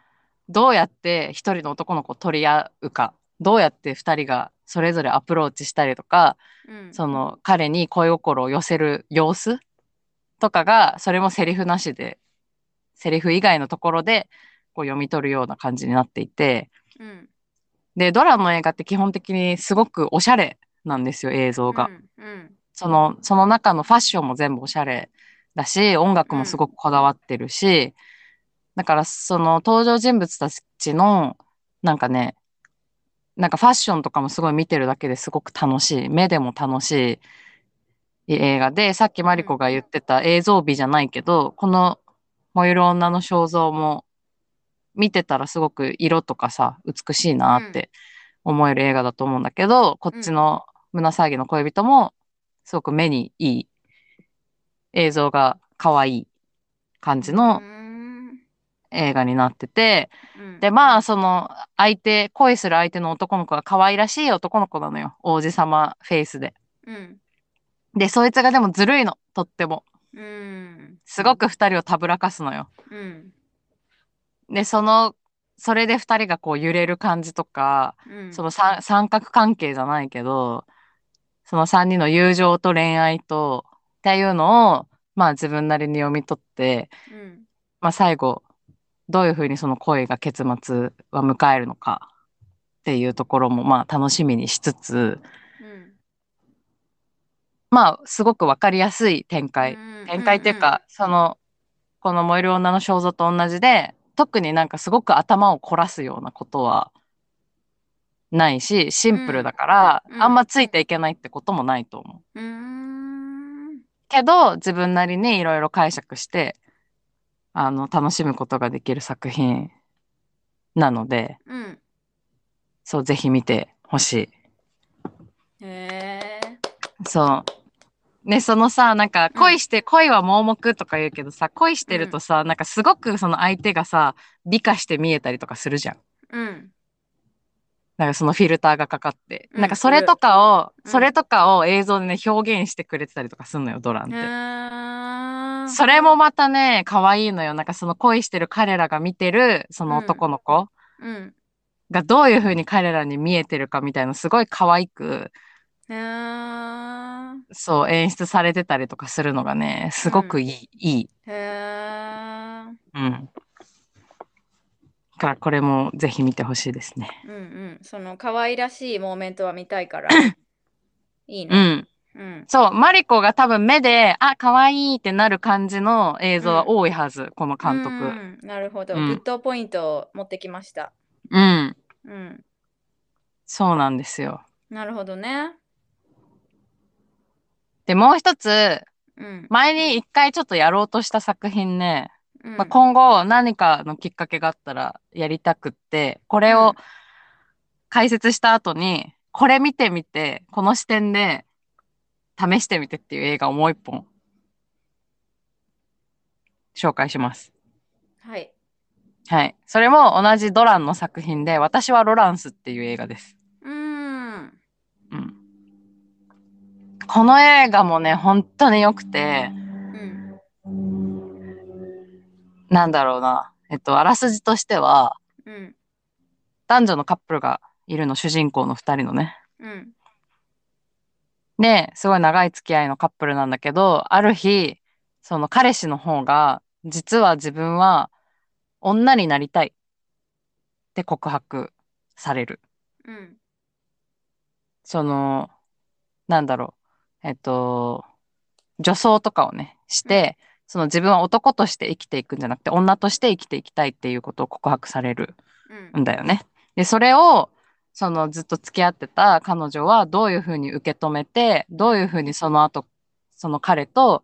どうやって一人の男の子を取り合うか、どうやって二人がそれぞれアプローチしたりとか、うん。その彼に恋心を寄せる様子とかが、それもセリフなしで、セリフ以外のところでこう読み取るような感じになっていて、うん。で、ドラの映画って基本的にすごくおしゃれなんですよ、映像が。うん。うん。その、その中のファッションも全部おしゃれだし、音楽もすごくこだわってるし、だからその登場人物たちの、なんかね、なんかファッションとかもすごい見てるだけですごく楽しい。目でも楽しい映画で、さっきマリコが言ってた映像美じゃないけど、この燃える女の肖像も見てたらすごく色とかさ、美しいなって思える映画だと思うんだけど、こっちの胸騒ぎの恋人もすごく目にいい映像が可愛い感じのうん。映画になってて、うん。で、まあ、その相手、恋する相手の男の子が可愛らしい男の子なのよ。王子様フェイスで。うん。で、そいつがでもずるいの、とっても。うん。すごく二人をたぶらかすのよ。うん。で、その、それで二人がこう揺れる感じとか、うん。その三三角関係じゃないけど、その三人の友情と恋愛と、っていうのを、まあ自分なりに読み取って、うん。まあ最後、どういうふうにその恋が結末は迎えるのかっていうところもまあ楽しみにしつつ、うん。まあすごくわかりやすい展開。うん展開っていうか、その、この燃える女の肖像と同じで、特になんかすごく頭を凝らすようなことはないし、シンプルだから、あんまついていけないってこともないと思う。けど、自分なりにいろいろ解釈して、あの、楽しむことができる作品なので、うん。そう、ぜひ見てほしい。へえ。そう。ね、そのさ、なんか恋して、恋は盲目とか言うけどさ、恋してるとさ、なんかすごくその相手がさ、美化して見えたりとかするじゃん。うん。なんかそのフィルターがかかって。うんなんかそれとかを、うんそれとかを映像でね、表現してくれてたりとかすんのよ、ドランって。それもまたね、可愛いのよ。なんかその恋してる彼らが見てる、その男の子うん。がどういう風に彼らに見えてるかみたいな、すごい可愛く、そう演出されてたりとかするのがね、すごくいい、いい。へえ。うん。だからこれもぜひ見てほしいですね。うんうん。その可愛らしいモーメントは見たいから。(coughs) いいうね。ん。うん。そう、マリコが多分目で、あ、可愛いってなる感じの映像は多いはず、この監督。うんなるほど。うん good point を持ってきました。うん。うん。そうなんですよ。なるほどね。っで、もう一つ、うん。前に一回ちょっとやろうとした作品ね、うんまあ、今後何かのきっかけがあったらやりたくって、これをうん解説した後に、これ見てみて、この視点で試してみてっていう映画をもう一本紹介します。はい。はい。それも同じドランの作品で、私はロランスっていう映画です。うーん。うん。この映画もね、本当に良くて、うん。なんだろうな。えっと、あらすじとしては、うん。男女のカップルがいるの、主人公の二人のね。うん。で、すごい長い付き合いのカップルなんだけど、ある日、その彼氏の方が、実は自分は女になりたいって告白される。うん。その、なんだろう。えっと、女装とかをね、して、その自分は男として生きていくんじゃなくて、女として生きていきたいっていうことを告白されるうん。んだよね。で、それを、そのずっと付き合ってた彼女はどういうふうに受け止めて、どういうふうにその後、その彼と、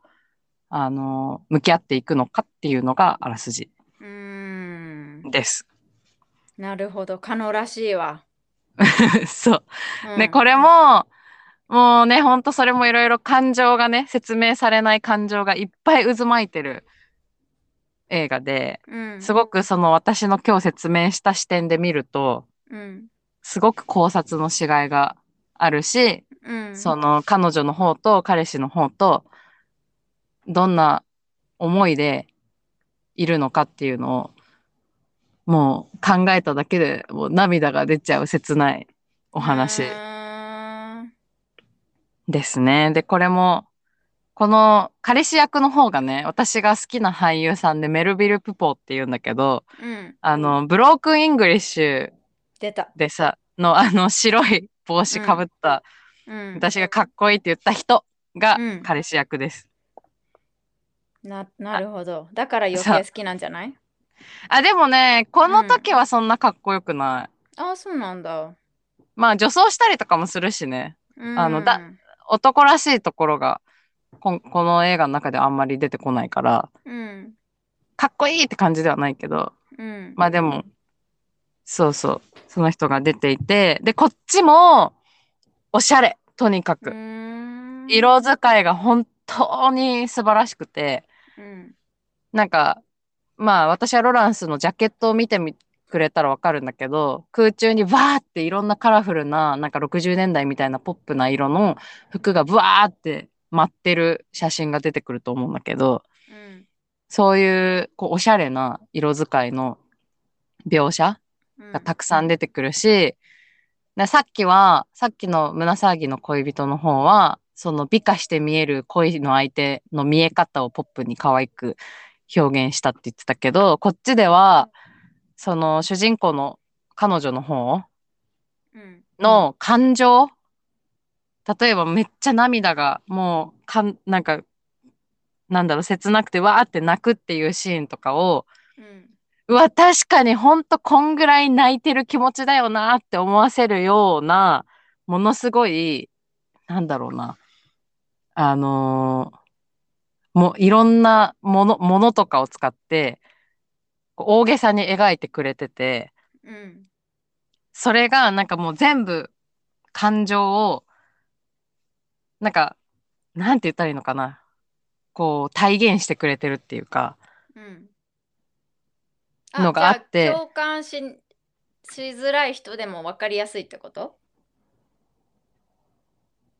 あの、向き合っていくのかっていうのがあらすじうーん。です。なるほど。可能らしいわ。(laughs) そう。うんで、これも、もうね、ほんとそれもいろいろ感情がね、説明されない感情がいっぱい渦巻いてる映画で、うん。すごくその私の今日説明した視点で見ると、うん。すごく考察のしがいがあるし、うん。その彼女の方と彼氏の方と、どんな思いでいるのかっていうのを、もう考えただけでもう涙が出ちゃう切ないお話ですね。で、これも、この彼氏役の方がね、私が好きな俳優さんでメルビル・プポーって言うんだけど、うん。あの、 Broken English 出た。でさ、のあの白い帽子かぶった、うん。私がかっこいいって言った人がうん彼氏役です。な、なるほど。だから余計好きなんじゃない？あ、でもね、この時はそんなかっこよくない。ああ、そうなんだ。まあ女装したりとかもするしね。あのだうん男らしいところがこ、この映画の中ではあんまり出てこないから、うん。かっこいいって感じではないけど、うん。まあでも、そうそう、その人が出ていて、で、こっちも、おしゃれ、とにかうく。色使いが本当に素晴らしくて、うん。なんか、まあ私はロランスのジャケットを見てみくれたらわかるんだけど、空中にバーっていろんなカラフルな、なんか60年代みたいなポップな色の服がブワーって舞ってる写真が出てくると思うんだけど、うん。そういう、こう、おしゃれな色使いの描写がたくさん出てくるし、でさっきは、さっきの胸騒ぎの恋人の方は、その美化して見える恋の相手の見え方をポップに可愛く表現したって言ってたけど、こっちでは、その主人公の彼女の方うん。の感情、例えばめっちゃ涙がもうかん、なんか、なんだろう、切なくてわーって泣くっていうシーンとかを、うん。うわ、確かにほんとこんぐらい泣いてる気持ちだよなって思わせるような、ものすごい、なんだろうな。あのーもういろんなもの、ものとかを使って、大げさに描いてくれてて、うん。それがなんかもう全部感情を、なんか、なんて言ったらいいのかな。こう体現してくれてるっていうか、うん。のがあって共感ししづらい人でも分かりやすいってこと？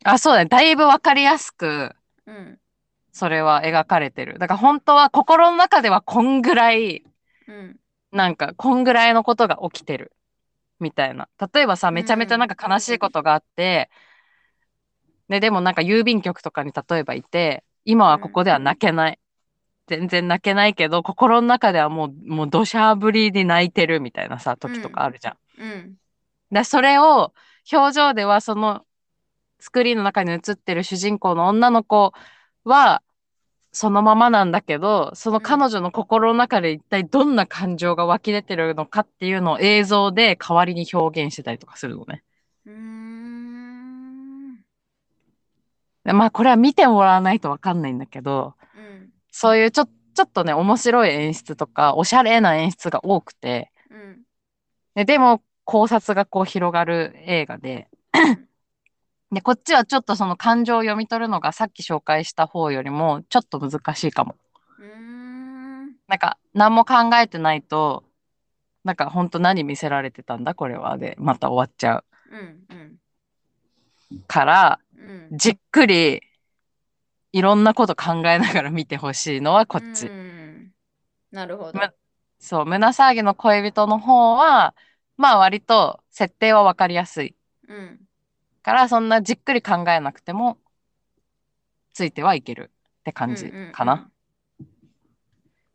あ、そうだね。だいぶわかりやすく、うん。それは描かれてる。だから本当は心の中ではこんぐらい、うん。なんかこんぐらいのことが起きてる。みたいな。例えばさ、めちゃめちゃなんか悲しいことがあって、で、でもなんか郵便局とかに例えばいて、今はここでは泣けない。全然泣けないけど、心の中ではもう、もう土砂降りに泣いてるみたいなさ、時とかあるじゃん。うん。で、それを表情ではそのスクリーンの中に映ってる主人公の女の子はそのままなんだけど、その彼女の心の中で一体どんな感情が湧き出てるのかっていうのを映像で代わりに表現してたりとかするのね。うーん。でまあこれは見てもらわないとわかんないんだけど、うん。そういうちょちょっとね、面白い演出とか、おしゃれな演出が多くて、うん。ででも考察がこう広がる映画で、で、こっちはちょっとその感情を読み取るのがさっき紹介した方よりもちょっと難しいかも。ん。なんか何も考えてないと、なんか本当何見せられてたんだ？これはで、また終わっちゃう。んうん。うから、うん。じっくりいろんなこと考えながら見てほしいのはこっち。うん。なるほど。むそう、胸騒ぎの恋人の方は、まあ割と設定はわかりやすい。うんから、そんなじっくり考えなくても、ついてはいけるって感じかな。うんうんうん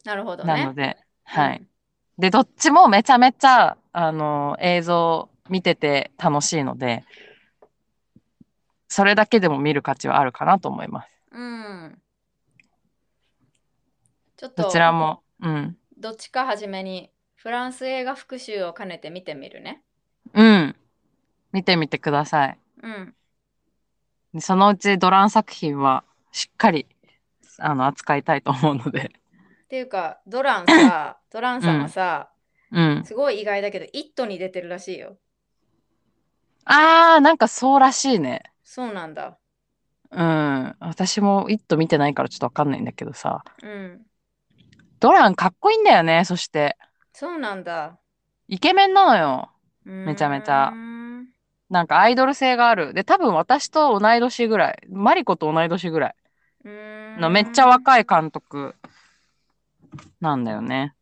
なるほどね。なので、はい。うんで、どっちもめちゃめちゃ、あの、映像見てて楽しいので、それだけでも見る価値はあるかなと思います。うん。ちょっとどちらも。うん。どっちか初めにフランス映画復習を兼ねて見てみるね。うん。見てみてください。うん。でそのうちドラン作品はしっかりあの扱いたいと思うので。っていうか、ドランさ、(laughs) ドランさんはさ、うん。すごい意外だけど、イットに出てるらしいよ。あー、なんかそうらしいね。そうなんだ。うん。私も「イット!」見てないからちょっとわかんないんだけどさ。うん。ドランかっこいいんだよね、そして。そうなんだ。イケメンなのよ。めめちゃめちゃうん。なんかアイドル性がある。で、多分私と同い年ぐらい。マリコと同い年ぐらいのめっちゃ若い監督なんだよね。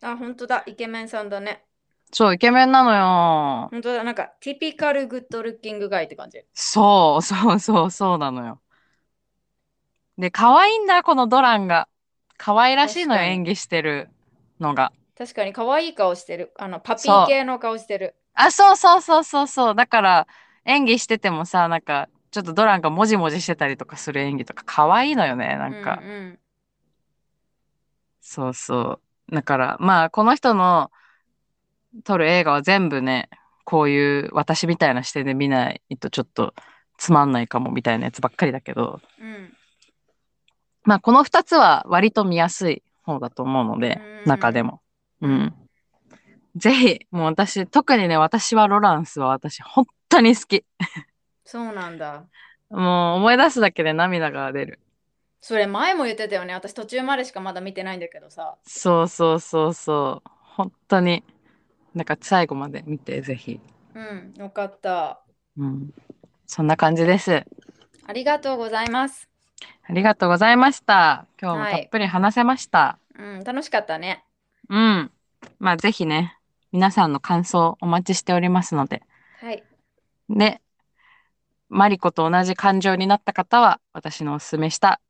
あ、本当だ。イケメンさんだね。そう、イケメンなのよ。本当だ。なんか、ティピカルグッドルッキングガイって感じ。そう、そうそう、そうなのよ。で、可愛いんだ、このドランが。可愛らしいのよ、演技してるのが。確かに可愛い顔してる。あの、パピー系の顔してる。あ、そうそうそうそうそう。だから、演技しててもさ、なんか、ちょっとドランがもじもじしてたりとかする演技とか可愛いのよね、なんか。うんうんそうそう。だから、まあ、この人の撮る映画は全部ね、こういう私みたいな視点で見ないとちょっとつまんないかもみたいなやつばっかりだけど、うんまあ、この二つは割と見やすい方だと思うので、うん中でも。うん。ぜひ、もう私、特にね、私はロランスは私、本当に好き。そうなんだ。もう思い出すだけで涙が出る。それ前も言ってたよね。私途中までしかまだ見てないんだけどさ。そうそうそうそう。本当に。なんか最後まで見て、ぜひ。うん、よかった。うん。そんな感じです。ありがとうございます。ありがとうございました。今日もはいたっぷり話せました。うん、楽しかったね。うん。まあぜひね、皆さんの感想お待ちしておりますので。はい。で、マリコと同じ感情になった方は、私のおすすめした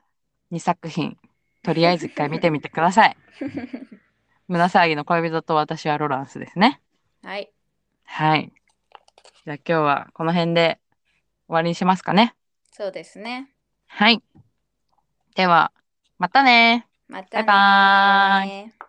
2作品、とりあえず一回見てみてください。(laughs) 胸騒ぎの恋人と私はロランスですね。はい。はい。じゃあ今日はこの辺で終わりにしますかね。そうですね。はい。では、またねまたねバイバーイー